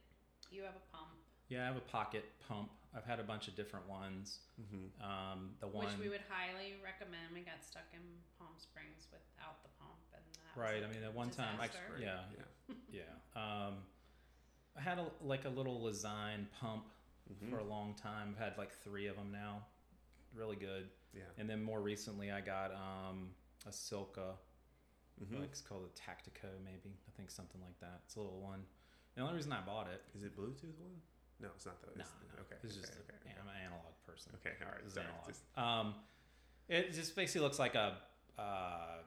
You have a pump, Yeah, I have a pocket pump. I've had a bunch of different ones. Mm-hmm. Um, the one which we would highly recommend. We got stuck in Palm Springs without the pump, and that was right. I mean, at one time, I yeah, Yeah. yeah. Um, I had a, like a little Lezyne pump Mm-hmm. for a long time. I've had like three of them now. Really good. Yeah. And then more recently, I got um, a Silca, Mm-hmm. like it's called a Tactico, maybe. I think something like that. It's a little one. The only reason I bought it, Is it Bluetooth one? No, it's not that. no, It's, no, okay. it's okay, just okay, yeah, okay. I'm an analog person. Okay. All right. Is Sorry. analog. Just, Um, it just basically looks like a uh,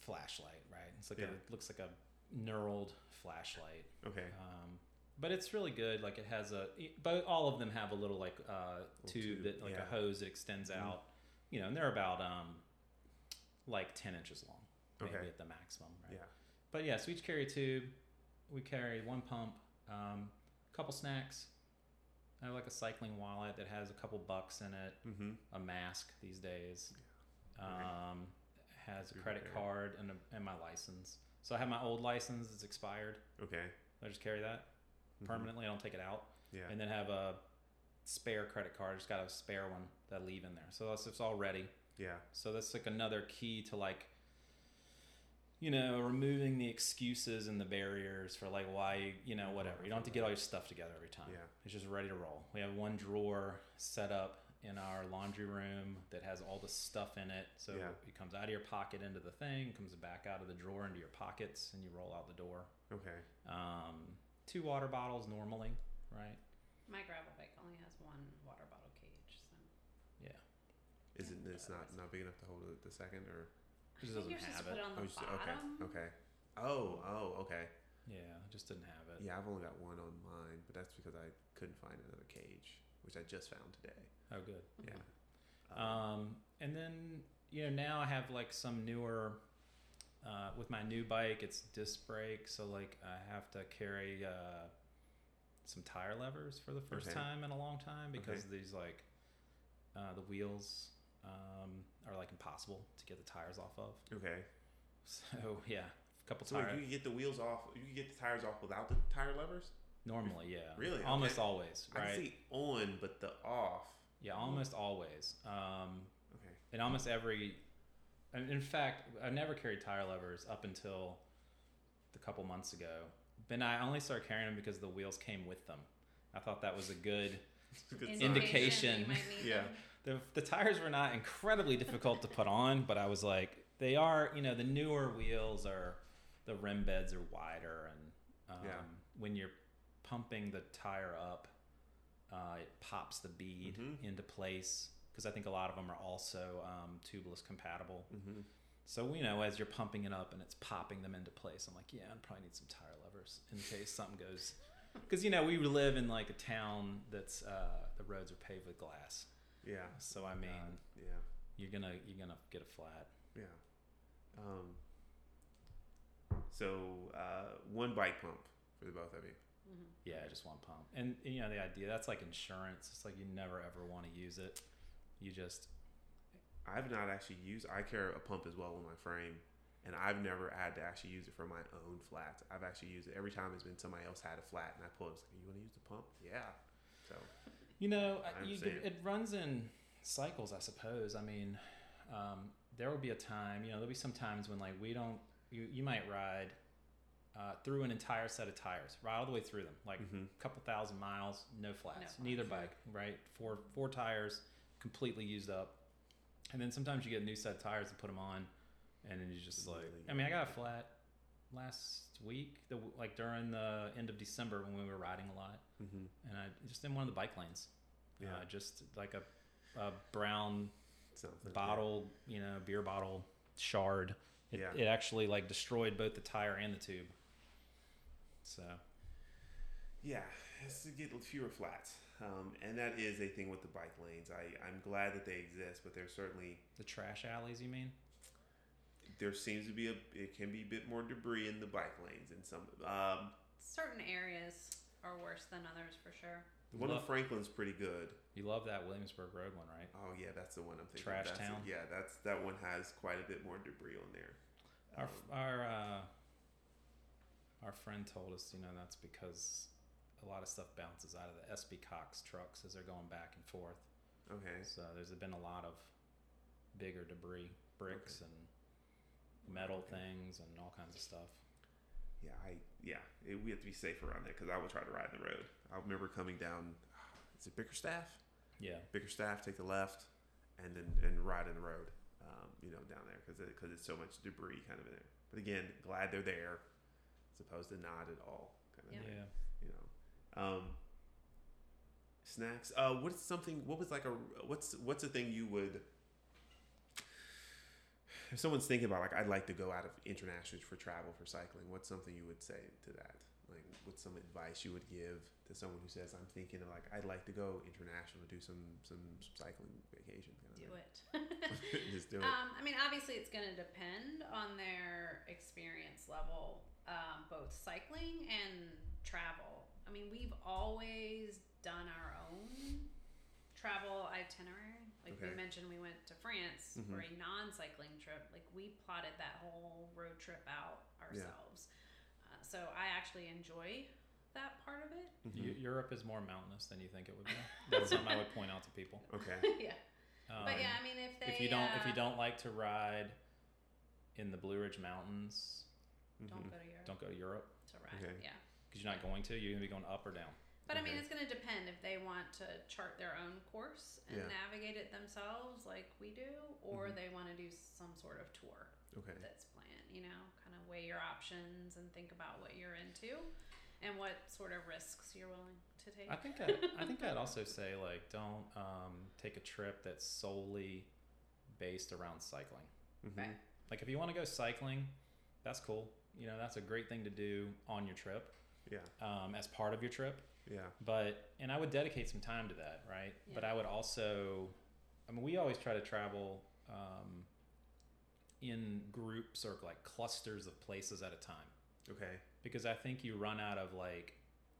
flashlight, right? It's like Yeah. a it looks like a knurled flashlight. okay. Um, but it's really good. Like it has a, but all of them have a little like uh, Little tube, tube, that like yeah. a hose that extends Mhm. out. You know, and they're about um, like ten inches long, maybe Okay. at the maximum, right? Yeah. But yeah, so we each carry a tube. We carry one pump, um, a couple snacks. I have like a cycling wallet that has a couple bucks in it, Mm-hmm. a mask these days. Okay. Um, has a Good credit card and, a, and my license. So I have my old license that's expired. Okay. I just carry that Mhm. permanently. I don't take it out. Yeah. And then have a spare credit card. Just got a spare one that I leave in there. So that's it's all ready. yeah. So that's like another key to like, you know, removing the excuses and the barriers for like why you, you know, whatever. You don't have to get all your stuff together every time. Yeah. It's just ready to roll. We have one drawer set up in our laundry room that has all the stuff in it. So Yeah. it comes out of your pocket into the thing, comes back out of the drawer into your pockets, and you roll out the door. Okay. Um, two water bottles normally, right? My gravel bike only has one water bottle cage, so Yeah. Is it? It's not not big enough to hold it the second, or It just I think doesn't you're supposed have to put it. it on the oh, just- bottom. okay. Okay. Oh. Oh. Okay. Yeah, it just didn't have it. Yeah, I've only got one on mine, but that's because I couldn't find another cage, which I just found today. Oh, good. Yeah. Um, and then you know now I have like some newer. Uh, with my new bike, it's disc brake, so like I have to carry uh, some tire levers for the first Okay. time in a long time because Okay. these like uh, the wheels um, are like impossible to get the tires off of. okay. So yeah, a couple So tires. you can get the wheels off. You can get the tires off without the tire levers. Normally, yeah. Really? Almost Okay. always, I right? can see on, but the off. Yeah, almost always. Um, Okay. in almost every and in fact i never carried tire levers up until a couple months ago then i only started carrying them because the wheels came with them i thought that was a good a good sign. Indication. You might need Yeah. the, the tires were not incredibly difficult to put on but i was like they are you know the newer wheels are the rim beds are wider and um, Yeah. when you're pumping the tire up uh, it pops the bead Mhm. into place because i think a lot of them are also um, tubeless compatible Mm-hmm. so you know, as you're pumping it up and it's popping them into place, I'm like, yeah, I probably need some tire levers in case something goes. Because you know, we live in like a town that's uh, the roads are paved with glass. Yeah. So I mean, God, yeah. you're gonna you're gonna get a flat. Yeah. Um. So uh, one bike pump for the both of you. Mhm. Yeah, just one pump. And, and, you know, the idea that's like insurance. It's like you never ever want to use it. You just I've not actually used. I carry a pump as well on my frame, and I've never had to actually use it for my own flats. I've actually used it every time it's been somebody else had a flat, and I pull it. It's like, you want to use the pump? Yeah. So You know, I I- you, understand. it runs in cycles, I suppose. I mean, um, there will be a time, you know, there'll be some times when like we don't, you, you might ride uh, through an entire set of tires, right all the way through them, like Mhm. a couple thousand miles, no flats, flats, neither yeah. bike, right? Four four tires, completely used up, and then sometimes you get a new set of tires and put them on, and then you just like. I mean, I got a flat last week, the like during the end of December when we were riding a lot mm-hmm. and I just in one of the bike lanes Uh, Yeah. just like a, a brown Something. bottle, you know, beer bottle shard. It, Yeah. it actually like destroyed both the tire and the tube. So Yeah, it's to get fewer flats. Um, and that is a thing with the bike lanes. I, I'm glad that they exist, but there's certainly the trash alleys, you mean? there seems to be a it can be a bit more debris in the bike lanes in some um, Certain areas are worse than others for sure. the one in Look. Franklin's pretty good. You love that Williamsburg Road one, right? Oh yeah, that's the one I'm thinking. Trash that's town? yeah, that's that one has quite a bit more debris on there. Our Um, our uh, our friend told us, you know, that's because a lot of stuff bounces out of the SB Cox trucks as they're going back and forth. okay. So there's been a lot of bigger debris, bricks and metal Okay. things and all kinds of stuff. Yeah, I yeah, it, we have to be safe around there because I would try to ride the road. I remember coming down. Is it Bickerstaff? Yeah. Bickerstaff, take the left, and then and ride in the road. Um, you know, down there because because it's so much debris kind of in there. But again, glad they're there, as opposed to not at all. Kind of Yeah. thing, Yeah. Um, snacks. Uh, what's something? What was like a what's what's a thing you would? If someone's thinking about like I'd like to go out of international for travel for cycling, what's something you would say to that? Like, what's some advice you would give to someone who says I'm thinking of like I'd like to go international to do some some cycling vacation? Kind of Do it. Just do it. Um, I mean, obviously, it's going to depend on their experience level, um, both cycling and travel. I mean, we've always done our own travel itinerary. Like Okay. we mentioned, we went to France Mhm. for a non-cycling trip. Like we plotted that whole road trip out ourselves. Uh, so I actually enjoy that part of it. Eu- Mhm. Europe is more mountainous than you think it would be. That's something I would point out to people. Okay. yeah, Um, but yeah, I mean, if they if you don't if you uh, don't like to ride in the Blue Ridge Mountains, don't Mhm. go to Europe don't go to Europe to ride, Okay. yeah. Because you're not going to. You're gonna be going up or down. But I mean, it's going to depend if they want to chart their own course and Yeah. navigate it themselves, like we do, or Mhm. they want to do some sort of tour Okay. that's planned. You know, kind of weigh your options and think about what you're into and what sort of risks you're willing to take. I think I, I think I'd also say like don't um, take a trip that's solely based around cycling. Mhm. Right. Like if you want to go cycling, that's cool. You know that's a great thing to do on your trip Yeah. um, as part of your trip. Yeah. But and I would dedicate some time to that, right? Yeah. But I would also, I mean, we always try to travel um, in groups or like clusters of places at a time Okay. because I think you run out of like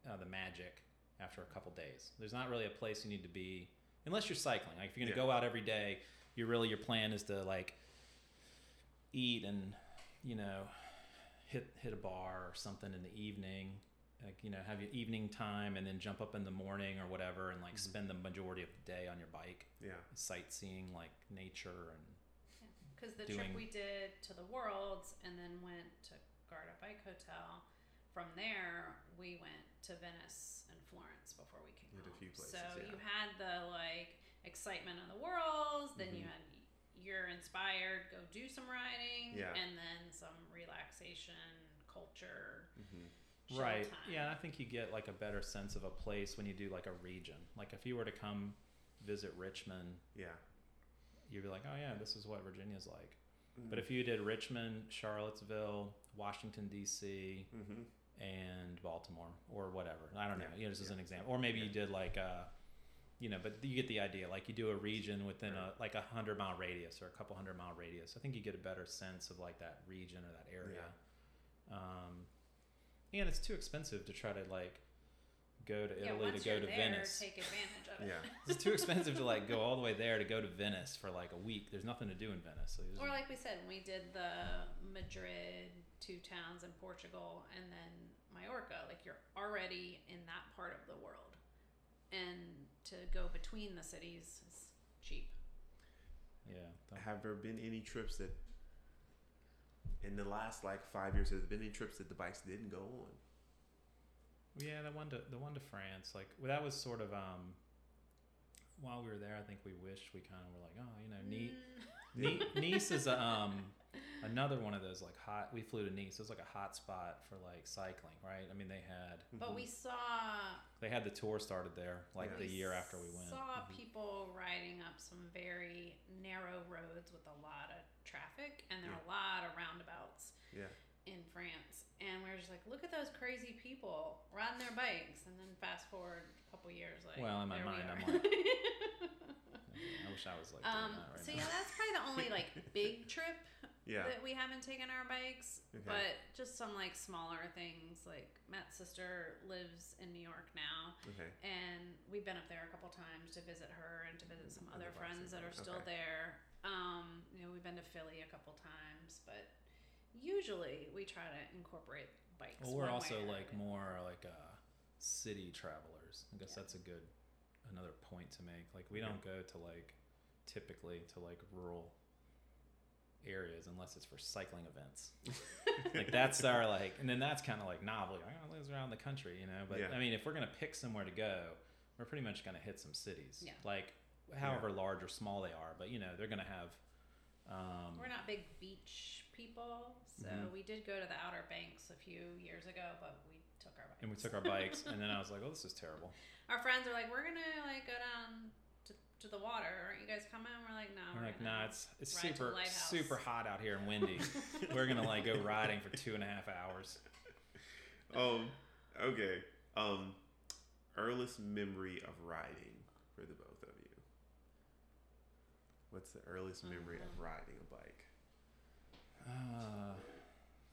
uh, the magic after a couple days. There's not really a place you need to be unless you're cycling. Like if you're gonna Yeah. go out every day, you're really your plan is to like eat and you know hit hit a bar or something in the evening. Like you know, have your evening time and then jump up in the morning or whatever, and like Mhm. spend the majority of the day on your bike, Yeah. sightseeing like nature and Because the doing- trip we did to the Worlds and then went to Garda Bike Hotel. From there, we went to Venice and Florence before we came You a home. few places, so yeah. you had the like excitement of the Worlds, then you Mhm. had you're inspired, go do some riding, Yeah. and then some relaxation, culture. Right. time. yeah and i think you get like a better sense of a place when you do like a region. Like if you were to come visit richmond Yeah. you'd be like oh yeah this is what virginia's like. Mm-hmm. but if you did richmond charlottesville washington d.c hmm and baltimore or whatever. I don't know. Yeah, you know just as yeah, an example. Or maybe you did like uh you know but you get the idea. Like you do a region within a like a hundred mile radius or a couple hundred mile radius. I think you get a better sense of like that region or that area. Um and it's too expensive to try to like go to yeah, italy once to go you're to there, venice take advantage of it. Yeah. it's too expensive to like go all the way there to go to venice for like a week there's nothing to do in venice so Or like we said, when we did the Madrid, two towns in Portugal, and then Majorca, like you're already in that part of the world, and to go between the cities is cheap. yeah Have there been any trips that, in the last like five years, has there been any trips that the bikes didn't go on? Yeah, the one to the one to France, like well, that was sort of um. While we were there, I think we wished we kind of were like, oh, you know, neat. Mm, Ne- nice is a, um another one of those like hot. We flew to Nice. It was like a hot spot for like cycling, right? I mean, they had but we saw they had the tour started there like Yeah. the year after we went. Saw Mhm. people riding up some very narrow roads with a lot of traffic, and there are a lot of roundabouts Yeah. in France. And we are just like, look at those crazy people riding their bikes. And then fast forward a couple years, like, Well, in my mind, I'm like, I wish I was like doing um, that right so now. yeah, that's probably the only like big trip Yeah. that we haven't taken our bikes, Okay. but just some like smaller things. Like Matt's sister lives in New York now, Okay. and we've been up there a couple times to visit her and to visit some Other other friends that are still Okay. there. Um, you know, we've been to Philly a couple times, but usually we try to incorporate bikes. Well, we're also way like more like uh, city travelers. I guess Yeah. that's a good another point to make. Like we Yeah. don't go to like typically to like rural areas unless it's for cycling events. like that's our like, and then that's kind of like novel. Like, I live around the country, you know. But Yeah. I mean, if we're gonna pick somewhere to go, we're pretty much gonna hit some cities. Yeah. Like however large or small they are, but you know they're gonna have. Um, We're not big beach people, so Mhm. we did go to the Outer Banks a few years ago, but we took our bikes. and we took our bikes, and then I was like, "Oh, this is terrible." our friends are like, we're gonna like go down to, to the water. Aren't you guys coming? We're like, no. I'm we're like, gonna nah, it's it's ride to the super super hot out here and windy. We're gonna like go riding for two and a half hours. Um. Okay. Um. Earliest memory of riding for the both of you. What's the earliest memory of Mhm. riding a bike? Uh,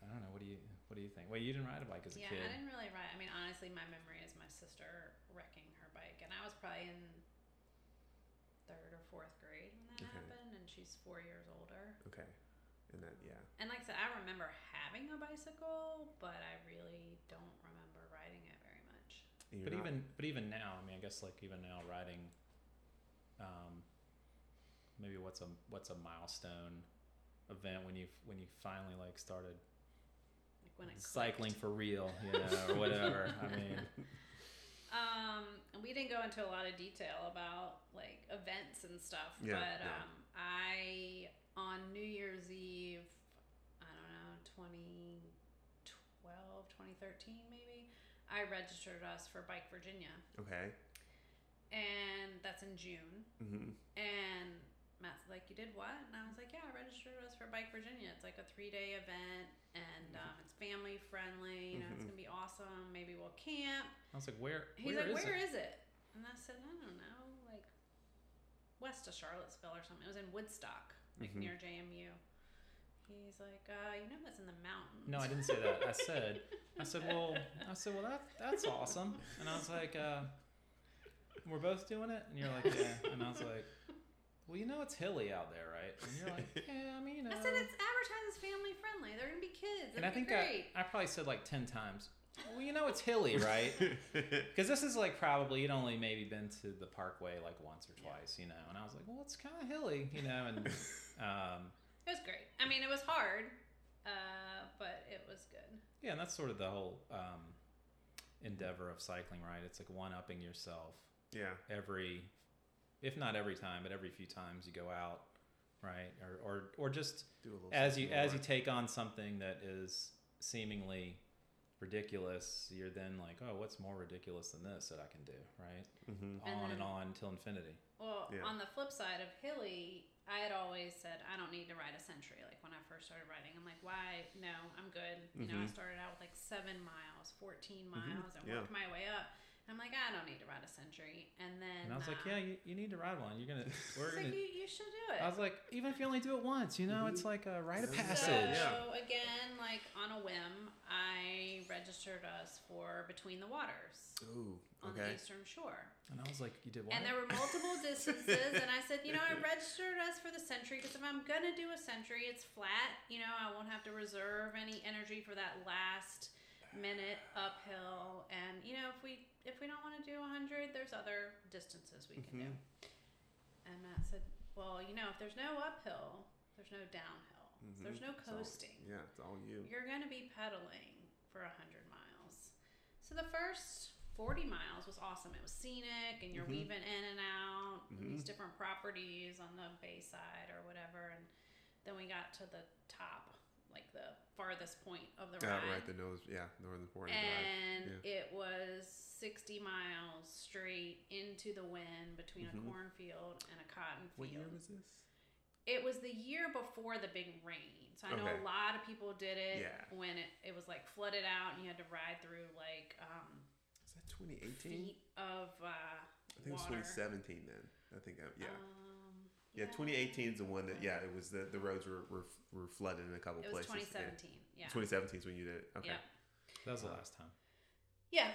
I don't know. What do you what do you think? Wait, you didn't ride a bike as a yeah, kid. I didn't really ride. I mean, honestly, my memory is my sister wrecking her bike, and I was probably in third or fourth grade when that Okay. happened, and she's four years older. Okay. And that yeah. And like I said, I remember having a bicycle, but I really don't remember riding it very much. But you're not- even but even now, I mean, I guess like even now riding. Um, maybe what's a what's a milestone event when you when you finally like started Like when it cycling clicked. for real, you know, or whatever. I mean, Um, and we didn't go into a lot of detail about like events and stuff, Yeah, but yeah. um, I on New Year's Eve, I don't know, 2012, 2013 maybe, I registered us for Bike Virginia, okay. and that's in June. Mm-hmm. And Matt's like, "You did what?" And I was like, "Yeah, I registered us for Bike Virginia. It's like a three day event, and um, it's family friendly. You know, it's Mhm. gonna be awesome. Maybe we'll camp." I was like, where He's where like, is "Where it? is it?" And I said, "I don't know, like west of Charlottesville or something. It was in Woodstock, like Mhm. near JMU." He's like, uh, "You know, that's in the mountains." No, I didn't say that. I said, I said, well, I said, well, that that's awesome. And I was like, uh, we're both doing it, and you're like, yeah. And I was like, well, you know, it's hilly out there, right? And you're like, yeah, I mean, you know. I said it's advertised as family friendly. They're gonna be kids. and I think. I, I probably said like ten times. Well, you know, it's hilly, right? Because this is like probably you'd only maybe been to the Parkway like once or twice, you know. And I was like, well, it's kind of hilly, you know. And um, It was great. I mean, it was hard, uh, but it was good. Yeah, and that's sort of the whole um, endeavor of cycling, right? It's like one upping yourself yeah. every, if not every time, but every few times you go out, right? Or or, or just Do a as you something as you take on something that is seemingly ridiculous, you're then like, oh, what's more ridiculous than this that I can do, right? Mhm. On and then- on until infinity. Well, Yeah. on the flip side of hilly, I had always said I don't need to ride a century. Like when I first started riding, I'm like, why? No, I'm good. You know, I Mhm. started out with like seven miles, 14 Mhm. miles, and Yeah. worked my way up. And I'm like, I don't need to ride a century. And then And I was like, uh, yeah, you, you need to ride one. You're gonna, we're gonna. you, you should do it. I was like, even if you only do it once, you know, it's like a rite of passage. So Yeah. again, like on a whim, I registered us for Between the Waters Ooh. on the Eastern Shore. And I was like, you did what? And there were multiple distances, and I said, you know, I registered us for the century because if I'm gonna do a century, it's flat. You know, I won't have to reserve any energy for that last minute uphill. And you know, if we if we don't want to do 100, there's other distances we can do. Mhm. And Matt said, well, you know, if there's no uphill, there's no downhill. So there's no It's all- coasting yeah, it's all you. you're going to be pedaling for 100 miles. So the first 40 miles was awesome. It was scenic and you're Mhm. weaving in and out and these different properties on the bayside or whatever. And then we got to the top, like the farthest point of the Uh, ride. right, the nose, yeah, northern part of the ride. and it was 60 miles straight into the wind between Mhm. a cornfield and a cotton field. What field. year was this? It was the year before the big rain. So I know Okay. a lot of people did it Yeah. when it, it was like flooded out and you had to ride through like um, Is that 2018? feet of uh, I think it was 2017 then. I think, I, yeah. Um, yeah, 2018 is the one that, yeah, it was the, the roads were, were, were flooded in a couple It was places. 2017. Yeah. 2017 is when you did it. Okay. Yeah. That was the last time. Yeah.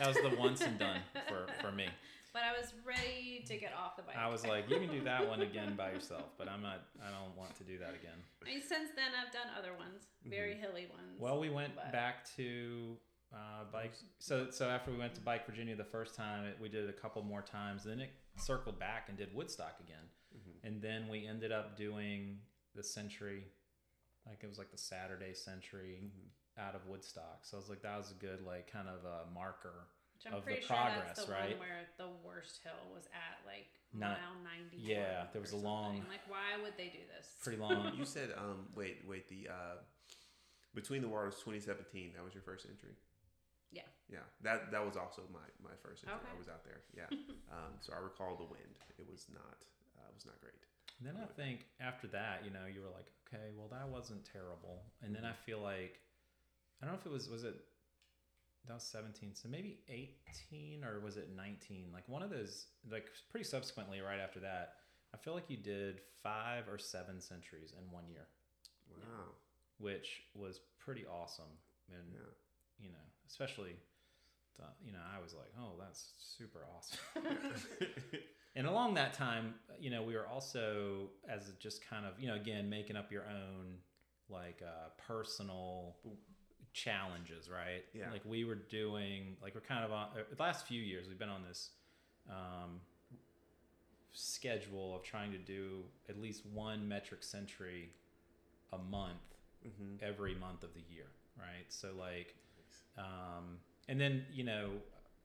That was the once and done for, for me. But I was ready to get off the bike. I was like, you can do that one again by yourself, but I'm not. I don't want to do that again. I mean, since then I've done other ones, very hilly ones. Mm-hmm. Well, we went But- back to uh, bike. So so after we went to Bike Virginia the first time, it, we did it a couple more times. Then it circled back and did Woodstock again, Mm-hmm. and then we ended up doing the Century, like it was like the Saturday Century Mm-hmm. Out of Woodstock. So I was like, that was a good like kind of a marker. Which I'm of the pretty sure progress, that's the right? one where the worst hill was at like Not- mile 90. yeah, there was a long- Like, why would they do this? Pretty long. You said, um, wait, wait, the, uh, Between the Waters 2017, that was your first entry? Yeah. Yeah, that that was also my, my first entry. I was out there. Yeah. um, so I recall the wind. It was not, uh, it was not great. And then I think after that, you know, you were like, okay, well, that wasn't terrible. And then I feel like, I don't know if it was, was it, that was 17. So maybe 18 or was it 19? Like one of those, like pretty subsequently right after that, I feel like you did five or seven centuries in one year, Wow. which was pretty awesome. And, Yeah. you know, especially, you know, I was like, oh, that's super awesome. and along that time, you know, we were also as just kind of, you know, again, making up your own like uh, personal challenges, right? Yeah. Like we were doing, like we're kind of on uh, the last few years, we've been on this um, schedule of trying to do at least one metric century a month mm-hmm. every month of the year, right? So like, um, and then you know,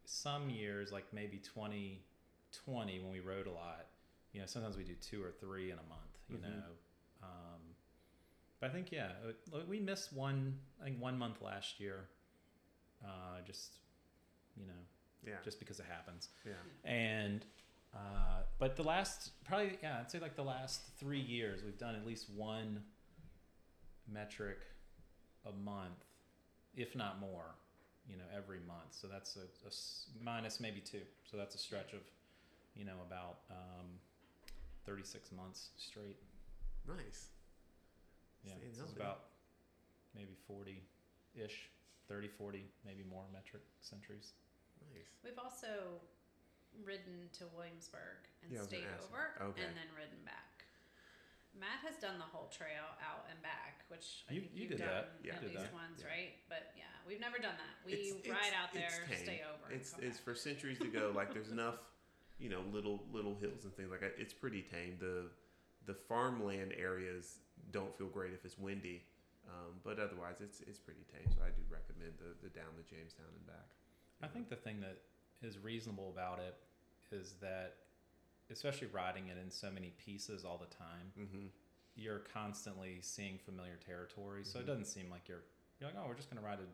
some years like maybe 2020 when we rode a lot, you know, sometimes we do two or three in a month, you Mhm. know. But I think yeah, uh, we missed one, I think one month last year, uh, just you know, Yeah. just because it happens yeah. and uh, but the last probably yeah i'd say like the last three years we've done at least one metric a month if not more you know every month so that's a minus maybe two so that's a stretch of you know about um, 36 months straight Nice. Yeah Staying so it's about maybe 40-ish 30 40 maybe more metric centuries Nice. We've also ridden to Williamsburg and Yeah, I was gonna stayed over. Okay. and then ridden back. Matt has done the whole trail out and back, which I You- think you you've did done that. Yeah. at You did least that. once, Yeah. right? But yeah, we've never done that. We It's- ride it's- out there, it's tame. stay over. It's it's back. for centuries to go. Like there's enough, you know, little little hills and things like that. It's pretty tame. The the farmland areas don't feel great if it's windy, um, but otherwise it's it's pretty tame. So I do recommend the the down to Jamestown and back. I think the thing that is reasonable about it is that, especially riding it in so many pieces all the time, Mm-hmm. you're constantly seeing familiar territory. So it Mhm. doesn't seem like you're you're like, oh, we're just gonna ride to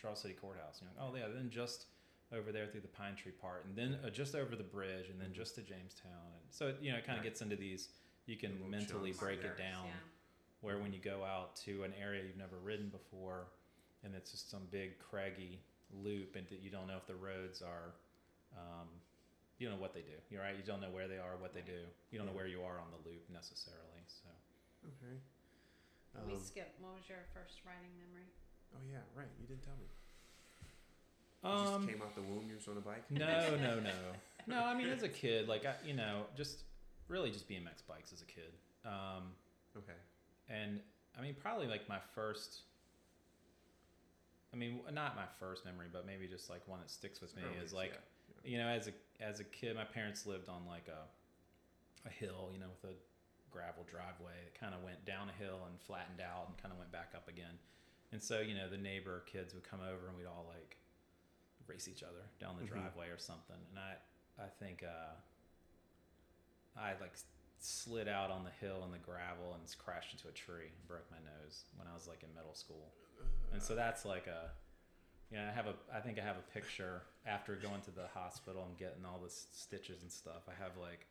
Charles City Courthouse. And you're like, oh yeah, then just over there through the Pine Tree Part, and then uh, just over the bridge, and then Mhm. just to Jamestown. And so you know, it kind of Right. gets into these. You can mentally break yeah. it down Yeah. Where when you go out to an area you've never ridden before and it's just some big craggy loop and that you don't know if the roads are um, you don't know what they do you're right you don't know where they are what they do you don't know where you are on the loop necessarily so Okay. we Um, skipped. What was your first riding memory? oh yeah, right. You didn't tell me. You um just came out the womb. You was on a bike. no no no no i mean as a kid like I, you know just really just bmx bikes as a kid um, Okay. And I mean, probably like my first. I mean, not my first memory, but maybe just like one that sticks with me Early, is like, yeah, you know, as a as a kid, my parents lived on like a a hill, you know, with a gravel driveway. that kind of went down a hill and flattened out and kind of went back up again. And so, you know, the neighbor kids would come over and we'd all like race each other down the Mhm. driveway or something. And I I think uh I like slid out on the hill in the gravel and crashed into a tree and broke my nose when I was like in middle school. And so that's like a, yeah, I have a, I think I have a picture after going to the hospital and getting all the stitches and stuff. I have like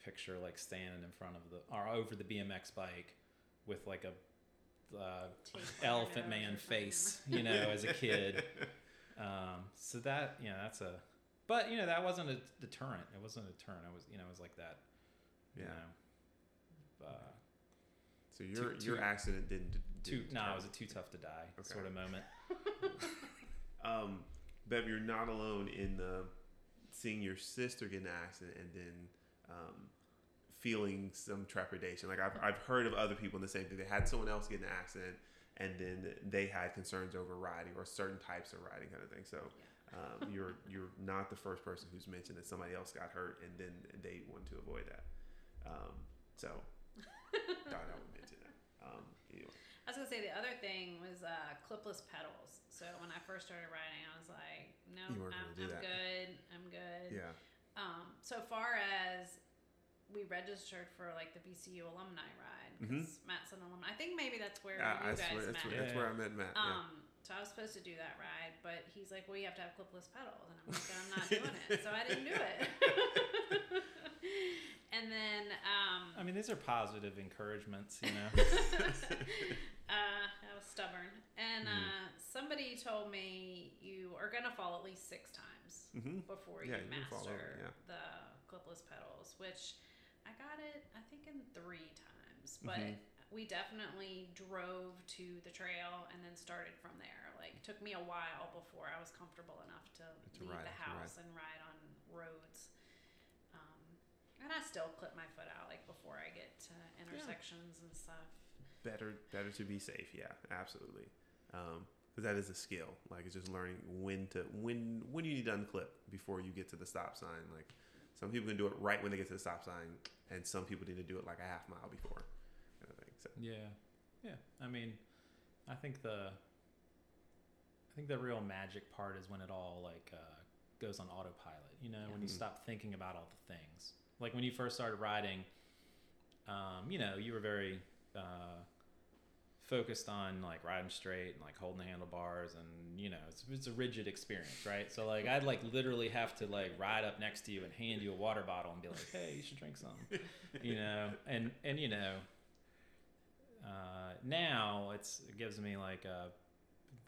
a picture like standing in front of the, or over the BMX bike with like a, uh, elephant on your nose man face, you know, as a kid. Um, so that, you know, that's a, but you know, that wasn't a deterrent. It wasn't a deterrent. I was, you know, it was like that, you Yeah. know, uh, So your Too- your too- accident didn't. too, no, it was a too tough to die Okay. sort of moment. Um, Bev, you're not alone in the seeing your sister get an accident and then um, feeling some trepidation. Like I've, I've heard of other people in the same thing. They had someone else get an accident and then they had concerns over riding or certain types of riding kind of thing. So um, you're you're not the first person who's mentioned that somebody else got hurt and then they want to avoid that. Um, so I would mention that. Um, anyway. I was gonna say the other thing was uh, clipless pedals. So when I first started riding, I was like, no, I'm, I'm good. I'm good. Yeah. Um, so far as we registered for like the VCU alumni ride because Matt's an alumni. I think maybe that's where Uh, you I guys swear, that's, met. where, that's Yeah. where I met Matt. yeah. Um, so I was supposed to do that ride, but he's like, "Well, you have to have clipless pedals," and I'm like, "I'm not doing it," so I didn't do it. and then um, I mean, these are positive encouragements, you know. uh, I was stubborn, and Mhm. uh, somebody told me you are gonna fall at least six times hmm before Yeah, you you can fall over, master yeah. the clipless pedals, which I got it, I think, in three times. But Mhm. we definitely drove to the trail and then started from there. Like, took me a while before I was comfortable enough to, To leave ride, the to ride. house and ride on roads. Um, and I still clip my foot out like before I get to intersections and stuff. better better to be safe yeah absolutely because that is a skill like it's just learning when to when when you need to unclip before you get to the stop sign like some people can do it right when they get to the stop sign and some people need to do it like a half mile before kind of thing so Yeah, yeah. I mean, I think the I think the real magic part is when it all like uh, goes on autopilot. You know, when you Mhm. stop thinking about all the things. Like when you first started riding, um, you know, you were very uh, focused on like riding straight and like holding the handlebars, and you know, it's, it's a rigid experience, right? So like, I'd like literally have to like ride up next to you and hand you a water bottle and be like, "Hey, you should drink some," you know, and and you know uh, now it's it gives me like a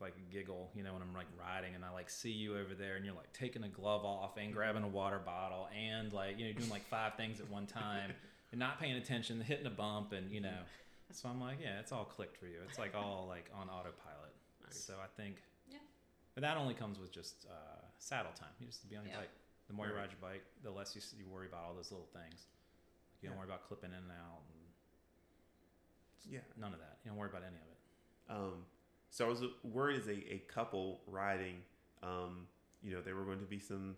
like a giggle, you know, when I'm like riding and I like see you over there and you're like taking a glove off and grabbing a water bottle and like you know doing like five things at one time and not paying attention, hitting a bump and you know. So I'm like, yeah, it's all clicked for you. It's like all like on autopilot. Nice. So I think, Yeah. but that only comes with just uh, saddle time. You just be on your Yeah. bike. The more you ride your bike, the less you, you worry about all those little things. You don't Yeah. worry about clipping in and out. And yeah None of that. You don't worry about any of it. um, so i was worried as a, a couple riding um, you know there were going to be some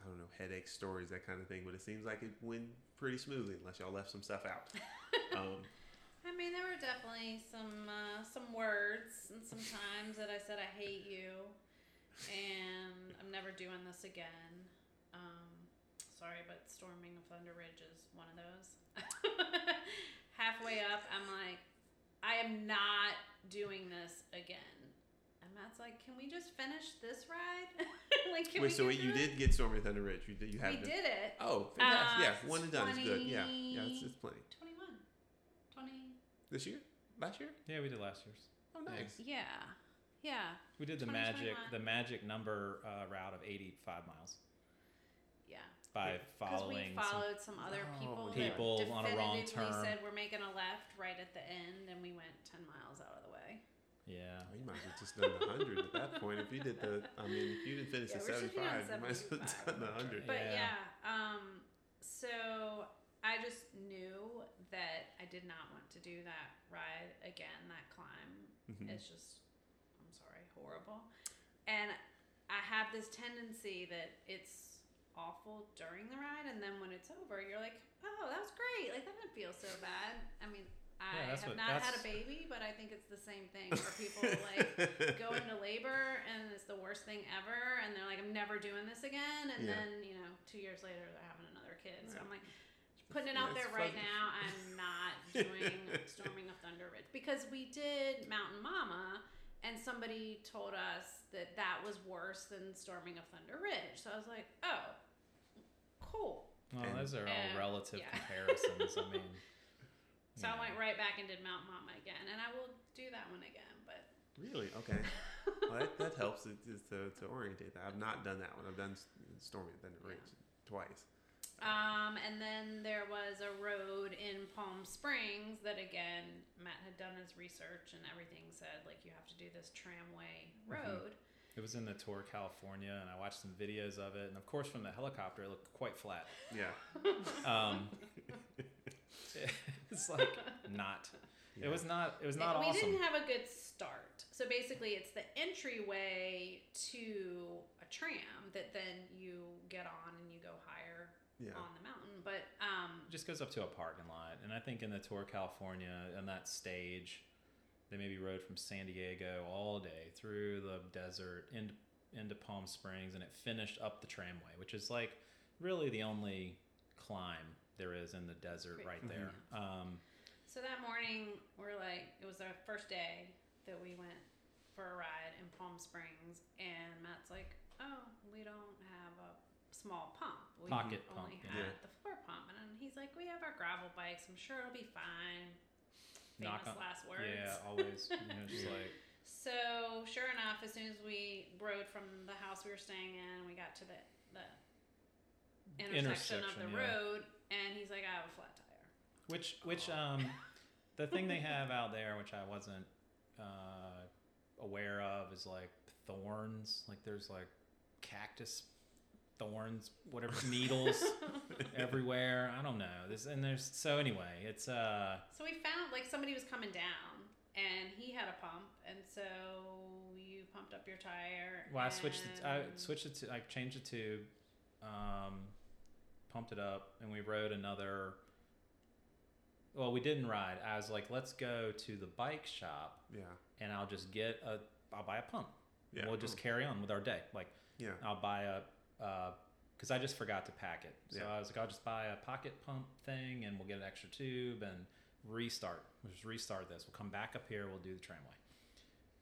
i don't know headache stories that kind of thing but it seems like it went pretty smoothly unless y'all left some stuff out um, I mean, there were definitely some uh, some words and some times that I said I hate you, and I'm never doing this again. Um, sorry, but storming of Thunder Ridge is one of those. Halfway up, I'm like, I am not doing this again. And Matt's like, can we just finish this ride? like, can wait we so get you through did it? get stormy thunder ridge you did you have We to- did it. Oh, fantastic! Uh, yeah, one and done is good. Yeah, yeah, it's, it's plenty. 21. 20. This year, last year. Yeah, we did last year's. Oh, nice. Yeah. Yeah. We did the magic, the magic number uh, route of 85 miles Yeah. By Because we following. some, some, other Oh, people, that on a wrong definitively turn. said we're making a left right at the end, and we went 10 miles out of the way. yeah, Oh, you might have just done the hundred at that point. If you did the, I mean, if you didn't finish Yeah, the we're shooting on seventy-five, you might as well have done the hundred. But Yeah. yeah, um, so I just knew that I did not want to do that ride again, that climb. Mhm. It's just, I'm sorry, horrible. And I have this tendency that it's awful during the ride, and then when it's over, you're like, oh, that was great. Like, that didn't feel so bad. I mean, I Yeah, have what- not had a baby, but I think it's the same thing where people like go into labor and it's the worst thing ever, and they're like, I'm never doing this again. And Yeah. then, you know, two years later, they're having another kid. So Right. I'm like, putting it out That's there right fuzzy. now. I'm not doing Storming of Thunder Ridge because we did Mountain Mama, and somebody told us that that was worse than Storming of Thunder Ridge. So I was like, oh, cool. Well, And- those are all relative yeah. comparisons. I mean, So you I went right back and did Mount Mama again, and I will do that one again. But Really? Okay. well, that, that helps it, is to, to orientate that. I've not done that one. I've done S- Stormy Thunder Ridge twice. Um, and then there was a road in Palm Springs that again Matt had done his research and everything said like you have to do this tramway road. It was in the tour California, and I watched some videos of it. And of course, from the helicopter, it looked quite flat. Yeah. Um, it's like not. yeah. It was not. It was not we awesome. didn't have a good start. So basically, it's the entryway to a tram that then you get on and you go higher Yeah. on the mountain. But um, It just goes up to a parking lot, and I think in the tour California, on that stage, they maybe rode from San Diego all day through the desert into into Palm Springs, and it finished up the tramway, which is like really the only climb there is in the desert right there. Um, So that morning, we're like, it was our first day that we went for a ride in Palm Springs, and Matt's like, "Oh, we don't have a small pump. We Pocket only pump, had yeah. the floor pump." And he's like, "We have our gravel bikes. I'm sure it'll be fine." Knock Famous on- last words. yeah, always. You know, just like So sure enough, as soon as we rode from the house we were staying in, we got to the the intersection, of the yeah. road, and he's like, "I have a flat tire." Which which um the thing they have out there which I wasn't uh aware of is like thorns. Like there's like cactus thorns, whatever needles everywhere. I don't know. This and there's so anyway, it's uh So we found like somebody was coming down and he had a pump and so you pumped up your tire. well I switched the, I switched it to I changed the tube, um pumped it up and we rode another well, we didn't ride. I was like, let's go to the bike shop Yeah. and I'll just get a I'll buy a pump. Yeah. We'll just carry on with our day. Like Yeah. I'll buy a because I just forgot to pack it. So Yeah. I was like, I'll just buy a pocket pump thing and we'll get an extra tube and restart. We'll just restart this. We'll come back up here. We'll do the tramway.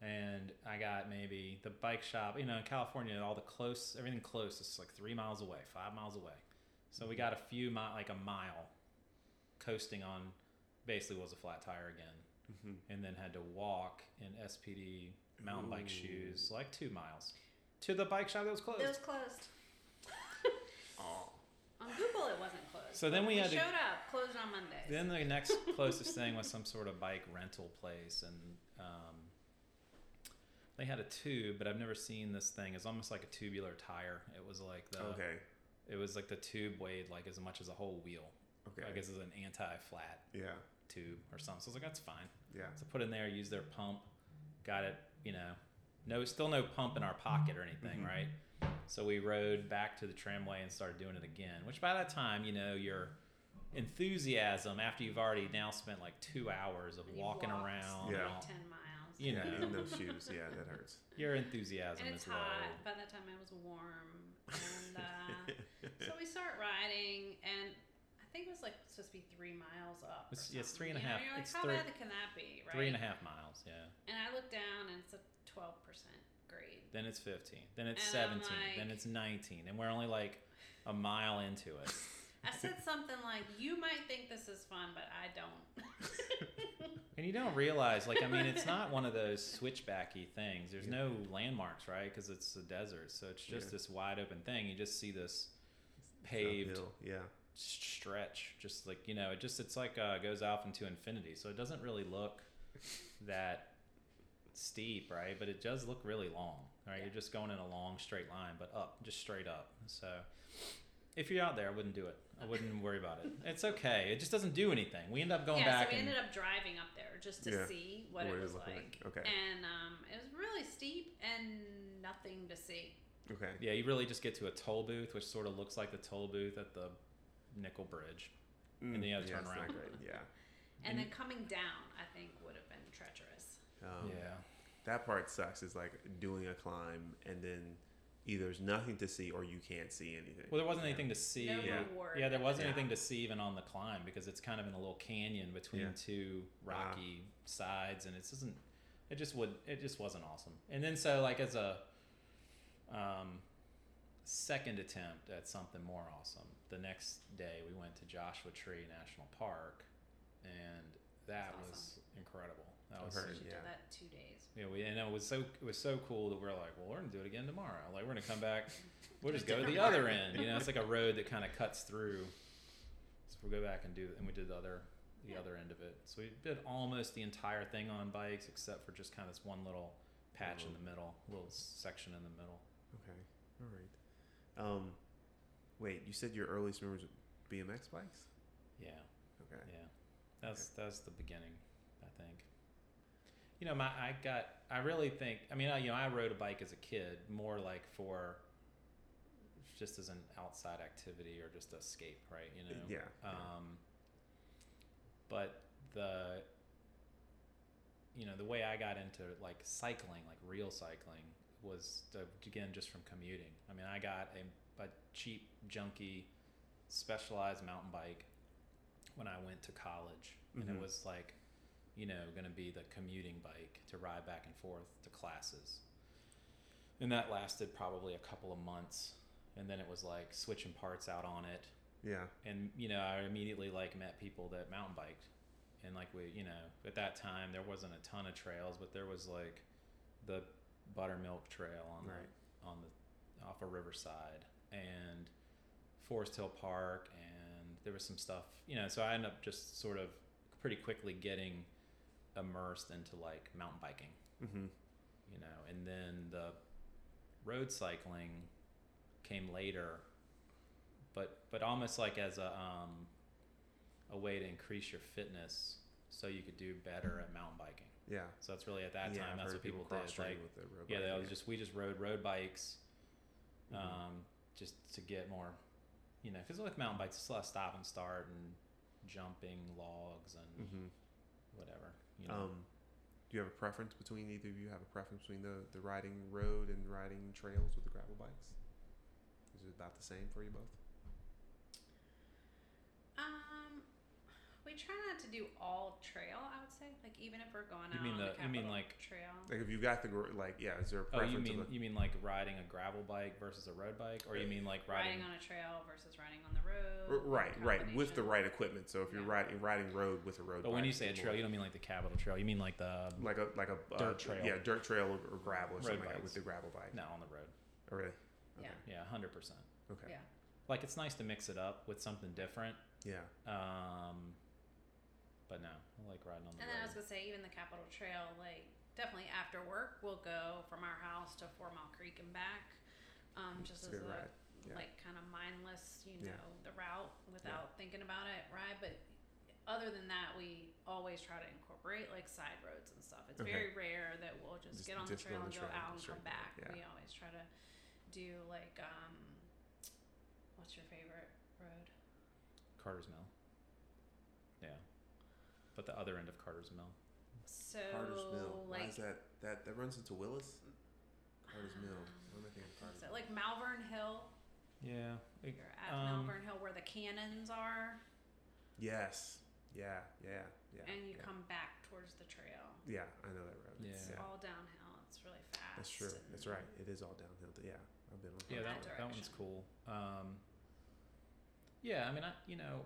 And I got maybe the bike shop. You know, in California, all the close, everything close is like three miles away, five miles away. So we got a few mile, like a mile, coasting on. Basically, was a flat tire again hmm and then had to walk in SPD mountain bike shoes like two miles to the bike shop that was closed. It was closed. Oh. On Google, it wasn't closed. So then but we had to- showed up closed on Monday. then the next closest thing was some sort of bike rental place, and um, they had a tube, but I've never seen this thing. It's almost like a tubular tire. It was like the Okay. it was like the tube weighed like as much as a whole wheel. Okay. I guess it's an anti-flat Yeah. tube or something. So I was like, that's fine. Yeah. So put in there, use their pump, got it. You know, no, still no pump in our pocket or anything, Mhm. right? So we rode back to the tramway and started doing it again. Which by that time, you know, your enthusiasm after you've already now spent like two hours of And you walking walked around, Yeah. and all, Ten miles. you yeah. know, In those shoes. Yeah, that hurts. your enthusiasm And it's is low. hot. By that time, it was warm. And uh, so we start riding, and I think it was like supposed to be three miles up. or It's- yeah, it's something. three and a You know, half- You're like, it's how three- bad can that be, right? Three and a half miles, yeah. And I look down, and it's a twelve percent grade. Then it's 15. Then it's And I'm 17. then it's 19. And we're only like a mile into it. I said something like, "You might think this is fun, but I don't." And you don't realize, like, I mean, it's not one of those switchbacky things. There's no landmarks, right? Because it's a desert. So it's just Yeah. this wide open thing. You just see this paved Uphill, Yeah. stretch. Just like, you know, it just, it's like, uh, goes off into infinity. So it doesn't really look that steep, right? But it does look really long, right? Yeah. You're just going in a long straight line, but up, just straight up. So if you're out there, I wouldn't do it. I wouldn't worry about it. It's okay. It just doesn't do anything. We end up going yeah, back so we and ended up driving up there just to Yeah. see what, What it it was looked like. like. Okay. And um, it was really steep and nothing to see. Okay. Yeah, you really just get to a toll booth, which sort of looks like the toll booth at the Nickel Bridge. And then you have to yeah, turn it's around. Not great. Yeah. And, And then coming down, I think, would have been treacherous. Um, yeah. That part sucks. Is like doing a climb and then either there's nothing to see or you can't see anything. Well, there wasn't Yeah. anything to see. No Yeah. Yeah, there wasn't Yeah. anything to see even on the climb because it's kind of in a little canyon between Yeah. two rocky sides, and it doesn't. It just would. It just wasn't awesome. And then so like as a um, second attempt at something more awesome, the next day we went to Joshua Tree National Park, and that That's was incredible. That I've was. You Yeah. that two days. yeah, we and it was so it was so cool that we're like, well, we're gonna do it again tomorrow. Like we're gonna come back. We'll just go to the other end. You know, it's like a road that kind of cuts through. So we'll go back and do, and we did the other the Yeah. other end of it. So we did almost the entire thing on bikes, except for just kind of this one little patch in the middle, little section in the middle. Okay. All right. Um, wait, you said your earliest memories of BMX bikes? Yeah, Okay. yeah. That's that's the beginning, I think. You know, my I got I really think I mean I, you know I rode a bike as a kid more like for just as an outside activity or just escape, right? You know. Yeah. Um, but the you know the way I got into like cycling, like real cycling, was the, again just from commuting. I mean, I got a, a cheap, junky, specialized mountain bike when I went to college, and Mhm. it was like, you know, going to be the commuting bike to ride back and forth to classes. And that lasted probably a couple of months, and then it was like switching parts out on it yeah. and you know i immediately like met people that mountain biked and like we you know at that time there wasn't a ton of trails but there was like the buttermilk trail on Right. the on the off of riverside and forest hill park and there was some stuff you know so i ended up just sort of pretty quickly getting immersed into like mountain biking Mm-hmm. you know and then the road cycling came later but but almost like as a um, a way to increase your fitness so you could do better at mountain biking Yeah. so that's really at that yeah, time I've that's what people, cross did like with yeah they was just we just rode road bikes Mhm. um, just to get more you know because with mountain bikes it's a lot of stop and start and jumping logs and Mhm. whatever you know Um, do you have a preference between either of you? Have a preference between the, the riding road and riding trails with the gravel bikes? Is it about the same for you both? We try not to do all trail. I would say, like even if we're going You out mean on the- the, you mean like- trail. Like if you've got the gr- like yeah, is there a oh preference? you mean of you mean like riding a gravel bike versus a road bike or you mean like riding riding, on a trail versus riding on the road. a, R- right, right, with the combination. right equipment. So if you're Yeah. riding riding road with a road, bike. but when bike, you say a it's trail more you don't mean like the capital trail you mean like the like a like a uh, Dirt trail. yeah, dirt trail or, or gravel or Road something like that bikes. with the gravel bike. no on the road Oh, really? Yeah. yeah 100% Okay. Yeah. like it's nice to mix it up with something different Yeah. um but no i like riding on the And then I was gonna say, even the Capital Trail, like definitely after work, we'll go from our house to Four Mile Creek and back, um, just It's as a ride. Yeah. like kind of mindless, you Yeah. know, the route without thinking about it, right? But other than that, we always try to incorporate like side roads and stuff. It's Okay. very rare that we'll just, Just- get on just the trail on and go trail out and straight come back. yeah. We always try to do like um, what's your favorite road? carter's mill yeah but the other end of carter's mill So Carter's Mill. Why is that? That that runs into Willis. Carter's Mill. What am I thinking? of Carter's So Mill? like Malvern Hill, yeah it- you're at um, Malvern Hill where the cannons are, Yes. Yeah. Yeah. Yeah. and you yeah. come back towards the trail. Yeah, I know that road. Yeah. It's yeah. all downhill. It's really fast. That's true. That's right. It is all downhill. Yeah, I've been on. yeah that, that that one's cool um yeah i mean i you know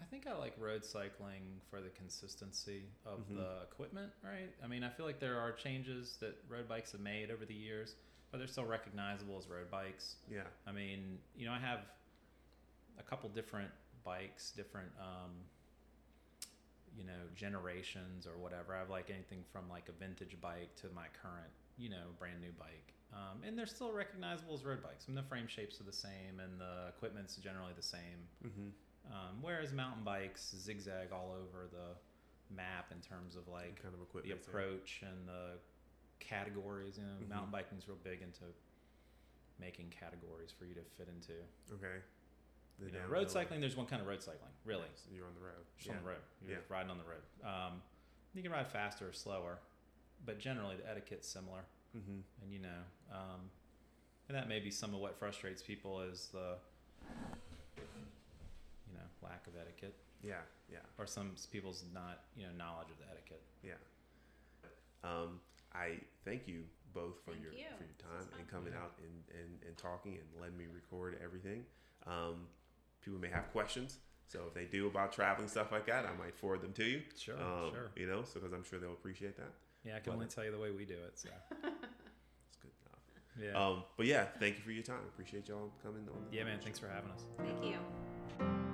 i think i like road cycling for the consistency of Mhm. the equipment right i mean i feel like there are changes that road bikes have made over the years but they're still recognizable as road bikes Yeah. I mean, you know, I have a couple different bikes, different, um, you know, generations or whatever. I have like anything from like a vintage bike to my current, you know, brand new bike. Um, and they're still recognizable as road bikes. I mean, the frame shapes are the same and the equipment's generally the same. Mm-hmm. Um, whereas mountain bikes zigzag all over the map in terms of like kind of the equipment. there. approach and the categories. You know, Mhm. mountain biking's real big into making categories for you to fit into. Okay. The You know, road cycling, there's one kind of road cycling, really. So you're on the road. Just yeah. on the road. You're Yeah. riding on the road. Um, you can ride faster or slower, but generally the etiquette's similar. Mm-hmm. And you know, um, and that may be some of what frustrates people is the lack of etiquette Yeah, yeah, or some people's not you know knowledge of the etiquette. yeah. Um, I thank you both for Thank your you. for your time and fun. coming out and, and, and talking and letting me record everything. Um, people may have questions, so if they do about traveling stuff like that, I might forward them to you. Sure, Um, sure. You know, so because I'm sure they'll appreciate that. Yeah, I can But- only tell you the way we do it. So It's good enough. yeah, Um, but yeah, thank you for your time. Appreciate y'all coming on. yeah, man. Thanks for having us. Thank you.